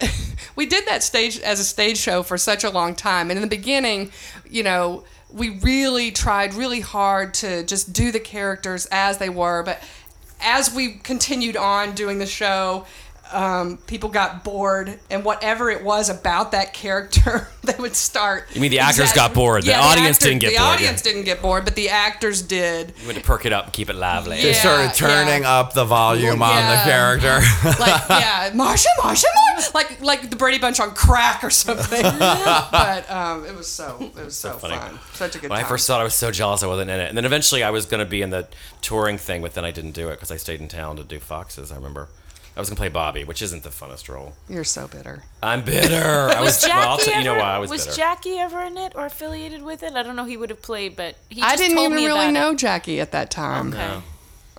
we did that stage as a stage show for such a long time. And in the beginning you know we really tried really hard to just do the characters as they were. But as we continued on doing the show um, people got bored and whatever it was about that character they would start You mean the actors got bored, the audience didn't get the bored, audience yeah. didn't get bored but the actors did You had to perk it up and keep it lively. They started turning yeah. up the volume on the character. like yeah, Marsha, Marsha, Marsha, like like the Brady Bunch on crack or something. but um, it was so it was so, funny. fun, such a good When time. I first saw it, I was so jealous I wasn't in it. And then eventually I was going to be in the touring thing, but then I didn't do it because I stayed in town to do Foxes, I remember. I was going to play Bobby, which isn't the funnest role. You're so bitter. I'm bitter. I was, Was well, I'll Jackie tell you know ever- why I was, was bitter. Jackie ever in it or affiliated with it? I don't know. He would have played, but he I didn't told even me really know It. Jackie at that time. Okay.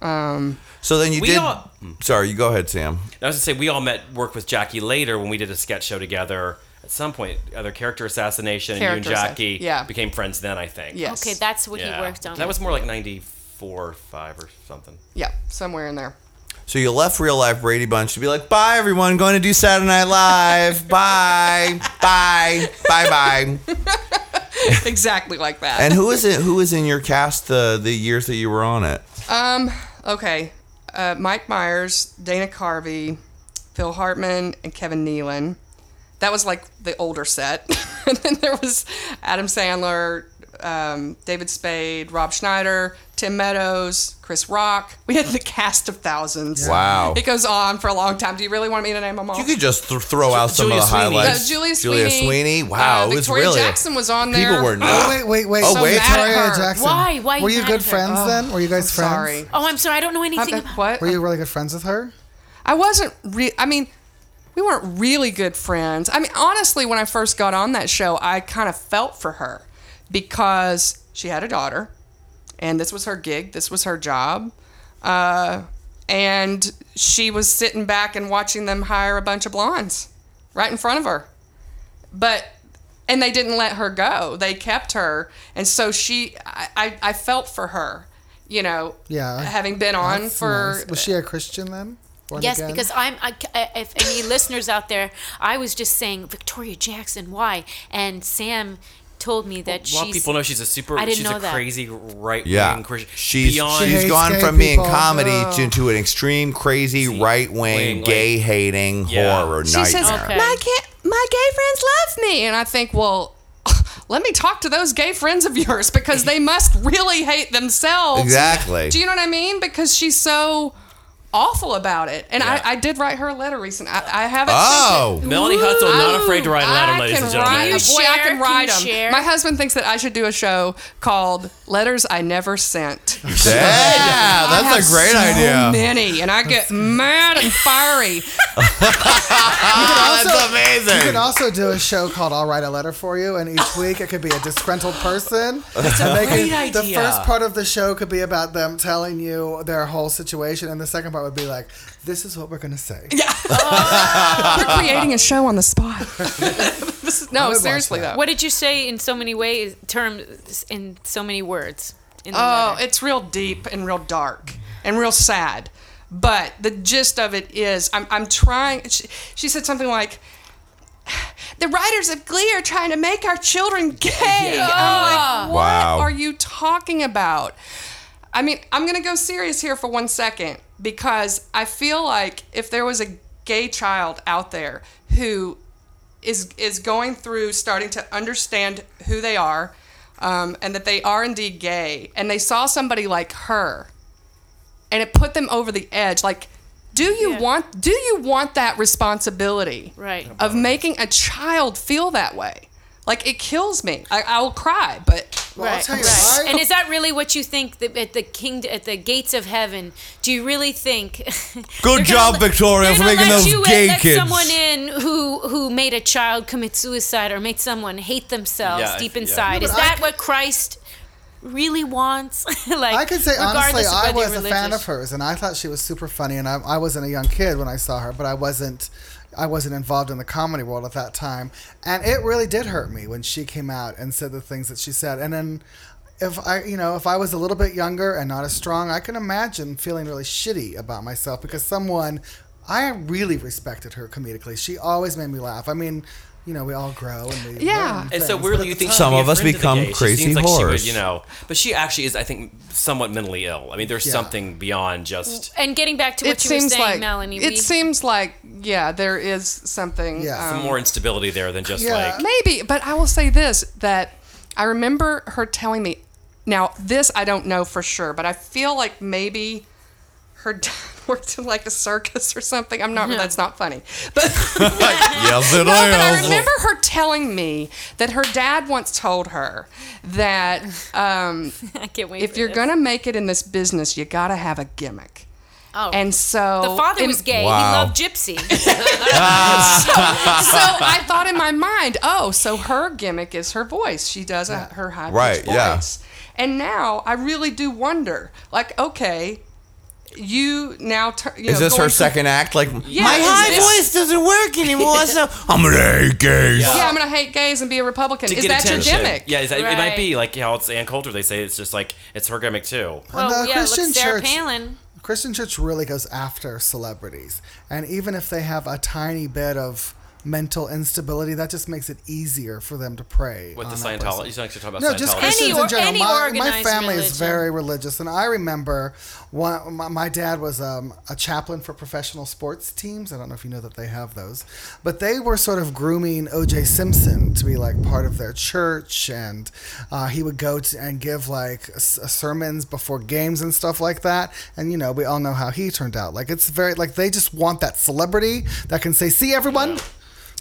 Um, so then you We did. all- sorry, you go ahead, Sam. I was going to say, we all met, worked with Jackie later when we did a sketch show together. At some point, other character assassination, and Character you and Jackie yeah. became friends then, I think. yes. Okay, that's what Yeah. he worked on. That was more like 94, 5 or something. yeah, somewhere in there. So you left real life Brady Bunch to be like, bye everyone, going to do Saturday Night Live. bye, bye, bye, bye. exactly like that. And who is it? Who was in your cast the the years that you were on it? um, okay, uh, Mike Myers, Dana Carvey, Phil Hartman, and Kevin Nealon. That was like the older set. and then there was Adam Sandler, um, David Spade, Rob Schneider, Tim Meadows, Chris Rock. We had the cast of thousands. Wow. It goes on for a long time. Do you really want me to name them all? You could just th- throw out some Julia of the Sweeney. highlights. Uh, Julia Sweeney. Julia Sweeney. Sweeney. Wow, Uh, it was Victoria really Jackson was on there. people were Oh not. wait, wait, wait. Oh, so wait. Victoria mad at her. Jackson. Why? Why Were you good at her? friends then? Were you guys friends? Sorry. Oh, I'm sorry. I don't know anything Uh, about. what? Were you really good friends with her? I wasn't re- I mean, we weren't really good friends. I mean, honestly, when I first got on that show, I kind of felt for her because she had a daughter, and this was her gig, this was her job. Uh, and she was sitting back and watching them hire a bunch of blondes right in front of her. But and they didn't let her go. They kept her, and so she, I, I, I felt for her, you know, Yeah. having been on That's for nice. Was she a Christian then? Born Yes, again? because I'm. I, I- if any listeners out there, I was just saying Victoria Jackson. Why? And Sam told me that A lot of she's. people know she's a super, I didn't she's know a that. crazy right wing Yeah, Christian. she's beyond. She she's hates gone gay from being people. comedy Oh. to, to an extreme, crazy, right wing, wing, gay hating Yeah. horror She nightmare. says, Okay. "My ga- my gay friends love me," and I think, well. Let me talk to those gay friends of yours because they must really hate themselves. Exactly. Do you know what I mean? Because she's so awful about it. And Yeah. I, I did write her a letter recently. I, I haven't Oh. sent it. Oh. Melanie Hutsell, not afraid to write a letter, I ladies can and gentlemen. Write, you boy, I share? can Can write you them. share? My husband thinks that I should do a show called "Letters I Never Sent." yeah, I have that's a great so idea. Many, and I get mad and fiery. that's amazing. You can also do a show called "I'll Write a Letter for You," and each week it could be a disgruntled person. That's a great The idea. first part of the show could be about them telling you their whole situation, and the second part would be like, "This is what we're gonna say." Yeah, we're creating a show on the spot. Is- no, seriously though. What did you say in so many ways? Terms in so many words. In the Oh, letter? it's real deep and real dark and real sad. But the gist of it is, I'm, I'm trying. She, she said something like, "The writers of Glee are trying to make our children gay." I'm like, what Wow. are you talking about? I mean, I'm gonna go serious here for one second because I feel like if there was a gay child out there who is is going through starting to understand who they are, um, and that they are indeed gay, and they saw somebody like her, and it put them over the edge. Like, do you Yeah. want do you want that responsibility? Right. Of making a child feel that way? Like it kills me. I, I will cry, but Well, I'll Right, tell you, right. And is that really what you think that at the king at the gates of heaven? Do you really think? Good job, gonna Victoria, for making those you gay let kids. someone in who who made a child commit suicide or made someone hate themselves Yeah, I- deep yeah. inside. No, is but I that what Christ really wants? like I could say honestly, I was a fan of hers, and I thought she was super funny. And I, I wasn't a young kid when I saw her, but I wasn't, I wasn't involved in the comedy world at that time, and it really did hurt me when she came out and said the things that she said. And then, if I, you know, if I was a little bit younger and not as strong, I can imagine feeling really shitty about myself because someone. I really respected her comedically. She always made me laugh. I mean, you know, we all grow and we Yeah. And so things, but weirdly, you think Some of us friend to the become gays. Crazy seems like would, whores. you know, but she actually is, I think, somewhat mentally ill. I mean, there's Yeah. something beyond just. And getting back to what it you were seems saying, like Melanie, it we, seems like yeah, there is something. Yeah. um, some more instability there than just Yeah. like Maybe, but I will say this that I remember her telling me. Now, this I don't know for sure, but I feel like maybe her dad worked in like a circus or something. I'm not. That's not funny. But yes, it no, but I remember her telling me that her dad once told her that um, I can't wait. if you're this. gonna make it in this business, you gotta have a gimmick. oh. And so the father in- was gay. Wow. He loved gypsy. so I thought in my mind, oh, so her gimmick is her voice. She does a, her high Right, voice. Right, yeah. And now I really do wonder, like, okay, you now turn. You Is know, this her going second act? Like Yeah, my high this- voice doesn't work anymore, so I'm gonna hate gays. Yeah, I'm gonna hate gays and be a Republican. to Is get that attention. your gimmick? Yeah, is that, it might be like how it's Ann Coulter. They say it's just like it's her gimmick too. well, the uh, yeah, look, Christian Sarah church- Palin. Christian church really goes after celebrities, and even if they have a tiny bit of mental instability, that just makes it easier for them to pray. With the on that Scientology, person. you actually talk about No, Scientology. just Christians or- in general. any my, my organized family is very religious, and I remember one, my, my dad was um, a chaplain for professional sports teams. I don't know if you know that they have those, but they were sort of grooming O.J. Simpson to be like part of their church, and uh, he would go to, and give like s- sermons before games and stuff like that. And you know, we all know how he turned out. Like it's very like they just want that celebrity that can say, "See everyone."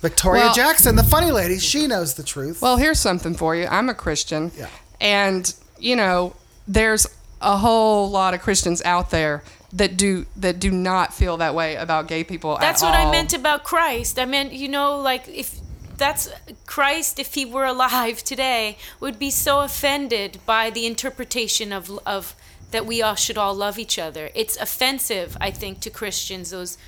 Victoria Well- Jackson, the funny lady, she knows the truth. Well, here's something for you. I'm a Christian. Yeah. And, you know, there's a whole lot of Christians out there that do that do not feel that way about gay people That's at what I meant about Christ. I meant, you know, like if that's Christ, if he were alive today, would be so offended by the interpretation of of that we all should all love each other. It's offensive, I think, to Christians. Those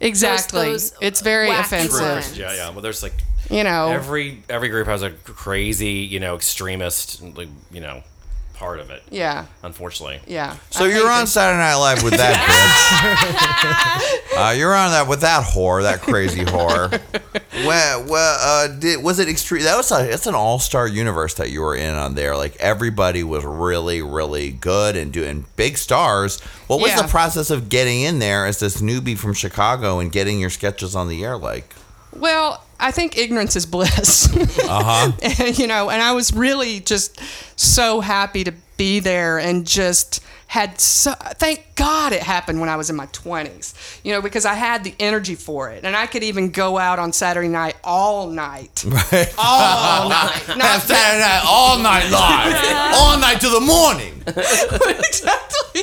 Exactly. those it's very offensive. lines. Yeah, yeah. Well, there's like You know. every every group has a crazy, you know, extremist, like, you know, part of it. yeah. Unfortunately. Yeah. So I you're on this. Saturday Night Live with that bitch. uh, you're on that with that whore, that crazy whore. well, well, uh, did, was it extreme? That was a, it's an all star universe that you were in on there. Like everybody was really, really good and doing big stars. What was Yeah. the process of getting in there as this newbie from Chicago and getting your sketches on the air? Like, Well, I think ignorance is bliss. uh huh. you know, and I was really just so happy to be there and just had so thank God it happened when I was in my 20s. You know, because I had the energy for it and I could even go out on Saturday night all night. Right. All night. Not Saturday Night all night long. all night to the morning. exactly.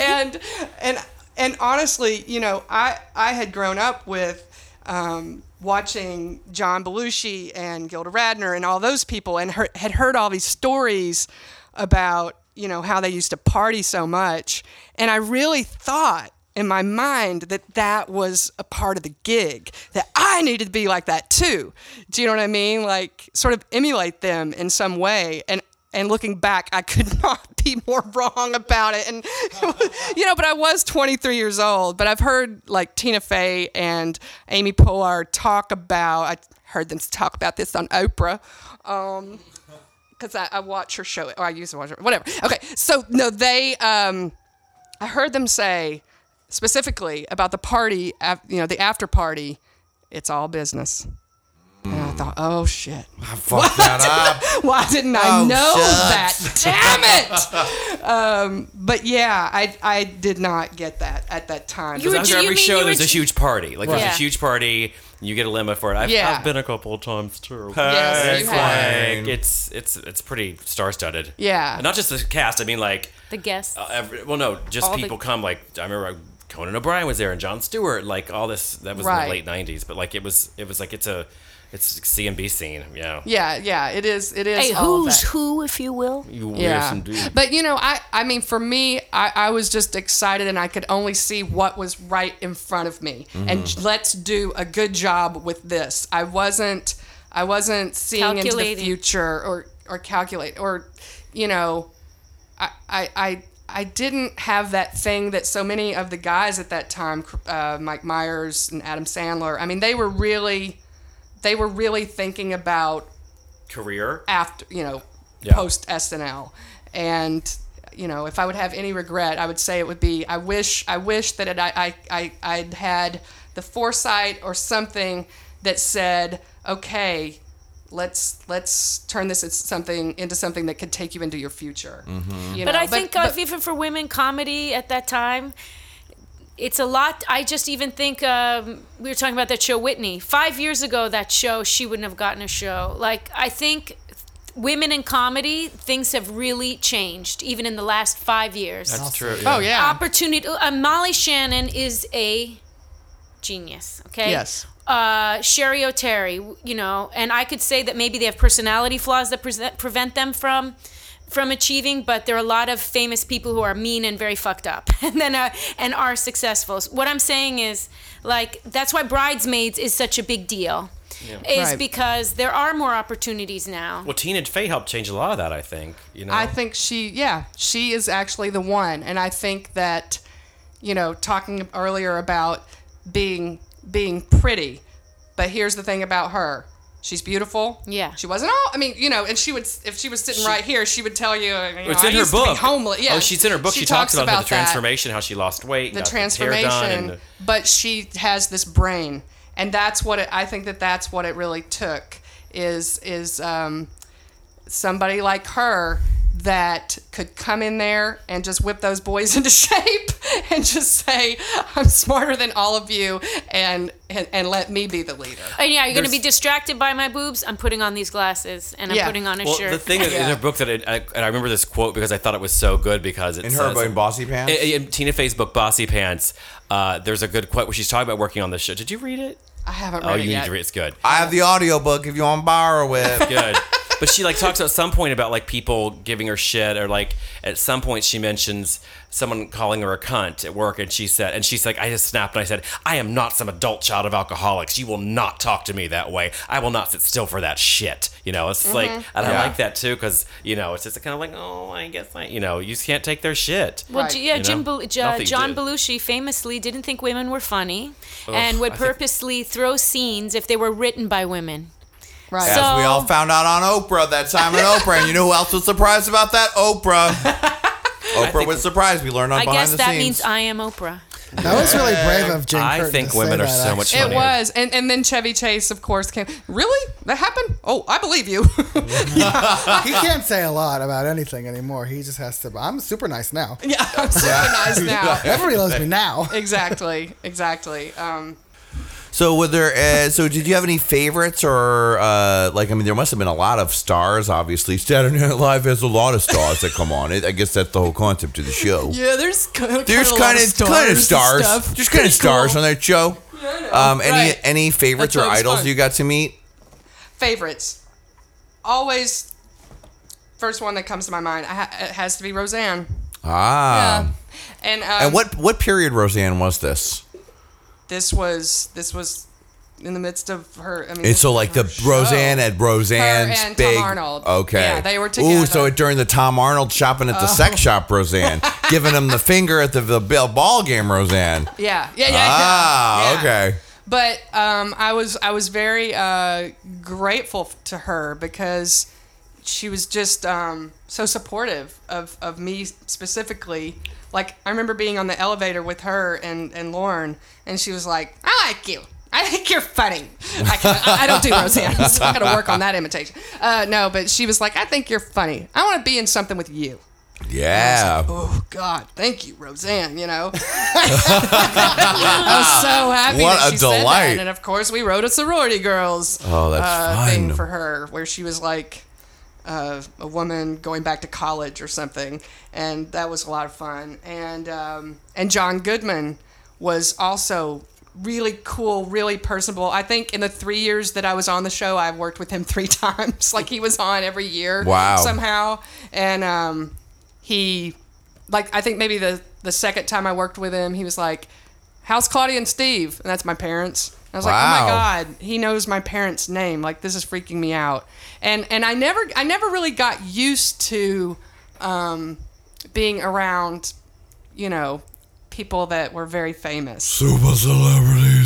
And and and honestly, you know, I I had grown up with um, watching John Belushi and Gilda Radner and all those people, and heard, had heard all these stories about you know how they used to party so much, and I really thought. In my mind, that that was a part of the gig, that I needed to be like that too. Do you know what I mean? Like, sort of emulate them in some way. And and looking back, I could not be more wrong about it. And you know, but I was 23 years old. But I've heard like Tina Fey and Amy Poehler talk about. I heard them talk about this on Oprah. Um, because I, I watch her show, or I used to watch her, whatever. Okay, so no, they, um, I heard them say specifically about the party, you know, the after party, it's all business. And I thought, oh shit. Fuck that up. Why didn't I Oh, know shucks. that? Damn it! um, but yeah, I I did not get that at that time. You were After every show, there's a huge party. Like Right. there's Yeah. a huge party. You get a limo for it. I've, Yeah. I've been a couple of times too. Yes, you have. Like, it's it's it's pretty star studded. Yeah. And not just the cast. I mean, like, the guests. uh, every, well, no, just All the- people come. Like, I remember Conan O'Brien was there and Jon Stewart. Like all this. That was Right. in the late '90s. But like, it was it was like it's a it's a CMB scene. Yeah. Yeah, yeah, it is. It is. Hey, all who's that. who, if you will? You Yeah, indeed. but you know, I I mean, for me, I, I was just excited, and I could only see what was right in front of me, and let's do a good job with this. I wasn't I wasn't seeing into the future or or calculate or you know, I I. I I didn't have that thing that so many of the guys at that time, uh, Mike Myers and Adam Sandler. I mean, they were really, they were really thinking about Career. after you know Yeah. post SNL and you know if I would have any regret I would say it would be I wish I wish that it, I, I I I'd had the foresight or something that said okay let's let's turn this as something into something that could take you into your future you But know? I think uh, but- even for women, comedy at that time, it's a lot. I just even think um, we were talking about that show Whitney five years ago. That show she wouldn't have gotten a show. Like I think women in comedy, things have really changed even in the last five years. That's true. oh yeah Opportunity. Uh, Molly Shannon is a genius. Okay. Yes. Uh, Cheri Oteri, you know, and I could say that maybe they have personality flaws that present, prevent them from from achieving, but there are a lot of famous people who are mean and very fucked up, and then uh, and are successful. What I'm saying is, like, that's why Bridesmaids is such a big deal, is Right. because there are more opportunities now. Well, Tina Fey helped change a lot of that. I think. You know. I think she, yeah, she is actually the one, and I think that, you know, talking earlier about being being pretty, but here's the thing about her. She's beautiful. Yeah. She wasn't all. I mean, you know, and she would if she was sitting right here, she would tell you. you know, It's I in her used to be book. homeless. Yeah. Oh, she's in her book. She, talks, about, the that transformation, how she lost weight, the got hair done, transformation, and- but she has this brain, and that's what it, I think that that's what it really took is is um, somebody like her that could come in there and just whip those boys into shape and just say I'm smarter than all of you and and, and let me be the leader. And yeah, you're going to be distracted by my boobs. I'm putting on these glasses and I'm Yeah. putting on a Well, shirt. the thing is, in her book that it, I, and I remember this quote because I thought it was so good because it In her says, book, Bossypants? In, in Tina Fey's book, Bossypants, uh, there's a good quote where she's talking about working on the show. Did you read it? I haven't read it yet. Oh, you it need to read it. It's good. I have the audiobook if you want to borrow it. good. But she like talks at some point about like people giving her shit, or like at some point she mentions someone calling her a cunt at work, and she said, and she's like, I just snapped and I said, I am not some adult child of alcoholics. You will not talk to me that way. I will not sit still for that shit. You know, it's like, mm-hmm. and I like that too because you know it's just kind of like, oh, I guess I, you know, you just can't take their shit. Well, Right. J- yeah, You Jim know? Bel- J- John did. Belushi famously didn't think women were funny and would I think- purposely throw scenes if they were written by women. Right. So- As we all found out on Oprah that time on Oprah. And you know who else was surprised about that? Oprah. Oprah was surprised. We learned on I behind guess the that scenes. means I am Oprah. That was really brave of Jane I Curtin think to women say are that, so much actually. It funnier. was, and, and then Chevy Chase, of course, came. Really? That happened? Oh, I believe you. He can't say a lot about anything anymore. He just has to. I'm super nice now. yeah, I'm super nice now. Everybody loves me now. exactly, exactly. Um, So, were there? Uh, so, did you have any favorites, or uh, like? I mean, there must have been a lot of stars. Obviously, Saturday Night Live has a lot of stars that come on. It, I guess that's the whole concept of the show. yeah, there's kind of There's kind of kind of stars, just kind of stars on that show. Um, any Right. any favorites That's or idols fun. you got to meet? Favorites. Always, first one that comes to my mind. I ha- it has to be Roseanne. Ah, And um, and what what period Roseanne was this? This was this was in the midst of her. I mean, And so, like the show. Roseanne at Roseanne's Her and Tom. Arnold. Okay. Yeah, they were Ooh, together. Oh. so during the Tom Arnold shopping at the sex shop, Roseanne, giving him the finger at the, the ball game, Roseanne. Yeah, yeah, yeah. Ah, yeah. okay. But um, I was I was very uh, grateful to her because she was just um, so supportive of, of me specifically. Like I remember being on the elevator with her and, and Lorne, and she was like, "I like you. I I think you're funny. I, can, I don't do Roseanne, so I'm gonna work on that imitation. Uh, no, but she was like, I think you're funny. I want to be in something with you. Yeah. Oh God, thank you, Roseanne. You know, I was so happy. What a she said that. delight. And of course, we wrote a sorority girls Oh, that's uh, fun. thing for her, where she was like uh, a woman going back to college or something, and that was a lot of fun. And um, and John Goodman was also really cool, really personable. I think in the three years that I was on the show, I've worked with him three times. like he was on every year Wow. somehow, and um, he like I think maybe the the second time I worked with him, he was like, "How's Claudia and Steve?" And that's my parents. I was like, "Oh my god, he knows my parents' name. Like this is freaking me out." And and I never I never really got used to um, being around, you know, people that were very famous. Super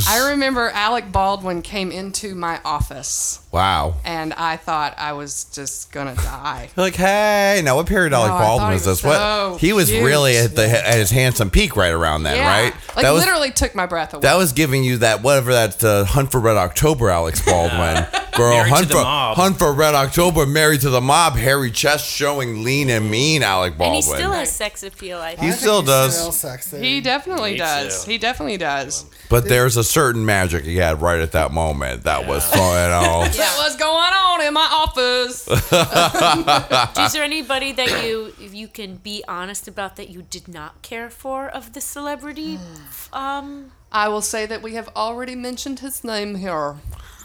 celebrities. I remember Alec Baldwin came into my office, Wow. and I thought I was just gonna die. Like, hey, now what period Alec No, I Baldwin thought is he was this? What he was cute. really at the at his handsome peak right around then, yeah, right? like that was literally took my breath away. that was giving you that whatever that uh, Hunt for Red October, Alex Baldwin. Girl, Married to Hunt the for Mob. Hunt for Red October, married to the mob, hairy chest showing, lean and mean. Alec And Baldwin. he still has sex appeal. I He think. I think still he's does. Still sexy. He definitely Me does. too. He definitely does. but there's a certain magic he had right at that moment that was so, you know. That was going on in my office. Is there anybody that you if you can be honest about that you did not care for of the celebrity? um, I will say that we have already mentioned his name here.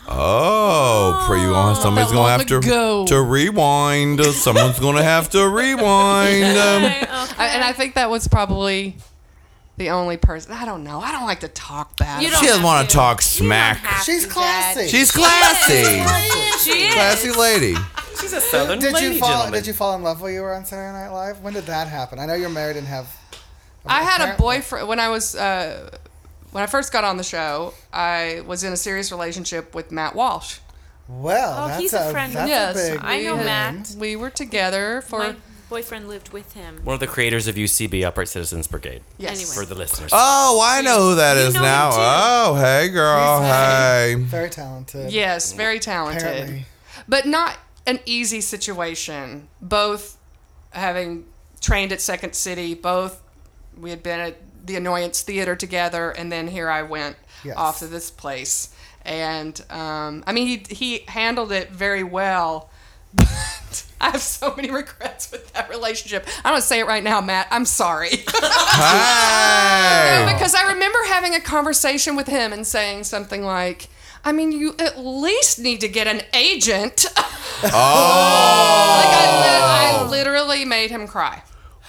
Oh, pray you gonna somebody's gonna have to ago. to rewind. Someone's gonna have to rewind. Um, I, and I think that was probably the only person. I don't know. I don't like to talk bad. You about she doesn't want to to. talk smack. She's classy. She's classy, She is. classy lady. She's a southern Did lady you fall? gentleman. Did you fall in love while you were on Saturday Night Live? When did that happen? I know you're married and have. I had a boyfriend when I was uh, when I first got on the show. I was in a serious relationship with Matt Walsh. Well, Oh, that's he's a friend of- That's yes, a big. I know we- Matt. We were together for My boyfriend lived with him. One of the creators of UCB, Upright Citizens Brigade. yes. Anyway. For the listeners. Oh, I know who that You is know him now. too. Oh, hey, girl. Hey. Very talented. Yes, very talented. Apparently. but not an easy situation. Both having trained at Second City, both we had been at the Annoyance Theater together, and then here I went Yes. off to this place. And um, I mean, he he handled it very well. But I have so many regrets with that relationship. I'm gonna say it right now, Matt. I'm sorry. Hey. because I remember having a conversation with him and saying something like, I mean, you at least need to get an agent. Oh. like I, li- I literally made him cry.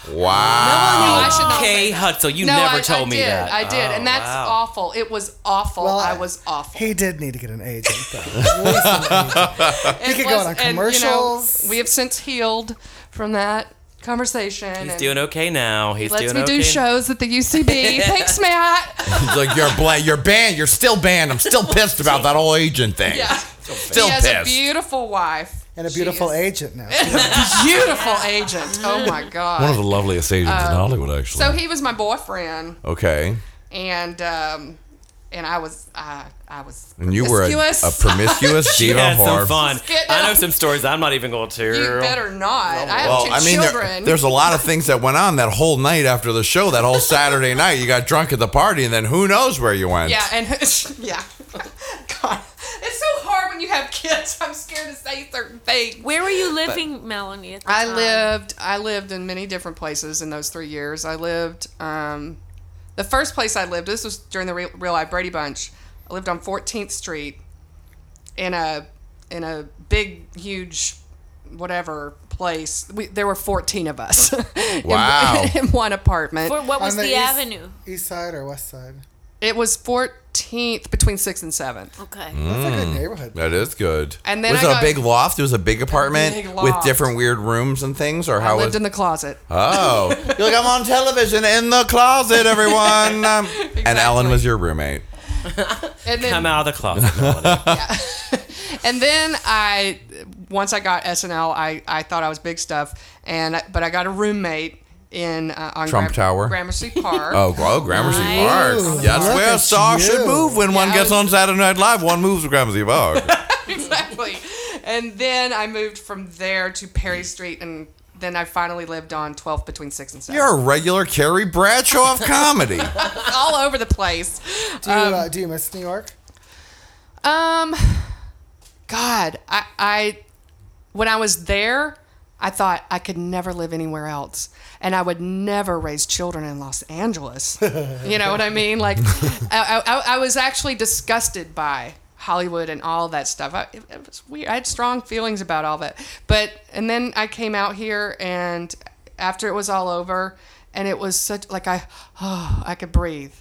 Wow. I should not Kay say. Hutsell, you no, never I, told I me did. that. I did, Oh, and that's wow. awful. It was awful. Well, I was awful. He did need to get an agent, though. At least an agent. It could go on and, you know, commercials. we have since healed from that conversation. He's and doing okay now. He's lets doing me okay. do shows at the UCB. Thanks, Matt. He's like, you're bla- you're banned. You're still banned. I'm still pissed about that whole agent thing. Yeah. Still he has a beautiful wife. And a beautiful agent now. Beautiful agent. Oh my god. One of the loveliest agents in Hollywood, actually. So he was my boyfriend, okay. and um, and I was uh, I was And you were a, a promiscuous. promiscuous She diva had some whore. fun. getting I know up. some stories I'm not even going to. you better not. I have Well, two I mean, there- children. there's a lot of things that went on that whole night after the show. That whole Saturday night, you got drunk at the party, and then who knows where you went? yeah, and yeah. God, it's so hard when you have kids. I'm scared to say certain things. Where were you living, Melanie? At the I time? lived I lived in many different places in those three years. I lived um, the first place I lived. This was during the Real, Real Life Brady Bunch. I lived on 14th Street in a in a big huge whatever place. We, there were 14 of us. in- Wow. in, one apartment. For, what was On the, east- avenue? East side or west side? It was 14th between 6th and 7th. Okay. That's a good neighborhood. That is good. And then was I it a got- big loft? It was a big apartment big with loft. different weird rooms and things, or I how lived was? in the closet. oh, you're like I'm on television in the closet, everyone. Um, And Ellen was your roommate. And then Come out of the closet. Melanie. and then I, once I got SNL, I, I thought I was big stuff, and but I got a roommate, in uh, on Trump Gram- Tower? Gramercy Park. Oh, oh, Gramercy Nice. Park. Ooh, That's where a star you. should move when one gets was- on Saturday Night Live. One moves to Gramercy Park. exactly. And then I moved from there to Perry Street, and then I finally lived on 12th between six and seven. You're a regular Carrie Bradshaw of comedy. all over the place. Do you, uh, do you miss New York? Um, God, I, I, when I was there, I thought I could never live anywhere else, and I would never raise children in Los Angeles. you know what I mean? Like, I, I, I was actually disgusted by Hollywood and all that stuff. I, it, it was weird. I had strong feelings about all that, but and then I came out here, and after it was all over, and it was such like I, oh, I could breathe.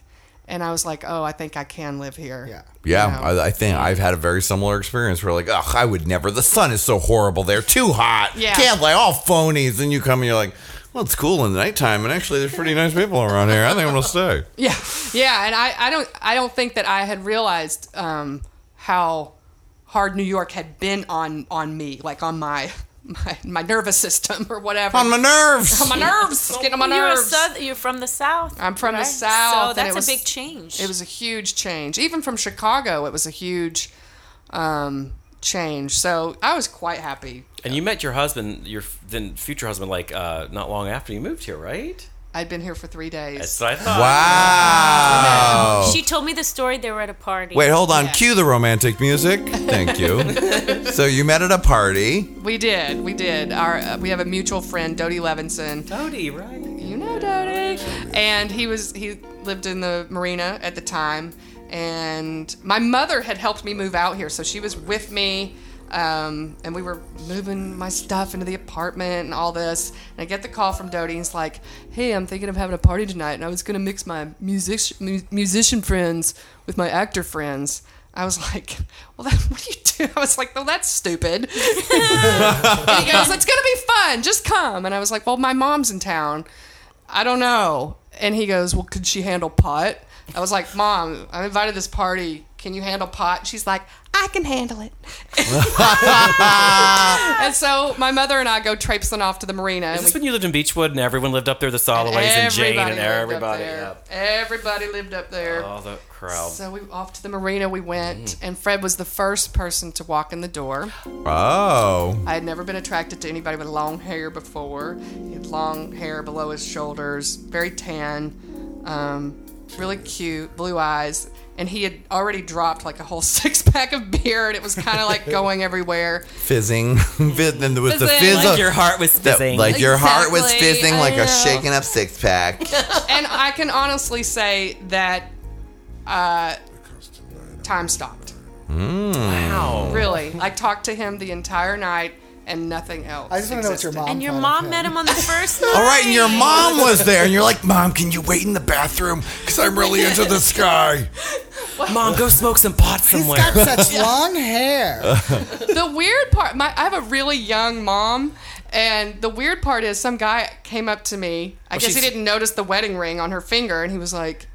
And I was like, "Oh, I think I can live here." Yeah. Yeah, You know? I, I think I've had a very similar experience where like, ugh, I would never. The sun is so horrible there, too hot. Yeah. Can't like all phonies. And you come and you're like, well, it's cool in the nighttime, and actually there's pretty nice people around here. I think I'm gonna stay. Yeah, yeah, and I, I don't I don't think that I had realized um, how hard New York had been on on me, like on my my, my nervous system or whatever. On my nerves. on my nerves, getting on my You're, a nerves. south, you're from the south. I'm from the? South, So that's was- a big change. It was a huge change. Even from Chicago, it was a huge um, change. So I was quite happy. And you met your husband, your then future husband, like uh, not long after you moved here, right? I'd been here for three days. That's what I thought. Wow. She told me the story. They were at a party. Wait, hold on. Yeah. Cue the romantic music. Thank you. so you met at a party. We did, we did. Our uh, we have a mutual friend, Dodie Levinson. Dodie, right? you know Dodie. And he was he lived in the marina at the time, and my mother had helped me move out here, so she was with me. Um, and we were moving my stuff into the apartment and all this. And I get the call from Dodie. And he's like, "Hey, I'm thinking of having a party tonight, and I was gonna mix my music mu- musician friends with my actor friends." I was like, "Well, that, what do you do?" I was like, "Well, that's stupid." and he goes, "It's gonna be fun. Just come." And I was like, "Well, my mom's in town. I don't know." And he goes, "Well, could she handle pot?" I was like, "Mom, I'm invited to this party. Can you handle pot?" She's like, "I can handle it." and so my mother and I go traipsing off to the marina. Is this we- when you lived in Beechwood and everyone lived up there, the Soloways and Jane and lived up everybody? there. Yep. Everybody lived up there. Oh, the crowd. So we off to the marina we went, and Fred was the first person to walk in the door. Oh. I had never been attracted to anybody with long hair before. He had long hair below his shoulders, very tan, um, really cute, blue eyes. And he had already dropped like a whole six pack of beer, and it was kind of like going everywhere. Fizzing. Fizz- and there was the Fizzing. fizz like your heart was that- fizzing. like your heart was fizzing I like a shaken up six pack. And I can honestly say that uh, time stopped. wow. Really. I talked to him the entire night and nothing else. I just want to know what your existed. mom. and your thought of mom him. met him on the first night. All right, and your mom was there, and you're like, Mom, can you wait in the bathroom? Because I'm really into the sky. Mom, go smoke some pot He's somewhere. got such long hair. the weird part my I have a really young mom and the weird part is some guy came up to me I guess he she's- didn't notice the wedding ring on her finger and he was like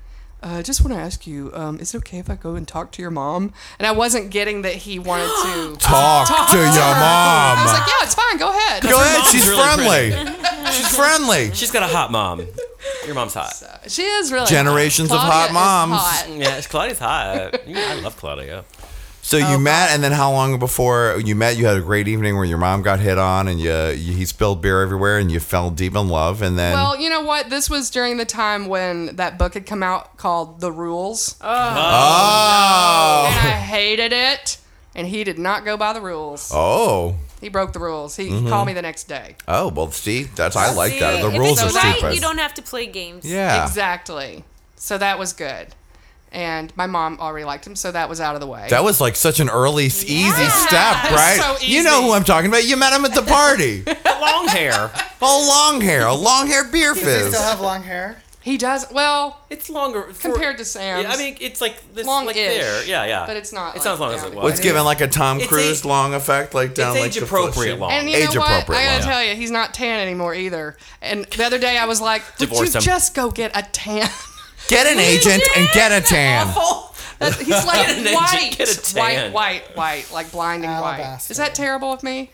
uh, I just want to ask you, um, is it okay if I go and talk to your mom? And I wasn't getting that he wanted to. Talk, to your mom. I was like, yeah, it's fine. Go ahead. Go ahead, she's really friendly. she's friendly. She's got a hot mom. Your mom's hot. She is really Generations hot. of hot Claudia is moms. hot. Yeah, Claudia's hot. I love Claudia. So you met, and then how long before you met? You had a great evening where your mom got hit on, and you, you he spilled beer everywhere, and you fell deep in love, and then Well, you know what? This was during the time when that book had come out called The Rules. oh, and I hated it. And he did not go by the rules. oh, He broke the rules. He Mm-hmm. called me the next day. oh. Well, see, that's I like that. See, The if rules are right, stupid. You don't have to play games. yeah. Exactly. So that was good. And my mom already liked him, so that was out of the way. That was like such an early, s- easy step, right? so You know who I'm talking about. You met him at the party. Long hair. oh, long hair, a long hair beer Does he still have long hair? he does well It's longer for- compared to Sam. Yeah, I mean, it's like this, Long-ish, like there. Yeah, yeah. but it's not It's not as like long as that. it Well, was. What's given like a Tom Cruise age- long effect, like down it's like the age-appropriate long. and you know what? I gotta long. tell you, he's not tan anymore either. And the other day I was like, would Divorce you him. just go get a tan? Get an agent and get a tan. That- he's like Get an agent, white, get a tan. white, white, white, like blinding white. Alabaster. Is that terrible of me?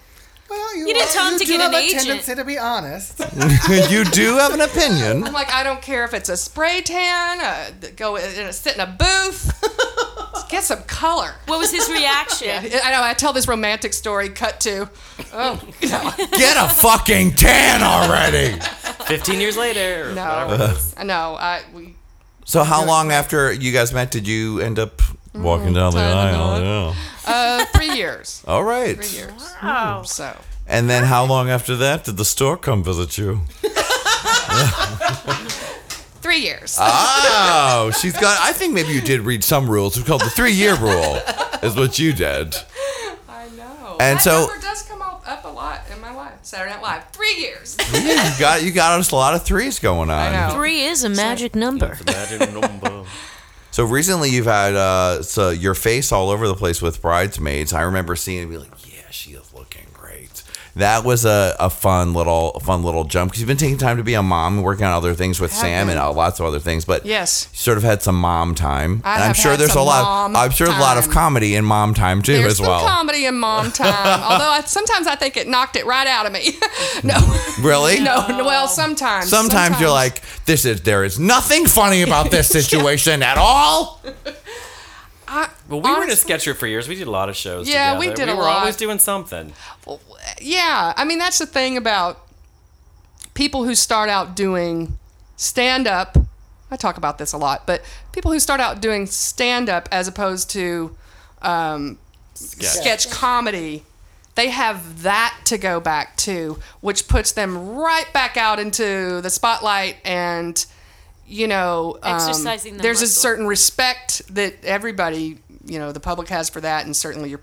Well, you, You didn't are- tell him you to do get have an a agent. tendency to be honest. you do have an opinion. I'm like, I don't care if it's a spray tan, uh, go in a, sit in a booth, Just get some color. What was his reaction? I know. I tell this romantic story. Cut to, oh, you Get a fucking tan already. 15 years later. or no. I know. I we So how long after you guys met did you end up walking down the aisle? know. Yeah. uh three years, All right. three years. Oh. So And then how long after that did the store come visit you? three years. Oh, she's got. I think maybe you did read some rules. It's called the three-year rule, is what you did. I know. and that so- number does come up, up a lot in my life. Saturday Night Live, three years. Yeah, you got you got us a lot of threes going on. I know. Three is a magic number. Imagine number. So recently you've had uh, so your face all over the place with bridesmaids. I remember seeing it and be like, yeah, she is looking great. That was a, a fun little a fun little jump because you've been taking time to be a mom and working on other things with Sam and uh, lots of other things. But Yes. you sort of had some mom time, I and I'm sure there's a lot. mom I'm sure there's a lot of comedy in mom time too There's as well. comedy in mom time. Although I, sometimes I think it knocked it right out of me. no. really? No, no, well, sometimes. Sometimes, you're like, this is there is nothing funny about this situation at all. I, Well, we were in a honestly- sketch group for years. We did a lot of shows Yeah, together. we did We were lot. always doing something. Yeah, I mean that's the thing about people who start out doing stand up. I talk about this a lot, but people who start out doing stand up as opposed to um, sketch comedy, they have that to go back to, which puts them right back out into the spotlight and you know um, Exercising the there's a certain respect that everybody you know the public has for that and certainly your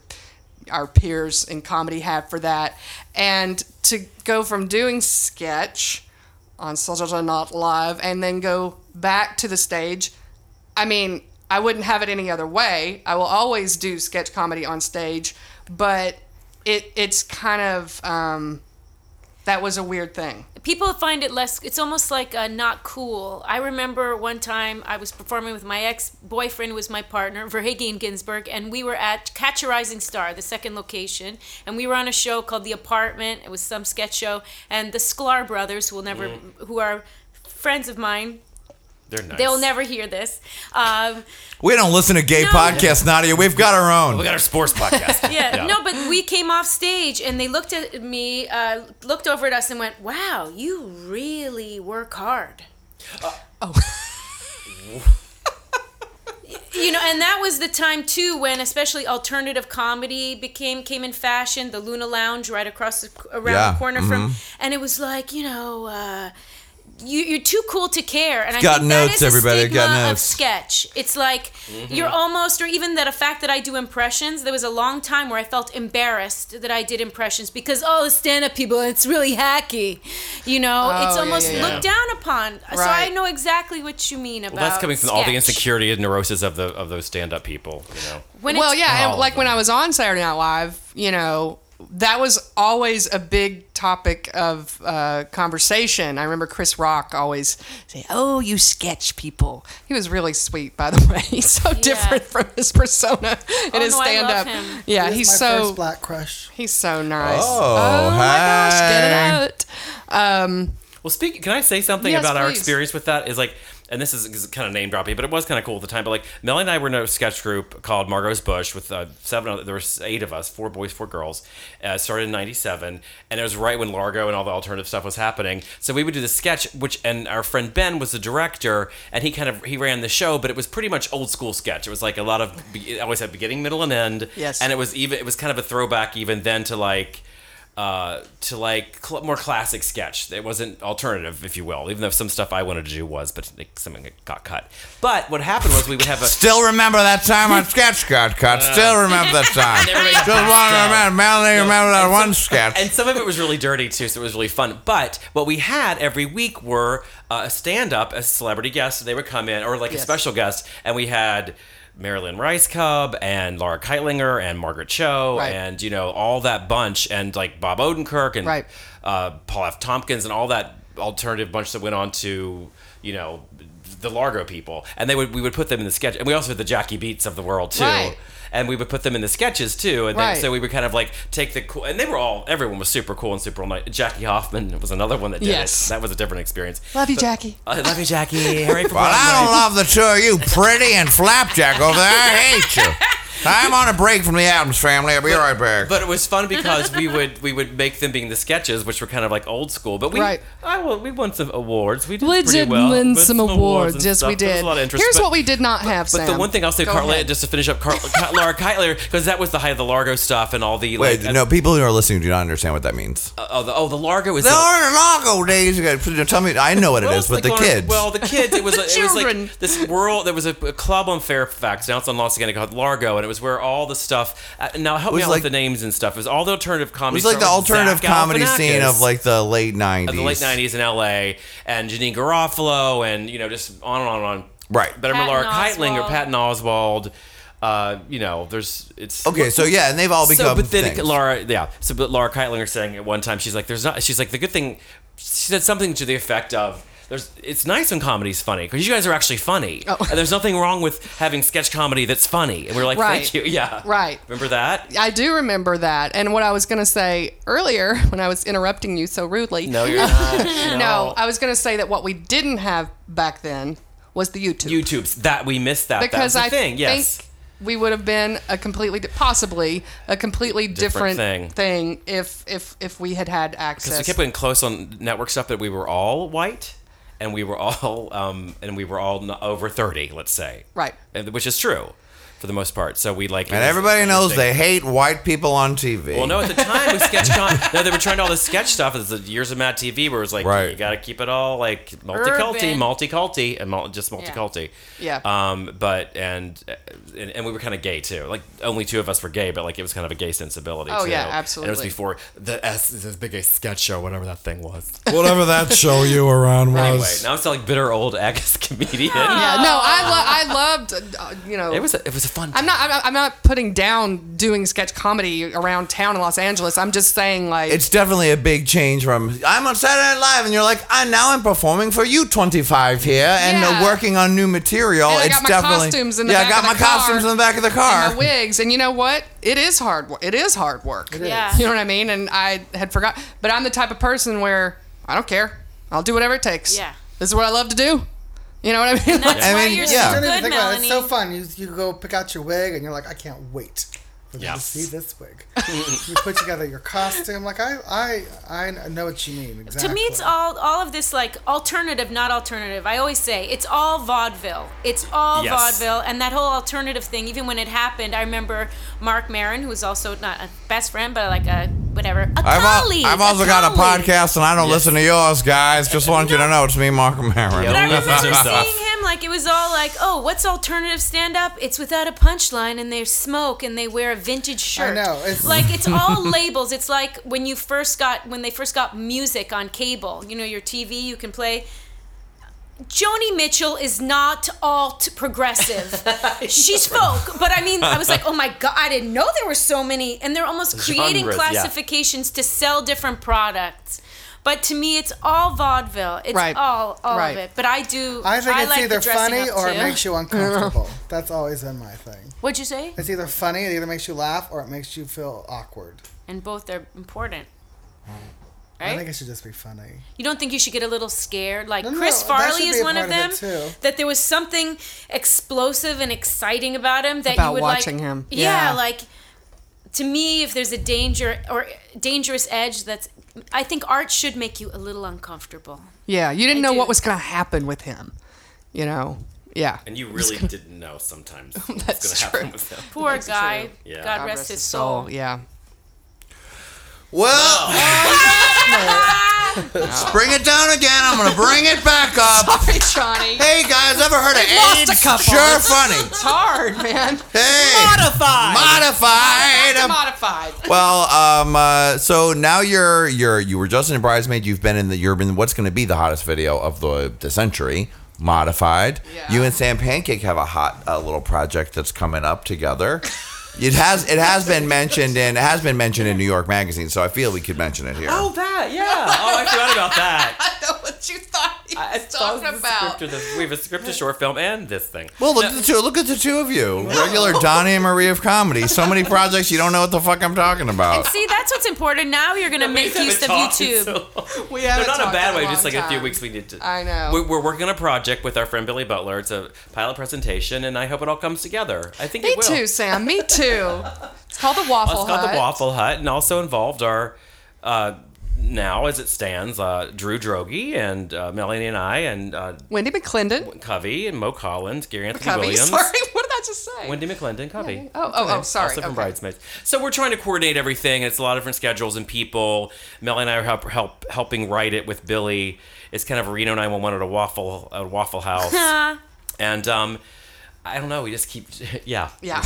our peers in comedy have for that and to go from doing sketch on Saturday Night Live and then go back to the stage I mean, I wouldn't have it any other way. I will always do sketch comedy on stage, but it it's kind of um, that was a weird thing. People find it less it's almost like uh, not cool. I remember one time i was performing with my ex-boyfriend was my partner verhagen ginsburg and we were at catch a rising star the second location and we were on a show called the apartment. It was some sketch show and the sklar brothers who will never who are friends of mine They're nice. they'll never hear this um, We don't listen to gay No. podcasts, Nadia. We've got our own. We got our sports podcast. yeah, no, but we came off stage and they looked at me, uh, looked over at us and went, "Wow, you really work hard." Oh, you know, and that was the time too when especially alternative comedy became came in fashion. The Luna Lounge right across the, around Yeah, the corner from, and it was like you know. Uh, you, you're too cool to care, and I Got think that notes, is a everybody, stigma got of notes. sketch. It's like mm-hmm. you're almost, or even that a fact that I do impressions. There was a long time where I felt embarrassed that I did impressions because oh, the stand-up people, it's really hacky. You know, oh, it's almost yeah, yeah. looked down upon. So I know exactly what you mean about. Well, that's coming from all the sketch. insecurity and neuroses of the of those stand up people. You know. When well, yeah, All and of like when. I was on Saturday Night Live, you know, that was always a big topic of uh, conversation. I remember Chris Rock always say, "Oh, you sketch people." He was really sweet, by the way. He's so different from his persona in Oh, his no, stand up. Yeah, He he's my so first black crush. he's so nice. Oh, my gosh, get it out. Um, Well, speak. Can I say something Yes, about our experience with that? Is like, and this is, kind of name dropping, but it was kind of cool at the time. But like, Melanie and I were in a sketch group called Margot's Bush with uh, seven. Other, there was eight of us, four boys, four girls. Uh, started in '97, and it was right when Largo and all the alternative stuff was happening. So we would do the sketch, which and our friend Ben was the director, and he kind of he ran the show, but it was pretty much old school sketch. It was like a lot of be- it always had beginning, middle, and end. Yes. and it was even it was kind of a throwback even then to like uh, to like cl- more classic sketch. It wasn't alternative, if you will, even though some stuff I wanted to do was, but like, something got cut. But what happened was we would have a Still remember that time on sketch got cut. Still remember that time. Just got want to stuff. remember. Melanie remember that and one some- sketch. and some of it was really dirty too, so it was really fun. But what we had every week were uh, a stand-up, a celebrity guest. They would come in, or like a special guest, and we had. Marilyn Rice Cub and Laura Kightlinger and Margaret Cho Right. and you know all that bunch and like Bob Odenkirk and Right. uh, Paul F. Tompkins and all that alternative bunch that went on to you know the Largo people, and they would we would put them in the sketch, and we also had the Jackie Beats of the world too. Right. And we would put them in the sketches too, and Right. then, so we would kind of like take the cool, and they were all everyone was super cool and super nice. Jackie Hoffman was another one that did Yes. it. That was a different experience. Love you, Jackie. I love you, Jackie. Hurry for Well, I don't love the two of you, pretty and flapjack over there. I hate you. I'm on a break from the Addams family. I'll be right back. But it was fun because we would we would make them being the sketches, which were kind of like old school. But we Right. I, well, we won some awards. We did We did well. win Won some awards. and Yes, stuff. we did. a lot of interest. Here's but- what we did not have, But Sam. the one thing I'll say, Go Carla, just to finish up, Car- Car- Laura Keitler, because that was the height of the Largo stuff and all the Wait, like, no, people who are listening do not understand what that means. uh, oh, the, oh, the Largo is The the, Lago days. Tell me, I know what it Well, is, it's but the kids. Well, the kids. It was. it was like this world. There was a, a club on Fairfax. Now it's on Los Angeles called Largo, and it was where all the stuff. Uh, now help me was out like- with the names and stuff. It was all the alternative comedy. it comedy. was like the alternative Zach comedy scene of like the late '90s. of the late '90s in LA, and Janeane Garofalo, and you know, just on and on and on. Right. But I remember Laura Patton Keitling or Oswalt. Patton Oswalt. Uh, you know, there's it's Okay, so yeah, and they've all become so, but then things. Laura, yeah. So, but Laura Kightlinger saying at one time, she's like, "There's not." She's like, "The good thing," she said something to the effect of, "There's, it's nice when comedy's funny because you guys are actually funny, Oh. and there's nothing wrong with having sketch comedy that's funny." And we're like, Right. "Thank you, yeah, Right. Remember that? I do remember that. And what I was going to say earlier when I was interrupting you so rudely. No, you're not. No, I was going to say that what we didn't have back then was the YouTube. YouTube's that we missed that. because that I thing. Yes. think we would have been a completely, possibly a completely different, Different thing. if if if we had had access. Because we kept getting close on network stuff, that we were all white, and we were all um, and we were all over thirty, let's say, Right. And- which is true for the most part. So we like, and was everybody knows they hate white people on TV. Well, no, at the time with sketch con, no, they were trying to all this sketch stuff. It's the years of Mad TV where it was like, Right. you got to keep it all like multiculti, Urban. multiculti, and mul- just multiculti. Yeah. Um, but and, and and we were kind of gay too. Like only two of us were gay, but like it was kind of a gay sensibility. Oh, too. yeah, absolutely. And it was before the S, the big gay sketch show, whatever that thing was. Whatever that show you were on was. anyway, now I'm still like bitter old ex comedian. yeah, no, I lo- I loved, uh, you know. It was a, it was a fun. I'm not. I'm not- I'm not putting down doing sketch comedy around town in Los Angeles. I'm just saying, like, it's definitely a big change from I'm on Saturday Night Live and you're like, I now I'm performing for you 25 here and Yeah. working on new material. And I got my definitely costumes in the yeah, back I got of my the car costumes in the back of the and car. my wigs, and you know what? It is hard. wo- It is hard work. Yeah. You know what I mean? And I had forgot, but I'm the type of person where I don't care. I'll do whatever it takes. Yeah. This is what I love to do. You know what I mean? That's I why mean, you're yeah. so Don't good, think about it. Melanie. It's so fun. You, you go pick out your wig and you're like, I can't wait for them Yes. to see this wig. you put together your costume. Like I, I, I know what you mean. Exactly. To me, it's all all of this like alternative, not alternative. I always say it's all vaudeville. It's all Yes. vaudeville, and that whole alternative thing. Even when it happened, I remember Marc Maron, who was also not a best friend, but like a whatever, a I've, al- colleague. I've also got a colleague. podcast and I don't listen to yours, guys. Just want you to know it's me, Marc Maron. Yeah. But I Listen to remember seeing him like it was all like, oh, what's alternative stand up? It's without a punchline and they smoke and they wear a vintage shirt. know, it's- like it's all labels. It's like when you first got when they first got music on cable. You know, your TV you can play. Joni Mitchell is not alt progressive. She's folk, but I mean, I was like, oh my god, I didn't know there were so many, and they're almost creating Genres, yeah. classifications to sell different products. But to me, it's all vaudeville. It's Right. all all Right. of it. But I do. I think it's like either funny or it makes you uncomfortable. That's always been my thing. What'd you say? It's either funny, it either makes you laugh, or it makes you feel awkward. And both are important. I think it should just be funny. You don't think you should get a little scared? Like No, no, Chris Farley is one of them. of too. That there was something explosive and exciting about him that About you would watching like. him. Yeah, Yeah. like to me, if there's a danger or dangerous edge, that's I think art should make you a little uncomfortable. yeah. You didn't I know do. what was going to happen with him. You know. Yeah. And you really didn't know sometimes what's That's going to happen with him. Poor guy. Yeah. God, God rest his soul. Yeah. Well, let's bring it down again. I'm going to bring it back up. Sorry, Johnny. Hey guys, ever heard of lost a AIDS? couple. Sure, funny. It's hard, man. Hey, Modified. modified. Modified. Well, um, uh, so now you're you're you were just in a bridesmaid. You've been in the you've been what's going to be the hottest video of the the century. Modified. Yeah. You and Sam Pancake have a hot uh, little project that's coming up together. It has it has been mentioned in it has been mentioned in New York Magazine, so I feel we could mention it here. Oh, that, yeah. Oh, I forgot about that. I know what you thought he I was talking the about. script of we have a script, a short film, and this thing. Well, look at the two. Look at the two of you, regular Donnie and Marie of comedy. So many projects, you don't know what the fuck I'm talking about. See, that's what's important. Now you're gonna make use of haven't talked YouTube. so- We No, haven't not a bad way. long Just like a few weeks, we need to. I know. We're, we're working on a project with our friend Billy Butler. It's a pilot presentation, and I hope it all comes together. I think Me it will. too, Sam. Me too. It's called the Waffle Hut. It's called Hut. the Waffle Hut, and also involved our uh, now, as it stands, uh, Drew Droege and uh, Melanie and I and uh, Wendy McLendon. Covey and Mo Collins, Gary Anthony Covey. Williams. Sorry, what did I just say? Wendy McLendon, Covey. Oh, oh, oh, sorry. Also from Okay. Bridesmaids. So we're trying to coordinate everything. It's a lot of different schedules and people. Melanie and I are help, help helping write it with Billy. It's kind of a Reno 911 at a waffle a Waffle House. and um, I don't know. We just keep yeah. Yeah.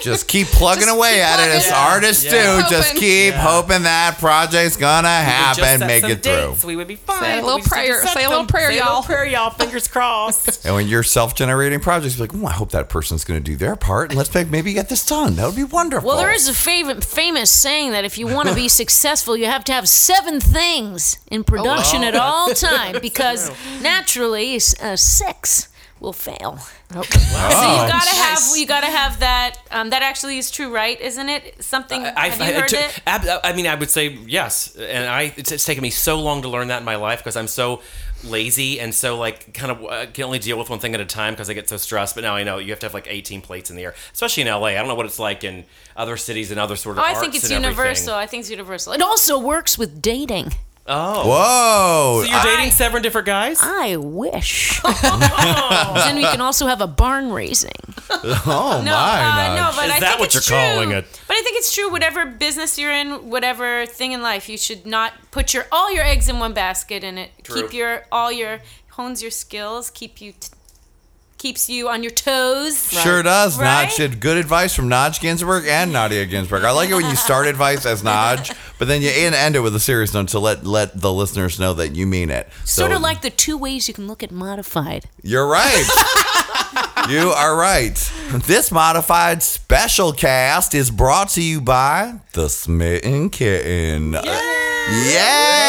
Just keep plugging Just away keep at it plugging. as artists Yeah. do. Keep Just keep Yeah. hoping that project's gonna We just happen, set make some it through. dates, We would be fine. Say a little We prayer- say a little them. prayer, Say a little y'all. prayer, y'all. Fingers crossed. And when you're self-generating projects, you're like, oh, I hope that person's going to do their part, and let's make, maybe get this done. That would be wonderful. Well, there is a fav- famous saying that if you want to be successful, you have to have seven things in production at all time because naturally, uh, six will fail. So you gotta have you gotta have that. Um, that actually is true, right? Isn't it something? I, have I- you heard to- it? ab- I mean, I would say yes, and I it's, it's taken me so long to learn that in my life because I'm so lazy and so like kind of uh, can only deal with one thing at a time because I get so stressed. But now I know you have to have like 18 plates in the air, especially in LA. I don't know what it's like in other cities and other sort of. Oh, I arts think it's and everything. universal. I think it's universal. It also works with dating. Oh, Whoa! so you're dating seven different guys? I wish. then we can also have a barn raising. oh No, my! uh, no, but Is I that think what it's you're true. calling it? But I think it's true. Whatever business you're in, whatever thing in life, you should not put your all your eggs in one basket, and it True. keep your all your hones your skills, keep you. T- keeps you on your toes. Sure does. Right? Naj, good advice from Naj Ginsburg and Nadia Ginsburg. I like it when you start advice as Naj, but then you end end it with a serious note to let let the listeners know that you mean it. Sort So of like the two ways you can look at modified. You're right. you are right. This modified special cast is brought to you by the Smitten Kitten. Yay!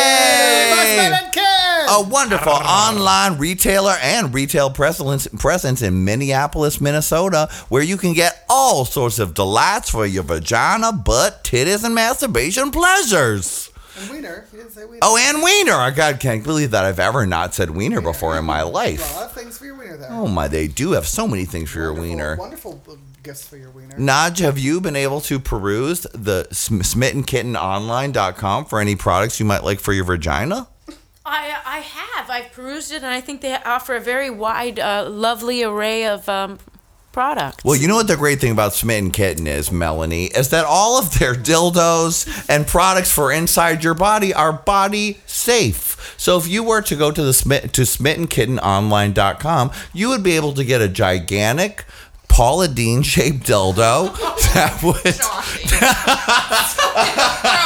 A wonderful online retailer and retail presence, presence in Minneapolis, Minnesota, where you can get all sorts of delights for your vagina, butt, titties, and masturbation pleasures. And Wiener. You didn't say Wiener. Oh, and wiener. I God can't believe that I've ever not said wiener before in my life. of things for your wiener there. Oh my, they do have so many things for your Wonderful- wiener. Wonderful uh, gifts for your wiener. Naj, have you been able to peruse the smittenkittenonline.com for any products you might like for your vagina? I I have. I've perused it, and I think they offer a very wide, uh, lovely array of um, products. Well, you know what the great thing about Smitten Kitten is, Melanie, is that all of their dildos and products for inside your body are body safe. So if you were to go to the Smit- to smittenkittenonline.com, you would be able to get a gigantic Paula Deen shaped dildo oh, that would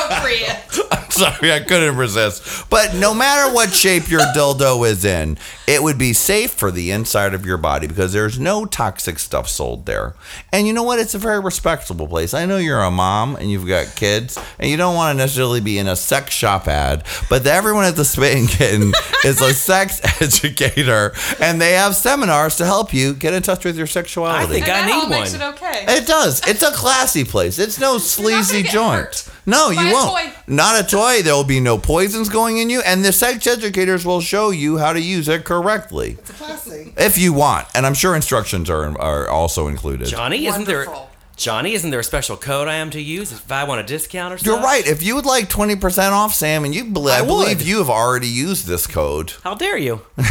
Appropriate. Sorry, I couldn't resist. But no matter what shape your dildo is in, it would be safe for the inside of your body because there's no toxic stuff sold there. And you know what? It's a very respectable place. I know you're a mom and you've got kids, and you don't want to necessarily be in a sex shop ad, but everyone at the Spitting Kitten is a sex educator, and they have seminars to help you get in touch with your sexuality. I think I that all need makes one. it okay. It does. It's a classy place. It's no sleazy get joint. hurt. No, Buy you a won't. toy. Not a toy. There will be no poisons going in you, and the sex educators will show you how to use it correctly It's classy. if you want. And I'm sure instructions are are also included. Johnny, isn't there? Wonderful. Johnny, isn't there a special code I am to use if I want a discount or something? You're right. If you would like 20% off, Sam, and you bel- I, I believe you have already used this code. How dare you?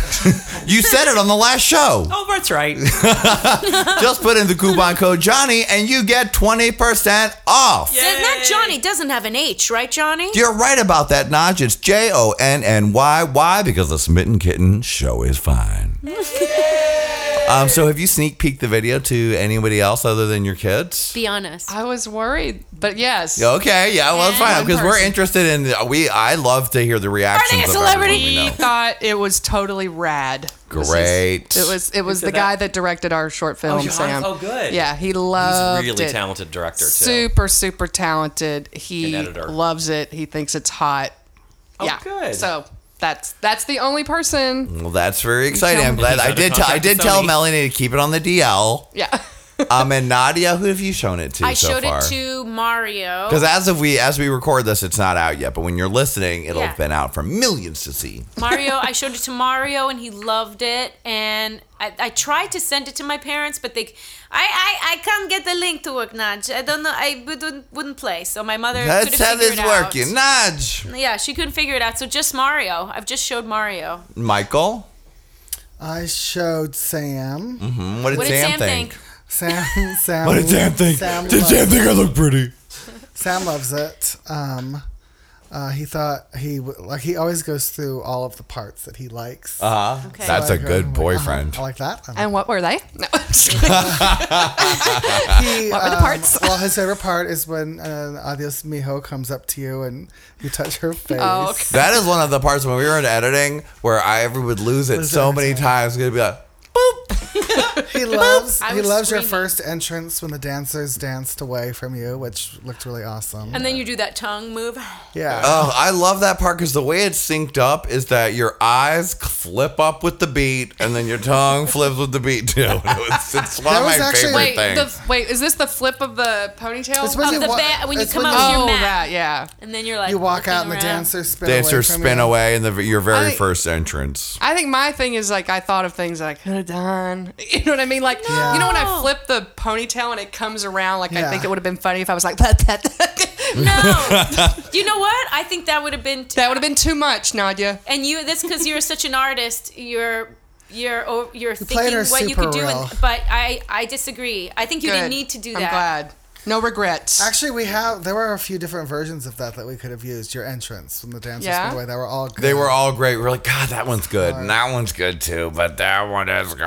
You said it on the last show. Oh, that's right. Just put in the coupon code Johnny, and you get 20% off. So that Johnny doesn't have an H, right, Johnny? You're right about that, Notch. It's J O N N Y. Why? Because the Smitten Kitten show is fine. um, so, have you sneak peeked the video to anybody else other than your kids? Be honest. I was worried, but yes. Okay, yeah, well, it's fine because we're person. interested in. We I love to hear the reactions a of celebrity? everyone we know. thought it was totally rad. It was Great. It was it was the that? guy that directed our short film, John- Sam. oh, good. Yeah, he loved He's a really it. talented director too. Super, super talented. He loves it. He thinks it's hot. Oh, yeah. good. So that's that's the only person. Well, that's very exciting. I'm glad I did. Tell, I did tell Melanie to keep it on the DL. Yeah. Um, and Nadia, who have you shown it to I so showed far? it to Mario. Because as of we as we record this, it's not out yet. But when you're listening, it'll Yeah. have been out for millions to see. Mario, I showed it to Mario and he loved it. And I, I tried to send it to my parents, but they, I, I, I can't get the link to work, Nudge. I don't know. I wouldn't, wouldn't play. So my mother That's couldn't how this working. Nudge, Yeah, she couldn't figure it out. So just Mario. I've just showed Mario. Michael. I showed Sam. Hmm, what did What did Sam, Sam think? think? Sam. Sam. What did Sam think? Sam Did loves, Sam think I look pretty? Sam loves it. Um, uh, he thought he w- like he always goes through all of the parts that he likes. Uh huh. Okay. That's So a I go, good boyfriend. uh-huh, I like that. And what were they? No, I'm just kidding. he, What were the um, parts? well, his favorite part is when uh, Adios Mijo comes up to you and you touch her face. Oh, okay. That is one of the parts when we were in editing where I would lose it Lose so every many time. times. It's gonna be like, He loves he was loves your first entrance when the dancers danced away from you, which looked really awesome. And then you do that tongue move. yeah. oh, I love that part because the way it's synced up is that your eyes flip up with the beat and then your tongue flips with the beat too. It's, it's one That of was my actually- favorite wait, things. the, wait, is this the flip of the ponytail? It's when Of you the wa- ba- when you come when up with oh, your mat. that, yeah. And then you're like, you walk out and the dancers spin away Dancers from spin you. away in the your very I- first entrance. I think my thing is like I thought of things that I could have done. You know what I mean? Like Yeah. you know when I flip the ponytail and it comes around. Like I think it would have been funny if I was like that. No. you know what? I think that would have been. T- that would have been too much, Nadia. and you. That's because you're such an artist. You're. You're oh, you're played thinking what you could do, real. and, but I I disagree. I think you Good. didn't need to do that. I'm glad. No regrets. Actually, we have there were a few different versions of that that we could have used. Your entrance from the dancers Yeah? spin away. They were all good. They were all great. We're like, God, that one's good, and that one's good too, but that one is good.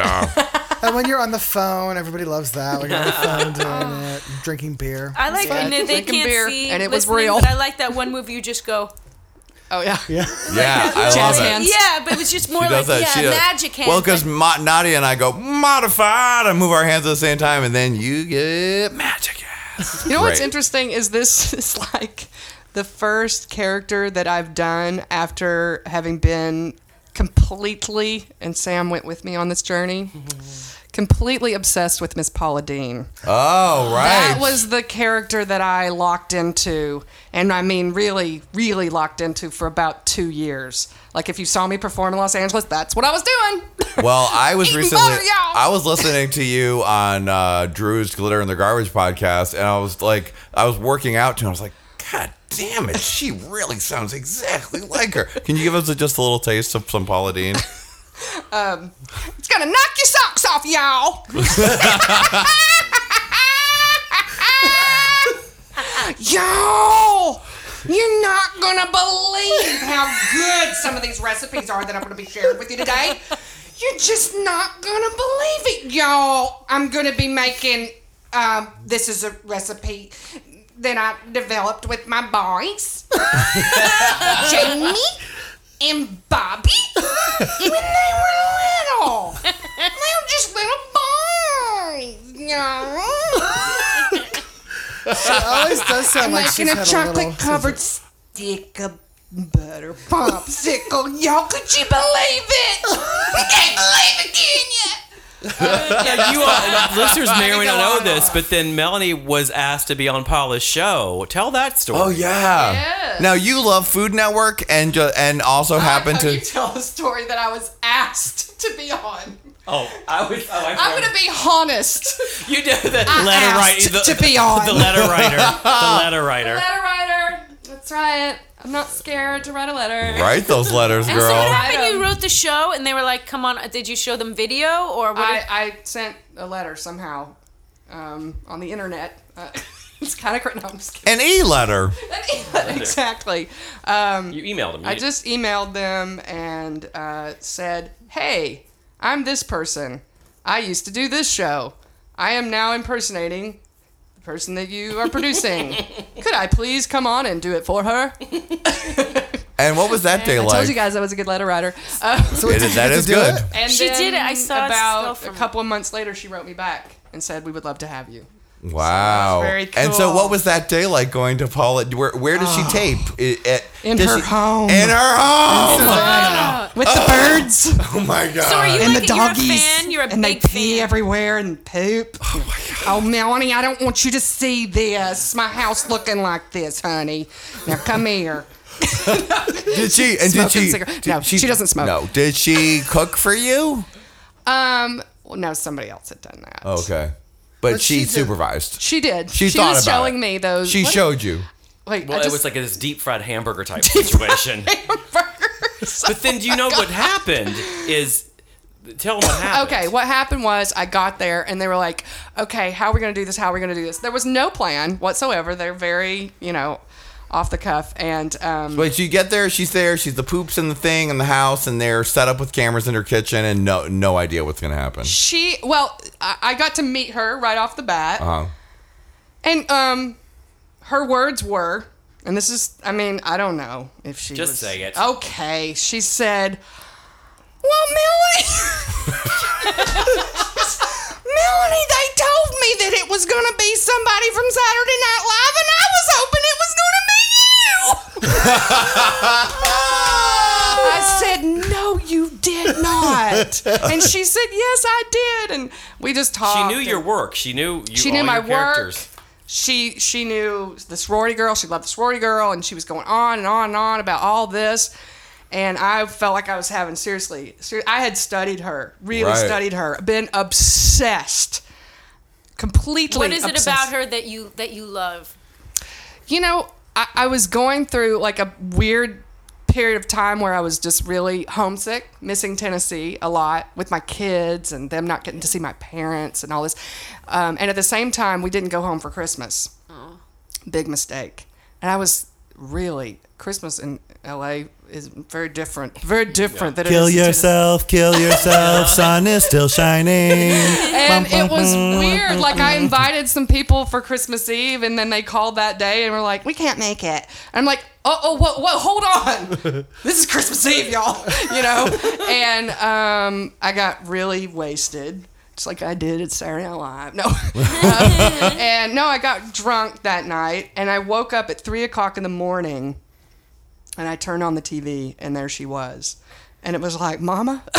Uh, And when you're on the phone, everybody loves that. When you're on the phone doing it, drinking beer. I like, and they Drinking can't beer, see, and it was real. But I like that one move. You just go, oh yeah. Yeah. yeah, I love Jazz it. hands. yeah, but it was just more She like does that. yeah, she does. magic hands. Well, because like- Nadia and I go modified and move our hands at the same time, and then you get magic hands. You know what's Great. interesting is this is like the first character that I've done after having been completely, and Sam went with me on this journey, mm-hmm. Completely obsessed with Miss Paula Deen. Oh, right. That was the character that I locked into, and I mean, really, really locked into for about two years. Like, if you saw me perform in Los Angeles, that's what I was doing. Well, I was recently. butter. I was listening to you on uh, Drew's Glitter and the Garbage podcast, and I was like, I was working out to And I was like, God damn it, she really sounds exactly like her. Can you give us a, just a little taste of some Paula Deen? It's gonna knock your socks off, y'all. y'all, you're not gonna believe how good some of these recipes are that I'm gonna be sharing with you today. You're just not gonna believe it, y'all. I'm gonna be making. Um, this is a recipe that I developed with my boys, Jamie and Bobby when they were little. They were just little boys, you know. It always does sound I'm like making she's a had chocolate little- covered stick of butter popsicle. Y'all, could you believe it? You can't believe it, can you? Yeah, you uh, listeners may or may not know this, but then Melanie was asked to be on Paula's show. Tell that story. Oh yeah. Yes. Now you love Food Network and ju- and also happen How you to. tell the story that I was asked to be on. Oh, I was. Oh, I I'm gonna be honest. You did the I letter asked writer. The, to be on. the letter writer. The letter writer. The letter writer. That's right. I'm not scared to write a letter. Write those letters, girl. And so what girl. happened? You wrote the show, and they were like, "Come on!" Did you show them video or what? I, did- I sent a letter somehow um, on the internet. Uh, it's kind of crazy. No, I'm just kidding. An e letter. exactly. Um, You emailed him. I You- just emailed them and uh, said, "Hey, I'm this person. I used to do this show. I am now impersonating the person that you are producing. Could I please come on and do it for her?" And what was that day like I like? told you guys I was a good letter writer. Uh, So It did is- you that get to is do good. and She then did it. I saw it still about from a couple of months later. She wrote me back and said, "We would love to have you." Wow. very And so, what was that day like going to Paula? Where, where does she tape? I- at- In her she- home. In her home. with the birds Oh my god. So are you and like the you're a doggies, fan? You're a and they pee fan. everywhere and poop. Oh my god! Oh Melanie, I don't want you to see this. My house looking like this, honey. Now come here. Did she? And did she? did No, she doesn't smoke. No. Did she cook for you? Um, well, no, somebody else had done that. Okay. But, But she, she supervised. She did. She, She thought was about showing it. me those- She what- showed you. Wait, Well, I it was like this deep fried hamburger type situation. hamburgers. But then, do you know what happened? Is tell them what happened. Okay, what happened was I got there and they were like, okay, how are we going to do this? How are we going to do this? There was no plan whatsoever. They're very, you know, off the cuff. And um, Wait, so you get there, she's there, she's the poops in the thing in the house, and they're set up with cameras in her kitchen, and no no idea what's gonna happen. she, well, I, I got to meet her right off the bat. Uh-huh. And um, her words were, and this is, I mean, I don't know if she Just was- say it. Okay, she said, "Well, Melanie, Melanie, they told me that it was gonna be somebody from Saturday Night Live, and I was hoping it was gonna be you." I said, "No, you did not," and she said, "Yes, I did," and we just talked. She knew your work. She knew you. she all knew my your characters. work. She she knew the sorority girl. She loved the sorority girl, and she was going on and on and on about all this. And I felt like I was having seriously. Ser- I had studied her, really Right. studied her, been obsessed, completely. What is it obsessed. about her that you that you love? You know, I, I was going through like a weird period of time where I was just really homesick, missing Tennessee a lot with my kids and them not getting to see my parents and all this. Um, and at the same time, we didn't go home for Christmas. Big mistake. And I was really Christmas in LA is very different, very different than it Kill yourself, kill yourself. Sun is still shining. and it was weird. Like I invited some people for Christmas Eve, and then they called that day and were like, "We can't make it." And I'm like, "Oh, oh, whoa, whoa, hold on! this is Christmas Eve, y'all." You know. And um, I got really wasted, just like I did at Saturday Night Live. No. Um, and no, I got drunk that night, and I woke up at three o'clock in the morning, and I turned on the TV, and there she was. And it was like, Mama?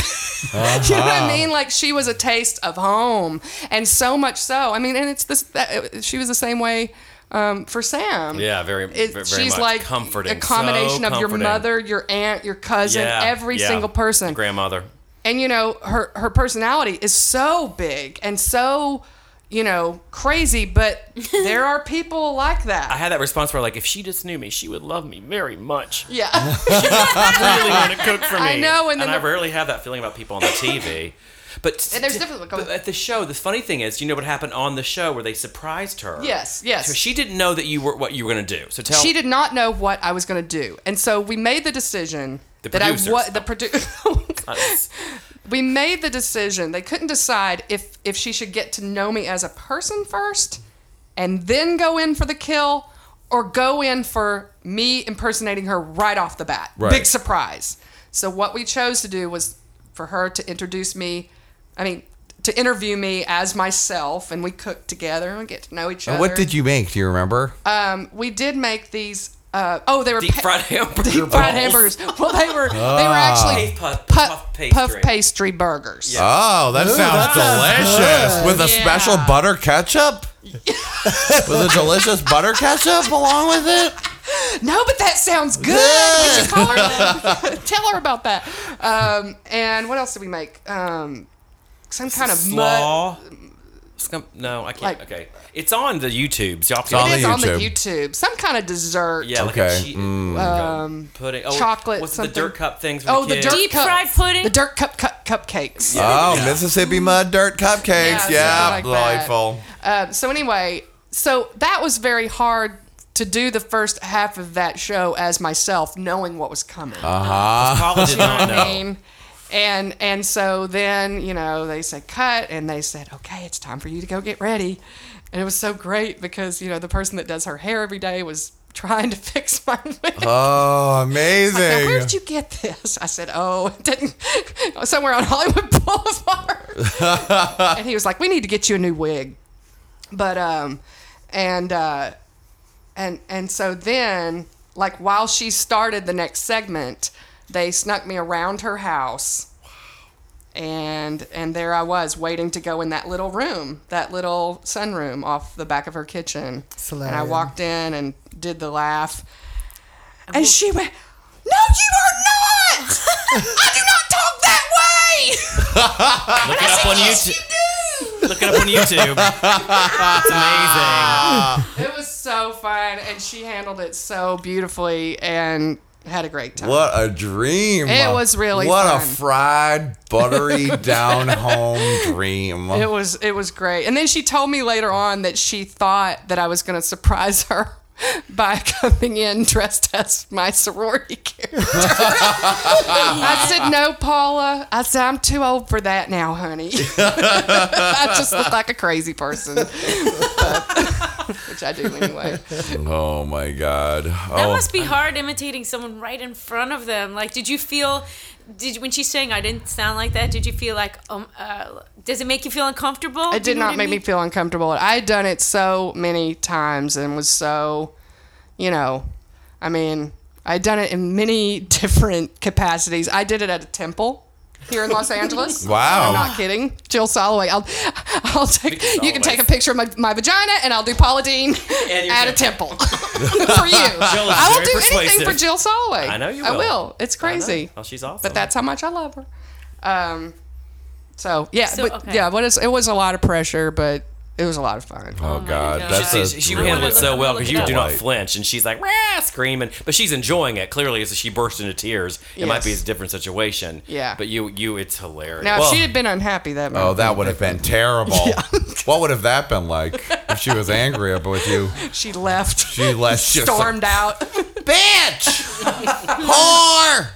you know what I mean? Like she was a taste of home, and so much so. I mean, and it's this. That, she was the same way um, for Sam. Yeah, very, It- very she's much like comforting. a combination so of your mother, your aunt, your cousin, Yeah, every yeah. single person. grandmother. And you know, her her personality is so big and so you know crazy, but there are people like that. I had that response where like, if she just knew me, she would love me very much. Yeah. she really want to cook for me. I know, and and, then I the- rarely have that feeling about people on the TV. But, And there's different- but at the show, the funny thing is, you know what happened on the show where they surprised her. Yes, yes. So she didn't know that you were what you were going to do. So tell. she did not know what I was going to do, and so we made the decision The that I producers. was the produ- Us. We made the decision. They couldn't decide if if she should get to know me as a person first, and then go in for the kill, or go in for me impersonating her right off the bat. Right. Big surprise. So what we chose to do was for her to introduce me. I mean. To interview me as myself, and we cooked together and we get to know each other. And what did you make? Do you remember? Um, we did make these. Uh, oh, they were Deep pa- fried hamburger deep fried hamburgers. Well, they were they were actually Puff, puff, puff, puff pastry. puff pastry burgers. Oh, that sounds delicious. With a Yeah. special butter ketchup? with a delicious butter ketchup along with it? No, but that sounds good. We should call her. tell her about that. Um, and what else did we make? Um, some kind of mud. Slaw. Scum- no, I can't. Like- okay, it's on the YouTubes. Y'all on can. It is the on the YouTube. YouTube. Some kind of dessert. Yeah, like Okay, a cheat, um, pudding. Oh, chocolate What's something. the dirt cup things? For Oh, the, the kids? dirt Deep cup, fried pudding? The dirt cup, cup cupcakes. Oh, Mississippi mud dirt cupcakes. Yeah, Yeah, something like that. delightful. Um, so anyway, so that was very hard to do the first half of that show as myself, knowing what was coming. Paula did not know. I mean, and and so then you know they said cut, and they said okay, it's time for you to go get ready, and it was so great because you know the person that does her hair every day was trying to fix my wig. Oh, Now, where amazing. did you get this? I said, oh, it didn't somewhere on Hollywood Boulevard. and he was like, we need to get you a new wig. But um, and uh, and and so then like while she started the next segment, they snuck me around her house. And and there I was waiting to go in that little room, that little sunroom off the back of her kitchen. And I walked in and did the laugh. And she went, No, you are not! I do not talk that way! Look it up on YouTube. Look it up on YouTube. It's amazing. It was so fun, and she handled it so beautifully and had a great time. What a dream! It was really what a fried, buttery, down home dream. It was it was great. And then she told me later on that she thought that I was going to surprise her by coming in dressed as my sorority character. I said, "No, Paula." I said, "I'm too old for that now, honey." I just look like a crazy person, But- which I do anyway. oh my god! That Oh, must be hard imitating someone right in front of them. Like, did you feel, did when she's saying I didn't sound like that? Did you feel like, um, uh, does it make you feel uncomfortable? It you did know not I make me feel uncomfortable. I had done it so many times and was so, you know, I mean, I'd done it in many different capacities. I did it at a temple here in Los Angeles. Wow. I'm not kidding. Jill Soloway. I'll, I'll take. You can take a picture of my, my vagina, and I'll do Paula Deen at a temple for you. I will very do anything for Jill Soloway. I know you I will. will. It's crazy. Oh, she's awesome. But that's how much I love her. Um, so yeah, So, but okay. yeah, what is it was a lot of pressure, but it was a lot of fun. oh, oh god! God. That's She, a she, she handled it so well because you do not up. flinch, and she's like Rah! screaming, but she's enjoying it. Clearly, as she burst into tears, it might be a different situation. Yeah. but you, you, it's hilarious. Now, Well- if she had been unhappy, that might Oh, that would have been terrible. what would have that been like if she was angry up with you? She left. She left just stormed out. bitch, whore.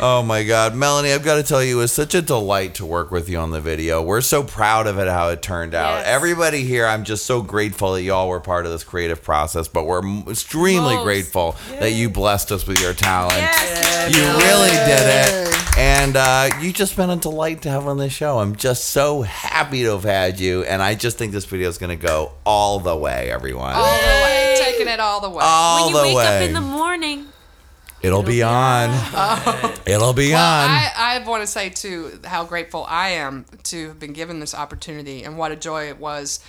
Oh my God, Melanie! I've got to tell you, it was such a delight to work with you on the video. We're so proud of it, how it turned out. Yes. Everybody here, I'm just so grateful that y'all were part of this creative process. But we're extremely Most. grateful that you blessed us with your talent. Yes. You really did it. And uh, you just been a delight to have on this show. I'm just so happy to have had you. And I just think this video is going to go all the way, everyone. all the way, taking it all the way. all When you the wake way. up in the morning. It'll be on. It'll be well, on. I, I want to say too how grateful I am to have been given this opportunity and what a joy it was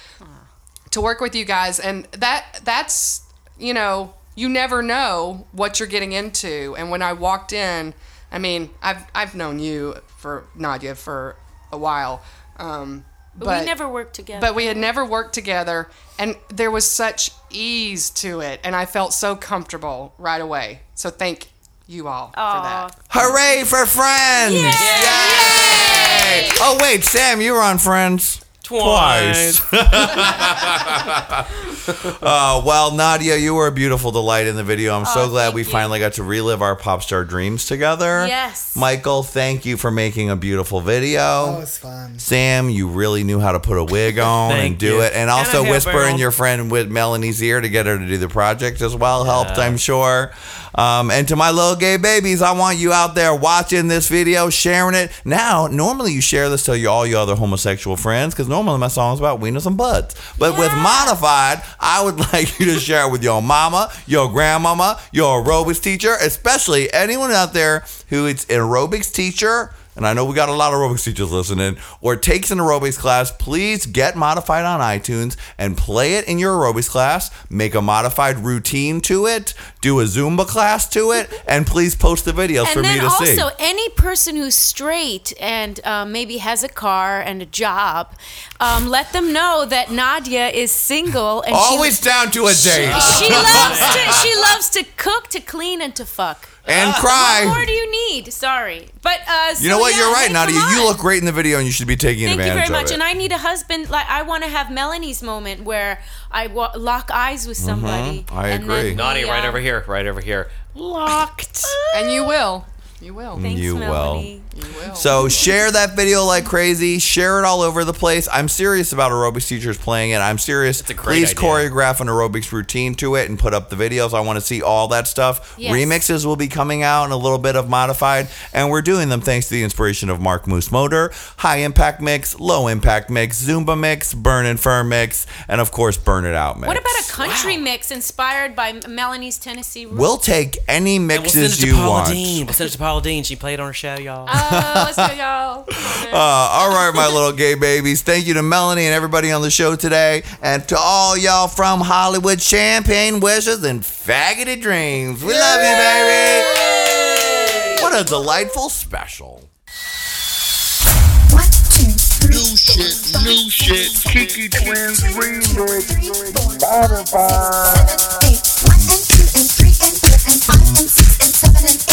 to work with you guys. And that that's you know you never know what you're getting into. And when I walked in, I mean I've I've known you for Nadia for a while. Um, But, we never worked together. but we had never worked together and there was such ease to it and i felt so comfortable right away so thank you all for that Hooray for Friends! Yay! Oh wait, Sam, you were on Friends. Twice. Uh, well, Nadia, you were a beautiful delight in the video. I'm so Oh, glad we you. finally got to relive our pop star dreams together. Yes. Michael, thank you for making a beautiful video. That was fun. Sam, you really knew how to put a wig on and do you. it, and And also a whisper in your friend with Melanie's ear to get her to do the project as well. Helped, I'm sure. Um, and to my little gay babies, I want you out there watching this video, sharing it. Now, normally you share this to your, all your other homosexual friends because normally my song's about wieners and butts. But with modified, I would like you to share it with your mama, your grandmama, your aerobics teacher, especially anyone out there who is an aerobics teacher and I know we got a lot of aerobics teachers listening, or takes an aerobics class, please get modified on iTunes and play it in your aerobics class. Make a modified routine to it, do a Zumba class to it, and please post the videos for and me then to see. also any person who's straight and um, maybe has a car and a job, um, let them know that Nadia is single and Always down to a date she, she loves to she loves to cook, to clean, and to fuck. And cry. What more do you need? Sorry, but uh, You know what? yeah, You're right, hey, Nadia. You look great in the video, and you should be taking Thank you very much. And I need a husband. Like I want to have Melanie's moment where I wa- lock eyes with somebody. Mm-hmm. I agree. then Naughty, we, right uh, over here, right over here. Locked. and you will you will Thanks, you Melanie. will. So share that video like crazy. Share it all over the place. I'm serious about aerobics teachers playing it. I'm serious. It's a great Please idea. choreograph an aerobics routine to it and put up the videos. I want to see all that stuff. Yes. Remixes will be coming out in a little bit of modified, and we're doing them thanks to the inspiration of Mark Moose Motor, high impact mix, low impact mix, Zumba mix, burn and firm mix, and of course burn it out mix. What about a country mix inspired by Melanie's Tennessee Roots? We'll take any And we'll send it mixes to you Paula want. Deen. We'll send it to Paula Deen. She played on her show, y'all. Oh, let's go, y'all. Uh, all right, my little gay babies. Thank you to Melanie and everybody on the show today, and to all y'all from Hollywood, champagne wishes and faggoty dreams. We love you, baby. What a delightful special. New shit, new shit. Kiki Twins remix. Everyone, please grab your mats, your water. Class is about to begin. Middle-aged lady in my aerobics class,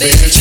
bitch